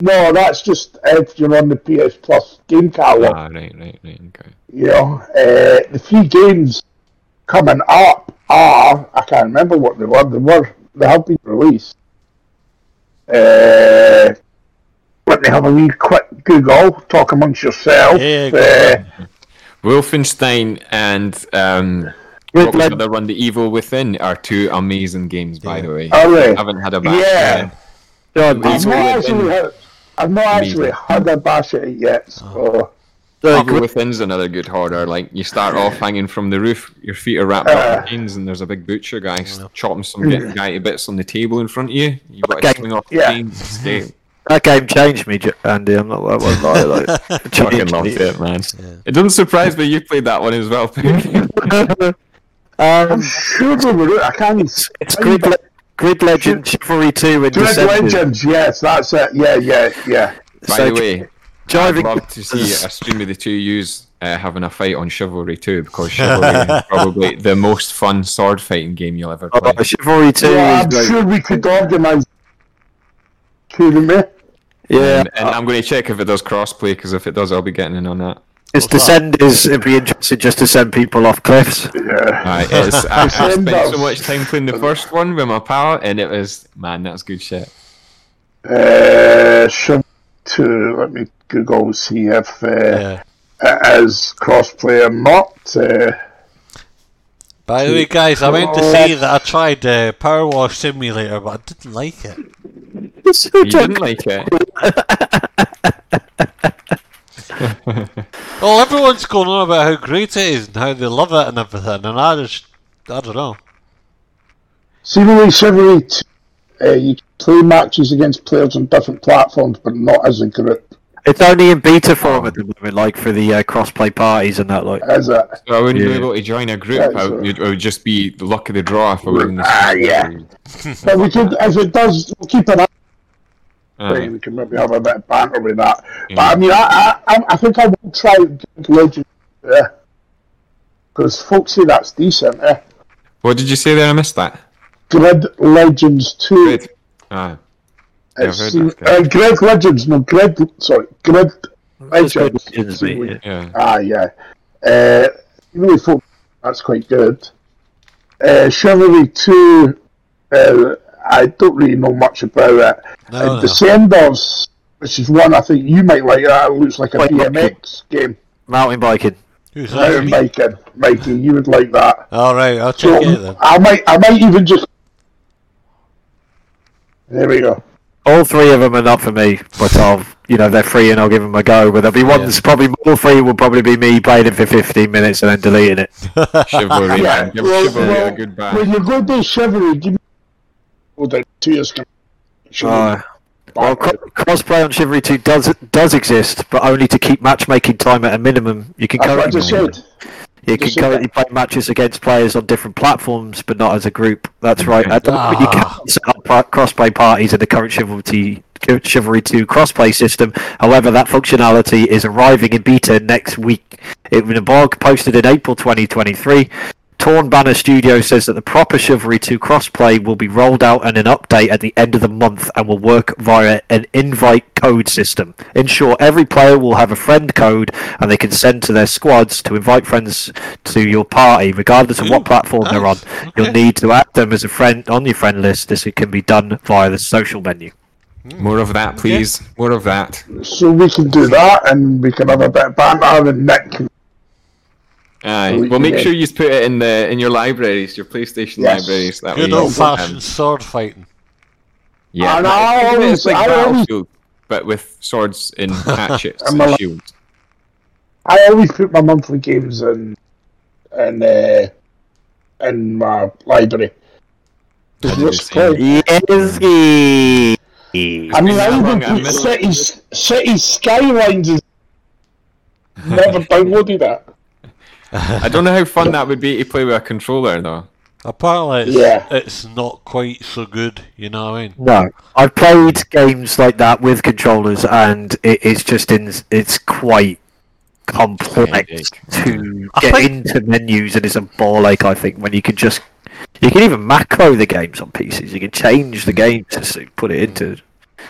No, that's just if you're on the PS Plus game catalog. Ah, right, right, right. Okay. You know, uh, the three games coming up are I can't remember what they were. They were they have been released. Uh, let me have a wee quick Google. Talk amongst yourself. Yeah, go uh, Wolfenstein and um, what was Lead- the other one? The Evil Within are two amazing games, by the way. Are they? I haven't had a back. Yeah. John, I've these not Evil Within. had, I've not actually had a bash at it yet. So uh, Evil Within's another good horror. Like you start off hanging from the roof, your feet are wrapped up in chains, and there's a big butcher guy chopping some get- guy to bits on the table in front of you. You've got to swing off the Yeah. chains and escape. that game changed me, Andy. I'm not. that one lie. Like, it Fucking changed loved me. it, man. It doesn't surprise me you played that one as well. Pig. I'm um, sure they were. I can't. it's Grid, Le- Grid Legend Chivalry Two in Dread December. Legends. Yes, that's it. Yeah, yeah, yeah. By So, the way, I'd love to see a stream of the two yous uh, having a fight on Chivalry 2 because Chivalry is probably the most fun sword fighting game you'll ever play. Oh, Chivalry Two Yeah, is I'm like, sure we could organise. Couldn't we? yeah. And, and I'm going to check if it does crossplay because if it does, I'll be getting in on that. It's send is it'd be interesting just to send people off cliffs. Yeah. Aye, it's, I, I Descend spent of- so much time playing the first one with my pal, and it was man, that's good shit. Uh, Chiv 2, let me Google see if uh, Yeah. it is crossplay or not. Uh, By the way, guys, I meant to say that I tried uh, Power Wash Simulator, but I didn't like it. You didn't like it. Well, everyone's going on about how great it is and how they love it and everything, and I just, I don't know. seemingly Chivalry uh, you play matches against players on different platforms, but not as a group. It's only in beta form at the moment, like for the uh, cross-play parties and that. Like, Is it? So I wouldn't be able to join a group. Yeah, I would, it would just be the luck of the draw if I was in the Ah, yeah. But we could, if it does, we'll keep an eye on it. Uh, We can maybe have a bit of banter with that. But I mean, I, I, I- I think I will try Grid Legend. Yeah. Because folks say that's decent, eh? what did you say there? I missed that. Grid Legends 2. Great. Ah, Yeah, I've It's, heard that's good. uh, Grid Legends, no, Grid, sorry, Grid It's Legends. isn't? Yeah. yeah. Ah, yeah. Uh, really thought that's quite good. Uh, Chivalry 2, uh, I don't really know much about it. No, Uh, no. Descenders, which is one I think you might like. That looks like a Quite like BMX game. Mountain biking. Who's Mountain biking, Mikey, you would like that. All right, I'll So check it then. I might, I might even just. There we go. All three of them are not for me, but I'll, you know, they're free and I'll give them a go. But there'll be ones, probably all three will probably be me playing it for 15 minutes and then deleting it. Chivalry, Yeah, man. Give well, Chivalry well, a good When back. you go to Chivalry, give me. Hold on, two years. Uh, well, cro- crossplay on Chivalry 2 does does exist, but only to keep matchmaking time at a minimum. You can That's what I currently you can just currently play matches against players on different platforms, but not as a group. That's right. At the moment, you can set up crossplay parties in the current Chivalry Chivalry 2 crossplay system. However, that functionality is arriving in beta next week. It was a blog posted in April 2023. Torn Banner Studio says that the proper Chivalry 2 crossplay will be rolled out in an update at the end of the month and will work via an invite code system. In short, every player will have a friend code and they can send to their squads to invite friends to your party, regardless of what Ooh, platform they're on. nice. You'll need to add them as a friend on your friend list. This can be done via the social menu. Hmm. More of that, please. More of that. So we can do that, and we can have a bit of banter, and Nick can Aye. we Well, make can- sure you put it in the in your libraries, your PlayStation Yes. libraries. That Good old fashioned sword fighting. Yeah, And but I it's always- like I always- but with swords and hatchets I'm and shields. I always put my monthly games in in uh, in my library. I do the What's same. called- Yes, I mean, I How even put missed- Cities Cities Skylines. Is never downloaded it. I don't know how fun that would be to play with a controller, though. Apparently, it's, Yeah. it's not quite so good. You know what I mean? No, I've played games like that with controllers, and it, it's just in, it's quite complex Headache. to I get think- into menus, and it's a ball ache. I think when you can just you can even macro the games on PCs. You can change the game to put it into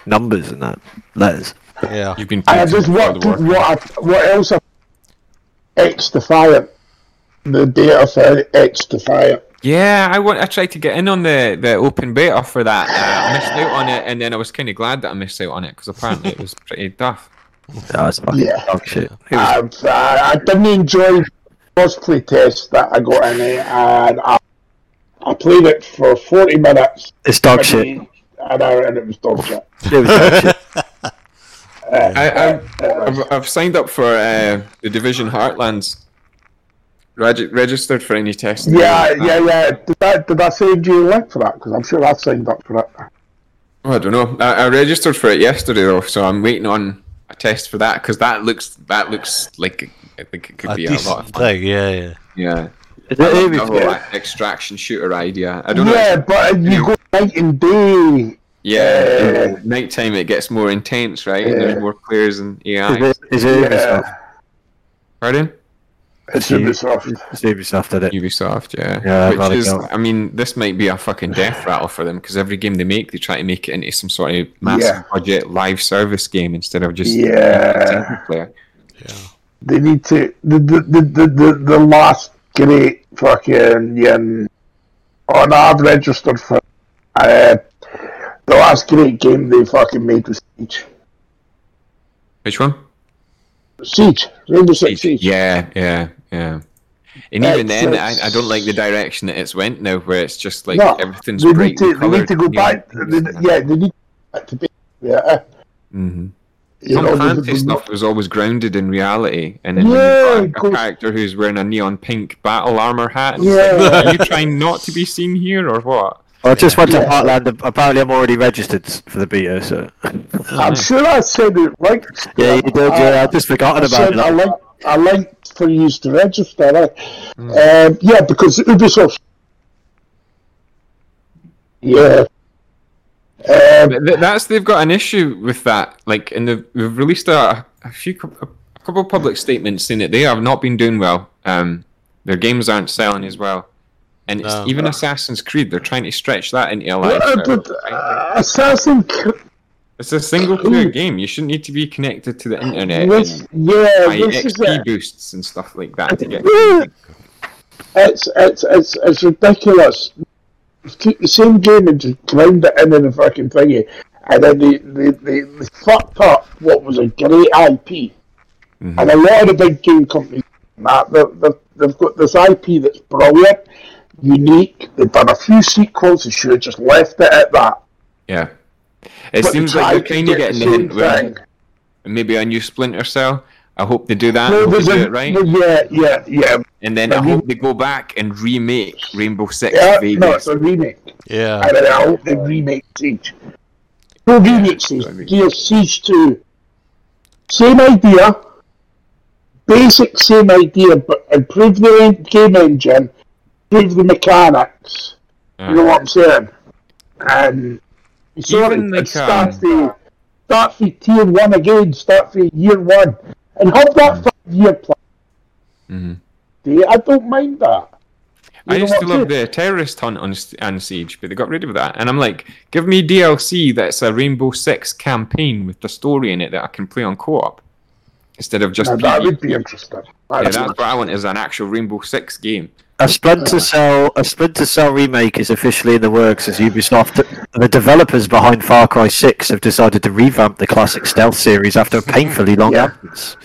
numbers and that letters. Yeah. You've been And I playing just what what I, what else? I, XDefiant. The data for XDefiant. Yeah, I want. I tried to get in on the, the open beta for that. Uh, I missed out on it, and then I was kind of glad that I missed out on it because apparently it was pretty tough. That's fucking Yeah. dog shit. Was- I've, uh, I didn't enjoy the cosplay test that I got in it, and I, I played it for forty minutes. it's dog shit. An hour, and it was dog shit. It was dog shit. I, I've, I've, I've signed up for uh, the Division Heartlands. Reg- registered for any testing. Yeah, yeah, yeah. Did I, did I send you a link for that? Because I'm sure I've signed up for it. Oh, I don't know. I, I registered for it yesterday though, so I'm waiting on a test for that because that looks that looks like I think it could A be a lot of decent fun. thing. Yeah, yeah. Yeah. It- I it love whole good. extraction shooter idea. I don't know. Yeah, but you go night and day. Yeah, Yeah. nighttime it gets more intense, right? Yeah. there's more players and AI. Is it, is it Ubisoft? Yeah, Pardon? it's Ubisoft. It's Ubisoft, did it? Ubisoft, yeah. Yeah, I'd Which is. I mean, this might be a fucking death rattle for them because every game they make, they try to make it into some sort of massive Yeah. budget live service game instead of just Yeah. single player. Yeah. They need to the the the the, the, the last great fucking um, oh no, I've registered for uh, The last great game they fucking made was Siege. Which one? Siege. Rainbow Six Siege. Yeah, yeah, yeah. And even then, I, it's- I don't like the direction that it's went now, where it's just like No, everything's they bright need to, they need to go back. They, yeah, they need to go back to basics. Yeah. hmm You Tom know, Clancy stuff was always grounded in reality, and then Yeah, a, character who's wearing a neon pink battle armor hat. and Yeah. like, Are you trying not to be seen here, or what? I just went to Yeah. Heartland. Apparently, I'm already registered for the beta. So I'm sure I said it right. yeah, you did. Yeah, I just forgotten I about said I like I like for you to register. eh? Mm. Um, yeah, because Ubisoft. Yeah. Um, But th- that's they've got an issue with that. Like, and they've, they've released a, a few a couple of public statements saying that they have not been doing well. Um, their games aren't selling as well, and it's No. even Assassin's Creed. They're trying to stretch that into a live uh, service, but, uh, Assassin. Cre- It's a single player game. You shouldn't need to be connected to the internet This, and yeah, buy this is XP it. boosts and stuff like that to get. It's it's it's it's ridiculous. Keep the same game and just ground it into the fucking thingy, and then they they, they, they fucked up what was a great IP, Mhm. and a lot of the big game companies, that they've, they've, they've got this IP that's brilliant, unique. They've done a few sequels. They should have just left it at that. Yeah, it But seems like tried they're kind of getting the the hint same with maybe a new Splinter Cell. I hope they do that. I No, hope they do it right. no, yeah, yeah, yeah, And then I I mean- hope they go back and remake Rainbow Six yeah. Vegas. No, it's a remake. Yeah. And then I hope they remake Siege. No remake Siege. I mean- Gears Siege 2. Same idea. Basic same idea, but improve the game engine, improve the mechanics. You know what I'm saying? And sorry, Even like, start um, the start for tier one again, start for year one. And have that five year plan. Mhm. See, I don't mind that. You I used to love the terrorist hunt on, on Siege, but they got rid of that. And I'm like, give me DLC that's a Rainbow Six campaign with the story in it that I can play on co-op instead of just. Now, that would be interesting. yeah, That's that's what I want is an actual Rainbow Six game. A Splinter Cell, a Splinter Cell remake is officially in the works as Ubisoft. The developers behind Far Cry 6 have decided to revamp the classic stealth series after a painfully long Yeah. absence.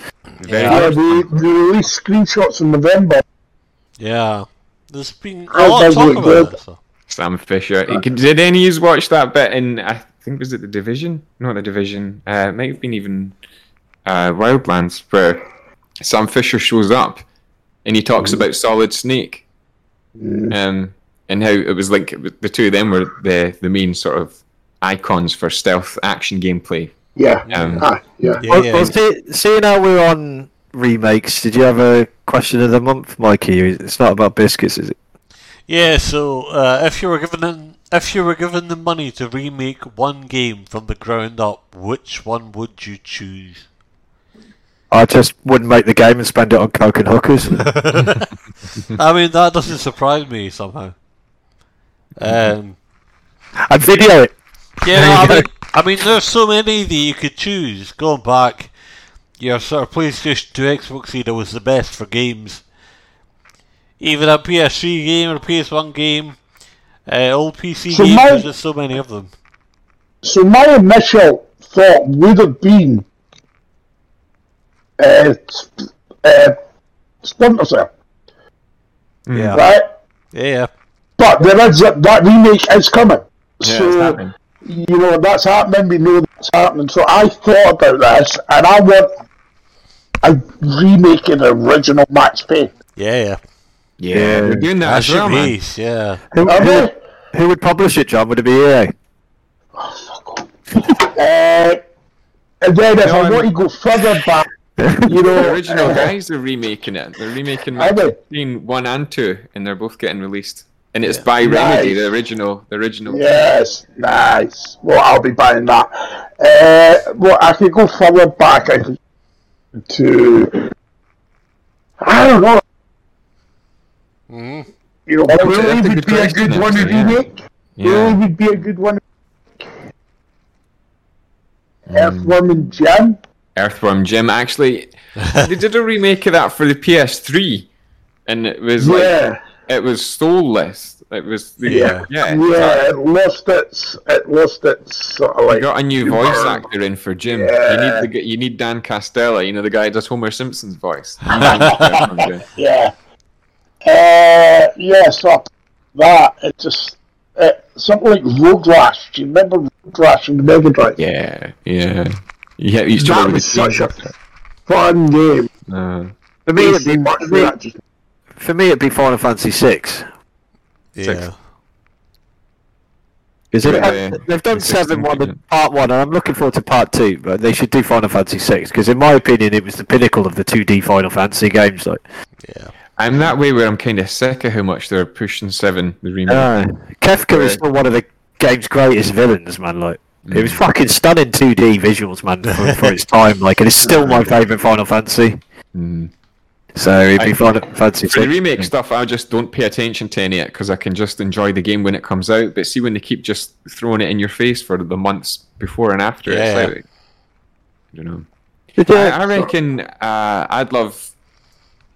Very Yeah, they, they released screenshots in November. Yeah. There's been a Oh, lot of talk about good. it. So. Sam Fisher. Did any of you watch that bit in? I think was it the Division? Not the Division. Uh, it might have been even uh, Wildlands, where Sam Fisher shows up and he talks Mm-hmm. about Solid Snake, um, and how it was like the two of them were the the main sort of icons for stealth action gameplay. Yeah. Um, Ah, yeah. Yeah, Well, yeah. well, see, seeing how we're on remakes, did you have a question of the month, Mikey? It's not about biscuits, is it? Yeah, so uh, if you were given an, if you were given the money to remake one game from the ground up, which one would you choose? I just wouldn't make the game and spend it on coke and hookers. I mean, that doesn't surprise me somehow. Um, and video it. yeah, no, I mean, I mean, there's so many that you could choose. Going back, your sort of PlayStation 2, Xbox era was the best for games. Even a PS3 game or a PS1 game, uh, old PC So games, my- there's just so many of them. So my initial thought would have been uh, uh, Splinter Cell, Yeah. right? Yeah, yeah. But there is a, that remake is coming. Yeah, so it's happening. you know that's happening. We know that's happening. So I thought about this, and I want a remake of the original Max Payne. Yeah, yeah. Yeah, they're doing that That as well, should man. be, yeah. Who, Are who, who would publish it, John? Would it be EA? Uh, and then if No, I I'm- want to go further back, you know, The original uh, guys are remaking it. They're remaking Are Max they? One and two, and they're both getting released. And it's by Remedy, Nice. the original, the original. Yes, nice. Well, I'll be buying that. Uh, well, I could go further back. I could to. I don't know. Mhm. You know, That's a- Willie that's a would be a good one to actually, yeah. remake. Willie would be a good one. Earthworm and Jim. Earthworm Jim. Actually, they did a remake of that for the PS3, and it was like Yeah. it was soulless. It was the, Yeah. yeah. Yeah, it lost its, it lost its sort of You got a new voice actor in for Jim. You need the g- you need Dan Castella. You know the guy that does Homer Simpson's voice. You need him. Yeah. Uh, yeah, so that, it just, it, something like Road Rash. Do you remember Road Rash on the Mega Drive? yeah, yeah, yeah. He's That was such a fun game. Uh, For me, it'd be, for for me, that, just- for me, it'd be Final Fantasy Six. Yeah. Because they've, Yeah, yeah. they've done 16 seven one bit. and part one, and I'm looking forward to part two. But they should do Final Fantasy Six because, in my opinion, it was the pinnacle of the 2D Final Fantasy games. Like, Yeah. I'm that way where I'm kind of sick of how much they're pushing Seven, the remake. uh, Kefka is still one of the game's greatest villains, man. Like, it was fucking stunning 2D visuals, man, for, for its time. Like, and it's still my favorite Final Fantasy. Mm. So it'd be I- Final Fantasy For the Six. remake stuff, I just don't pay attention to any of it because I can just enjoy the game when it comes out. But see, when they keep just throwing it in your face for the months before and after, Yeah. it's like, you know. I, I reckon uh, I'd love,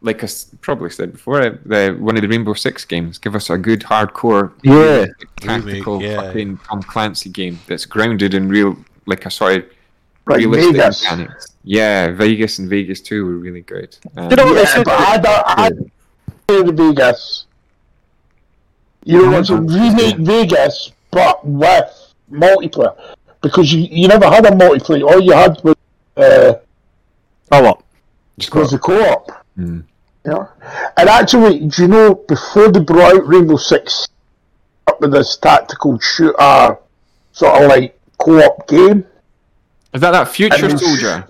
like I s- probably said before, uh, the one of the Rainbow Six games. Give us a good hardcore, Yeah. tactical Remake, yeah. fucking Tom Clancy game that's grounded in real, like a sort of Like realistic Vegas. mechanics. Yeah, Vegas and Vegas 2 were really good. Um, You know what they Yeah, should but do? I don't, I play the Vegas. You know, it's a remake Vegas, but with multiplayer. Because you, you never had a multiplayer. All you had was, uh, Oh, what? just was the co-op. Mm. Know? And actually, do you know, before they brought out Rainbow Six, up with this tactical shooter, sort of like co-op game, Is that that Future mean, Soldier?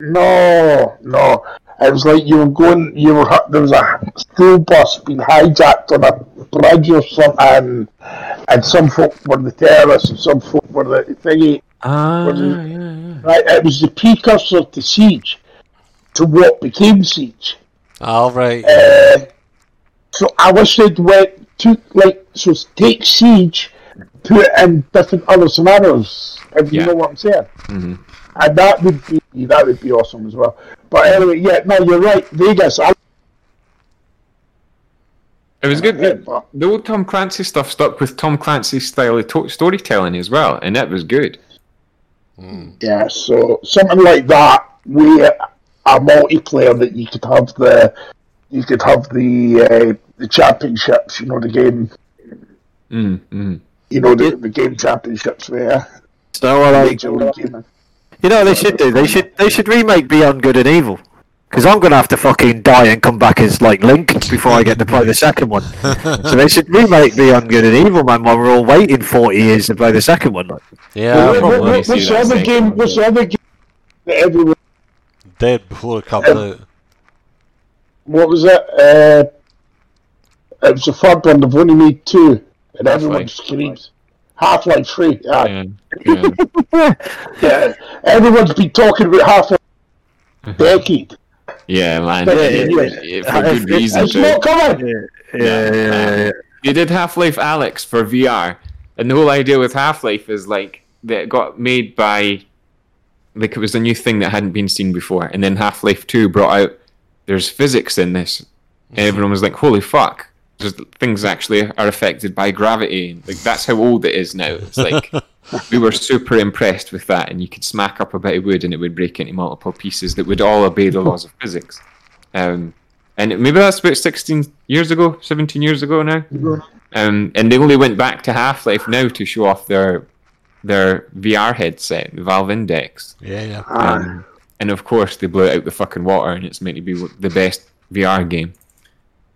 No, no. It was like you were going, you were, there was a school bus being hijacked on a bridge or something, and some folk were the terrorists and some folk were the thingy. Ah, Was it- yeah, yeah. Right, it was the precursor to Siege, to what became Siege. All right. Uh, so I wish they'd went to, like, so take Siege, put it in different other scenarios, if you know what I'm saying. Mhm. And that would be that would be awesome as well. But anyway, yeah, no, you're right. Vegas, I It was good. Yeah, The old Tom Clancy stuff stuck with Tom Clancy's style of to- storytelling as well, and that was good. yeah. So something like that, we a multiplayer that you could have the you could have the uh, the championships. You know the game. Mm, mm. You know the, the game championships there. So, well, like, Major League Gaming. you know what they should do? They should they should remake Beyond Good and Evil. Because I'm gonna have to fucking die and come back as like Link before I get to play the second one. so they should remake Beyond Good and Evil, man. While we're all waiting 40 years to play the second one. Like, yeah, What- what- probably what's the other game? What's the other game that everyone? Dead before it comes Um, out. What was it? Uh, it was the third one. They've only made two, and everyone Half-Life. screams. Half Life Three. Yeah. Yeah, yeah. Yeah, everyone's been talking about half a decade. yeah, man. Yeah, Yeah, yeah, yeah, for good It's- reason. It's not coming. yeah, yeah, yeah, yeah. They did Half Life Alyx for VR, and the whole idea with Half Life is like that got made by like it was a new thing that hadn't been seen before, and then Half Life Two brought out there's physics in this, and everyone was like, "Holy fuck!" Just things actually are affected by gravity. Like that's how old it is now. It's like we were super impressed with that, and you could smack up a bit of wood and it would break into multiple pieces that would all obey the laws of physics. Um, and maybe that's about 16 years ago, 17 years ago now. Um, and they only went back to Half Life now to show off their their VR headset, the Valve Index. Yeah, yeah. Um, and of course, they blew it out the fucking water, and it's meant to be the best VR game.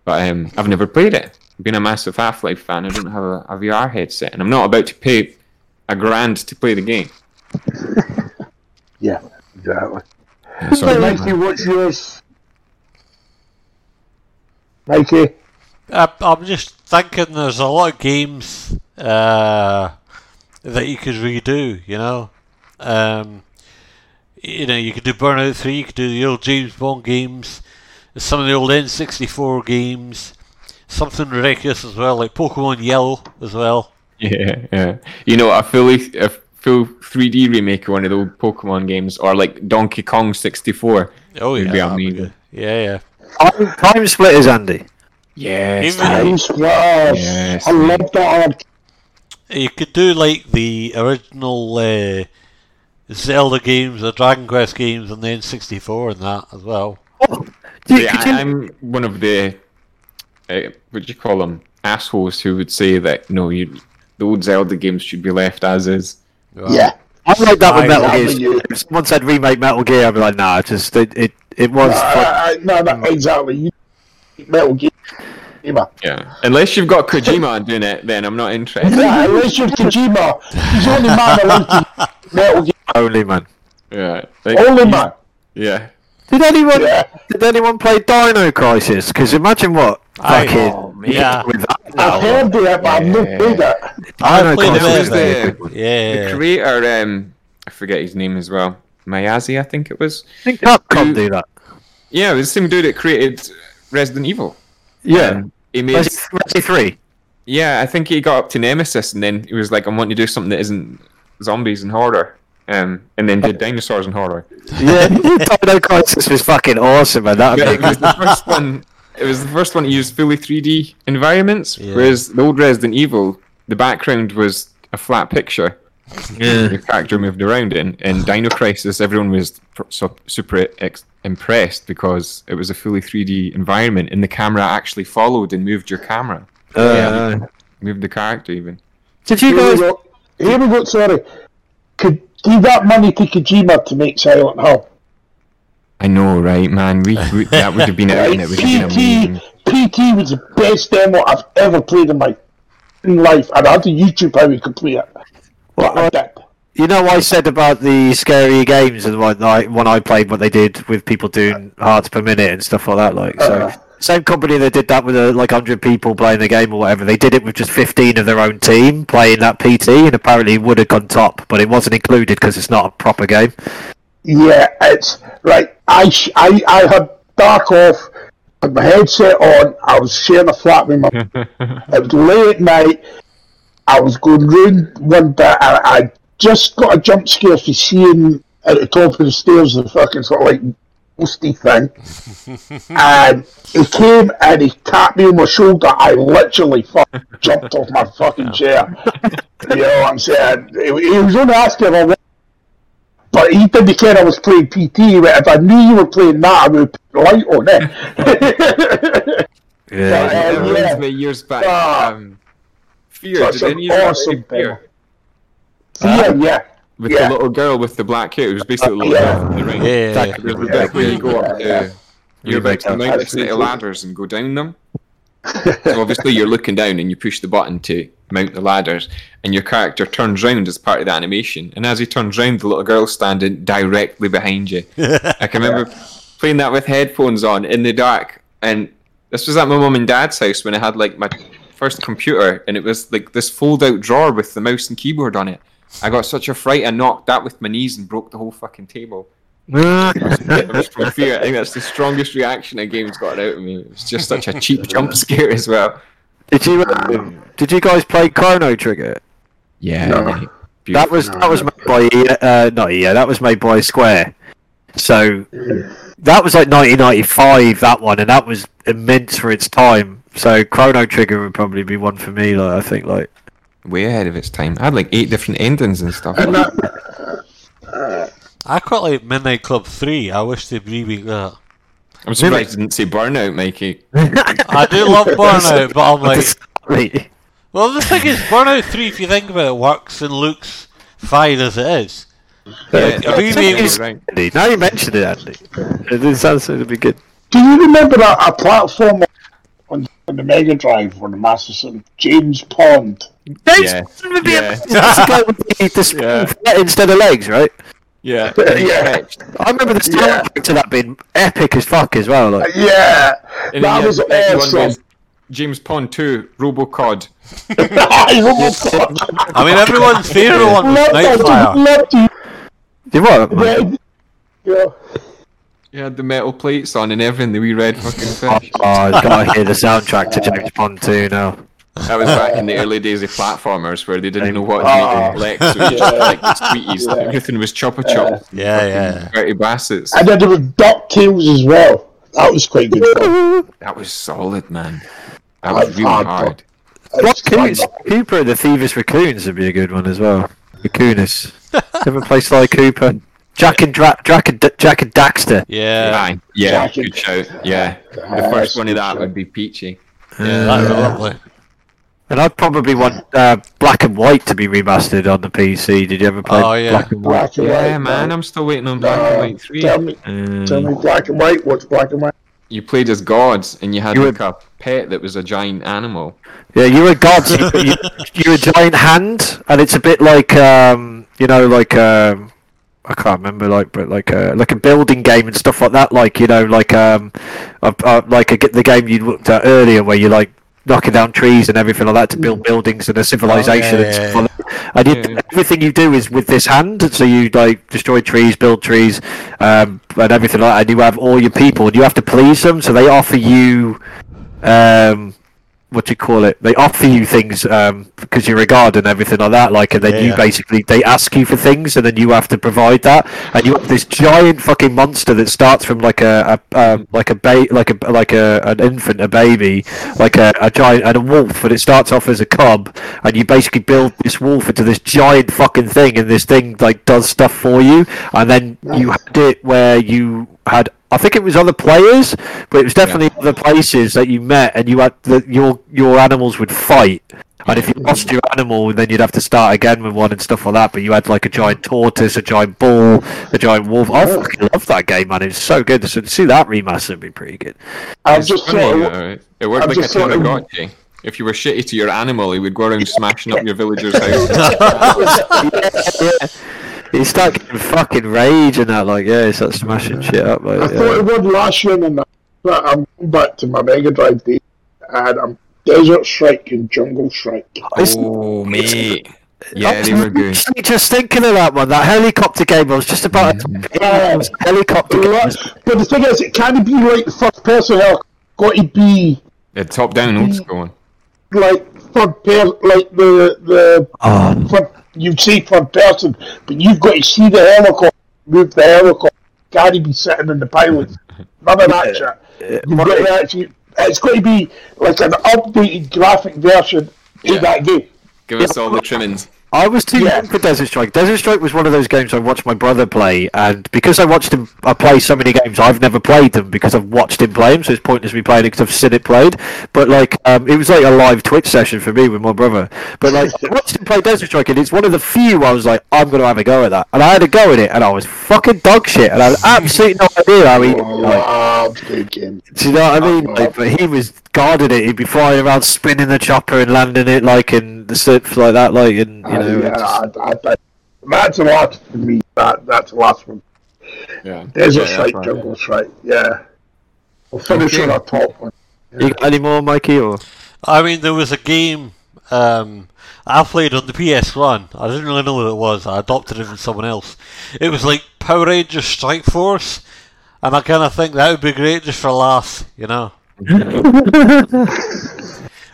But um, I've never played it. I've been a massive Half Life fan. I don't have a, a VR headset, and I'm not about to pay a grand to play the game. Yeah, exactly. Yeah, sorry, Mikey, what's yours? Mikey, I, I'm just thinking there's a lot of games uh, that you could redo, you know. Um, you know, you could do Burnout 3, you could do the old James Bond games, some of the old N64 games, something ridiculous as well, like Pokemon Yellow as well. Yeah, yeah. You know, a fully a full 3D remake of one of the old Pokemon games, or like Donkey Kong 64. Oh, Would yeah. be that'd be amazing. Yeah, yeah. Time, time splitters, Andy. Yes. Time Splitters. Yes. I love that. You could do like the original uh, Zelda games, the Dragon Quest games, and then 64 and that as well. You- Yeah, you- I, am one of the uh, what do you call them assholes who would say that no, you the old Zelda games should be left as is. Yeah. I like that with Metal I- Gear. If someone said remake Metal Gear, I'd be like, nah, just it it, it was. Uh, no, no, exactly. Metal Gear. Gamer. Yeah, unless you've got Kojima doing it, then I'm not interested. Yeah, unless you're Kojima, he's the only man allowed to Metal Gear. Only man. Yeah, like, Only you- man. Yeah, Did anyone Yeah. did anyone play Dino Crisis? Because imagine what I- fucking Oh. Yeah. with that. I've heard of it, but I've not Yeah. played it. I Dino played a Crisis bit is of a it. good one. the Yeah. creator, um, I forget his name as well. Mayazi, I think it was. I think Capcom do that. Yeah, it was the same dude that created Resident Evil. Yeah. Um, he made. Resi, Resi three. Yeah, I think he got up to Nemesis, and then he was like, "I want to do something that isn't zombies and horror." Um, and then did dinosaurs and horror. Yeah, Dino Crisis was fucking awesome, man. That Yeah, it was the first one. It was the first one to use fully 3D environments, Yeah. whereas the old Resident Evil, the background was a flat picture. Yeah. The character moved around in. In Dino Crisis, everyone was super ex- impressed because it was a fully 3D environment, and the camera actually followed and moved your camera, Uh, moved the character even. Did you Here we guys? go. Here we go. Sorry. Could give that money to Kojima to make Silent Hill. I know, right, man? We, we that would have been out, and it would have been PT, amazing. PT was the best demo I've ever played in my in life, and I had to YouTube how we could play it. But I did. You know, I said about the scary games and what I when I played what they did with people doing hearts per minute and stuff like that. Like, so Uh. same company that did that with uh, like hundred people playing the game or whatever. They did it with just fifteen of their own team playing that PT, and apparently it would have gone top, but it wasn't included because it's not a proper game. Yeah, it's right. I sh- I I had dark off, had my headset on. I was sharing a flat with my. it was late at night. I was going round one bit, and I just got a jump scare for seeing at the top of the stairs the fucking sort of like ghosty thing. and he came and he tapped me on my shoulder. I literally fucking jumped off my fucking chair. you know what I'm saying? He, he was only asking if I wanted but he didn't care I was playing PT. He went, if I knew you were playing that, I would put the light on it. Yeah, Yeah. It reminds yeah. me years back. Ah. Um, Fear, Such did an any of you awesome play Fear? yeah, yeah. With Yeah. the little girl with the black hair, it was basically uh, the little Yeah. girl from the ring. Yeah. There's the bit where you go up Yeah. to, you're about to mount a set of ladders and go down them. so obviously you're looking down and you push the button to mount the ladders, and your character turns round as part of the animation. And as he turns round, the little girl's standing directly behind you. I can remember playing that with headphones on in the dark, and this was at my mum and dad's house when I had like my first computer, and it was like this fold-out drawer with the mouse and keyboard on it. I got such a fright, I knocked that with my knees and broke the whole fucking table. From fear. I think that's the strongest reaction a game's got out of me. It was just such a cheap jump scare as well. Did you um, did you guys play Chrono Trigger? Yeah, No. That was that was made by uh, not EA, that was made by Square. So that was like 1995 that one, and that was immense for its time. So Chrono Trigger would probably be one for me. Like I think like way ahead of its time. I had like eight different endings and stuff. And that, I quite like Midnight Club 3. I wish they'd remake that. I'm surprised you didn't say Burnout, Mikey. I do love Burnout, but I'm like, Really? well, the thing is, Burnout 3, if you think about it, works and looks fine as it is. Yeah, a remake you're right. Now you mentioned it, Andy. It sounds like it'd be good. do you remember a, a platform on, on the Mega Drive or the Master System, James Pond? Yeah. would be Yeah. a- That's the guy with the, the spoon Yeah. flat instead of legs, right? Yeah. Yeah. I remember the Yeah. soundtrack to that being epic as fuck as well. Like, Yeah, And then that you was had the one awesome. was James Pond 2, Robocod. Robocop. I mean, everyone's favourite one was Loved it, Nightfire. loved you. you what? Yeah. Yeah. You had the metal plates on and everything, the wee red fucking fish. Oh, I've got to hear the soundtrack to James Pond 2 now. That was back in the early days of platformers where they didn't know what to make oh. Lex, so you just like the sweeties. Everything was chopper chop. Yeah, yeah. Dirty Bassets. And then there was DuckTales as well. That was quite good. fun. That was solid, man. That was I've really had hard. What It's fun, Coons? Cooper and the Thievius Raccoons would be a good one as well. Raccoonus. Ever play Sly Cooper? Jack and Dra- Jack and D- Jak and Daxter. Yeah, Aye, yeah, Jack and- good shout. Yeah, the Uh, first one of that shout. would be Peachy. yeah, that was lovely. And I'd probably want uh, Black and White to be remastered on the PC. Did you ever play Oh, yeah. Black and White? Black and Yeah, white, man, I'm still waiting on Black and White 3. Tell me, tell me black and white. What's black and white? You played as gods, and you had You like a pet that was a giant animal. Yeah, you were a god. so you, you, you're a giant hand, and it's a bit like um, you know, like um, I can't remember, like but like a like a building game and stuff like that. Like you know, like um, uh, uh, like a, the game you looked at earlier, where you like knocking down trees and everything like that to build buildings and a civilization yeah, and stuff yeah, like that. And you, Yeah, yeah. everything you do is with this hand. So you like destroy trees, build trees, um, and everything like that. And you have all your people, and you have to please them. So they offer you, um, what do you call it? They offer you things um, because you're a god and everything like that. Like, and then you Yeah. basically they ask you for things, and then you have to provide that. And you have this giant fucking monster that starts from like a, a um, like a ba- like a like a an infant, a baby, like a, a giant and a wolf. And it starts off as a cub, and you basically build this wolf into this giant fucking thing, and this thing like does stuff for you. And then you had it where you had I think it was other players, but it was definitely other places that you met, and you had the, your your animals would fight. And if you lost your animal, then you'd have to start again with one and stuff like that. But you had like a giant tortoise, a giant bull, a giant wolf. I fucking love that game, man. It's so good. So to see that remaster would be pretty good. I've just funny, thought. uh, it worked I've like a just Tamagotchi. If you were shitty to your animal, he would go around smashing up your villagers' house. You start getting fucking rage and that, like, yeah, you start smashing shit up. Like, I yeah. thought it would last year, and that, but I'm going back to my Mega Drive days, and I'm Desert Strike and Jungle Strike. oh, oh mate. Yeah, they were good. Just thinking of that one, that helicopter game. I was just about to mm-hmm. Yeah. it was a helicopter game. But the thing is, it can't be like first person. It's got to be The top down old school. like third person, like the the Oh, third, you say third person, but you've got to see the helicopter, move the helicopter. Can't be sitting in the pilot. None of that shit. You've got to actually. It's got to be like an updated graphic version Yeah. of that game. Give us all the trimmings. I was too Yeah. young for Desert Strike. Desert Strike was one of those games I watched my brother play, and because I watched him I play so many games, I've never played them because I've watched him play them. So it's pointless me playing it because I've seen it played. But like, um, it was like a live Twitch session for me with my brother. But like, I watched him play Desert Strike, and it's one of the few I was like, I'm gonna have a go at that, and I had a go at it, and I was fucking dog shit, and I had absolutely no idea how he. Oh, Like, good game. do you know what I mean? Like, but he was guarding it. He'd be flying around, spinning the chopper and landing it like in the surf like that, like in. you know. Yeah, it's- I, I, I, that's a lot for me. That that's the last one. Yeah. there's Yeah, Strike, that's right. Jungle Strike. Yeah. We'll finish Okay. on our top one. You got any more, Mikey? Or I mean, there was a game um, I played on the PS1. I didn't really know what it was. I adopted it from someone else. It was like Power Rangers Strike Force, and I kind of think that would be great just for laughs, you know.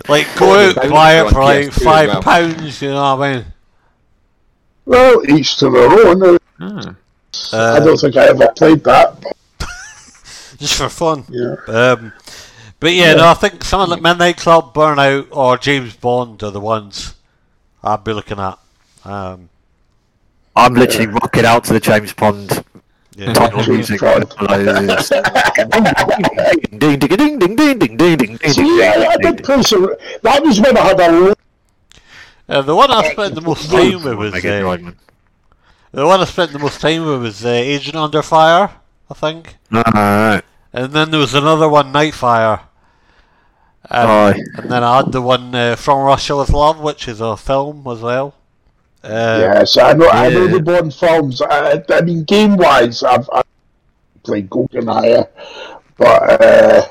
like go out, That buy it for like PS2 five well. pounds, you know what I mean? Well, each to their own. Ah. I Uh, don't think I ever played that. Just for fun. yeah. Um, but yeah, no, I think something like Midnight Club, Burnout, or James Bond are the ones I'd be looking at. Um, I'm literally rocking out to the James Bond yeah. title music. Ding ding ding ding ding ding ding ding ding See, yeah, I did play some. That was when I had a lot. Uh, the one I spent the most time with was uh, the one I spent the most time with was uh, Agent Under Fire, I think, Alright. and then there was another one, Nightfire, and, Aye. and then I had the one uh, From Russia with Love, which is a film as well. Uh, Yes, I know. I know yeah. the Bond films. I, I mean, game wise, I've, I've played GoldenEye, but uh,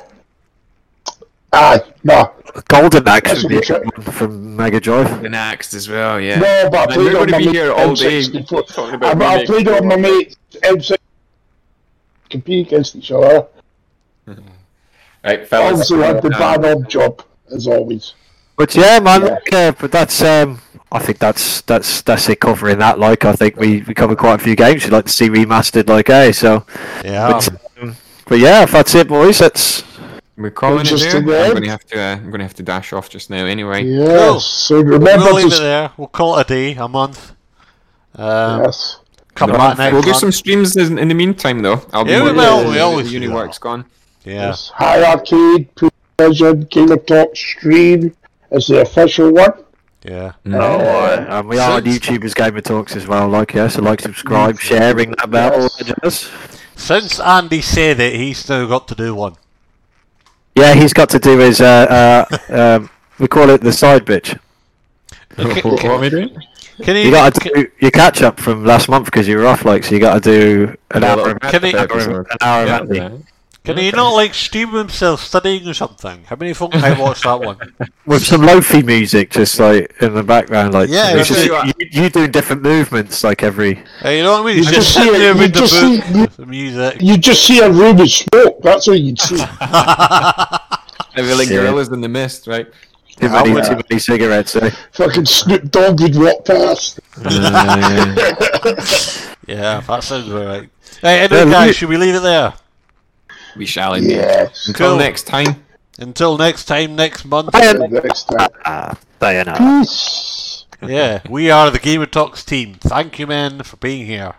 aye, no, Golden Axe That's would be a good one from Mega Drive. Been axed as well, yeah. no, but I Man, played we're it on going to my be mate here all day N64. I, I remakes. played it on my mate's M6. Compete against each other. Right, fellas. Obviously, had the um, bad odd job as always. But yeah, man. Yeah. Look, uh, but that's um, I think that's that's that's it covering that. Like, I think we we covered quite a few games. You'd like to see remastered, like, eh? So, yeah. but, um, but yeah, if that's it, boys, that's We're calling it Just there. to I'm going to have to. Uh, I'm going to have to dash off just now. Anyway. Yes. So remember we'll leave to it there. We'll call it a day, a month. Um, yes. Come No, back next we'll do some streams in, in the meantime, though. I'll Yeah, be we working- will, the- we the always uni do that. work's gone. Yeah. Yes. High Arcade, Precision, Gamer Talk stream is the official one. Yeah. No. uh, and we are on YouTubers Gamer Talks as well. Like, yeah, so like, subscribe, sharing that bell, all that jazz. Since Andy said it, he's now got to do one. Yeah, he's got to do his. Uh, uh, um, we call it the side bitch. what, what am I doing? Can he? You got to do your catch up from last month because you were off, like, so you got to do an Yeah, hour. Of, Can he- an hour of Yeah, Andy. yeah. can he not like stream himself studying or something? How many folk might watch that one? with some lofi music, just like in the background, like Yeah, it's just, you, you doing different movements, like every. Hey, you know what I mean? He's You just just see sitting it- you with the just book, see- you- music. You just see a room of smoke. That's all you'd see. They'll like gorillas in the mist, right? Too many, would- too many cigarettes. Eh? Fucking Snoop Dogg would walk past. Yeah, that sounds alright. Hey, anyway, guys, should we leave it there? We shall indeed. Yes. Until Cool. next time. Until next time, next month. Next time. Ah, Diana. Peace. Yeah, we are the Gamer Talks team. Thank you, men, for being here.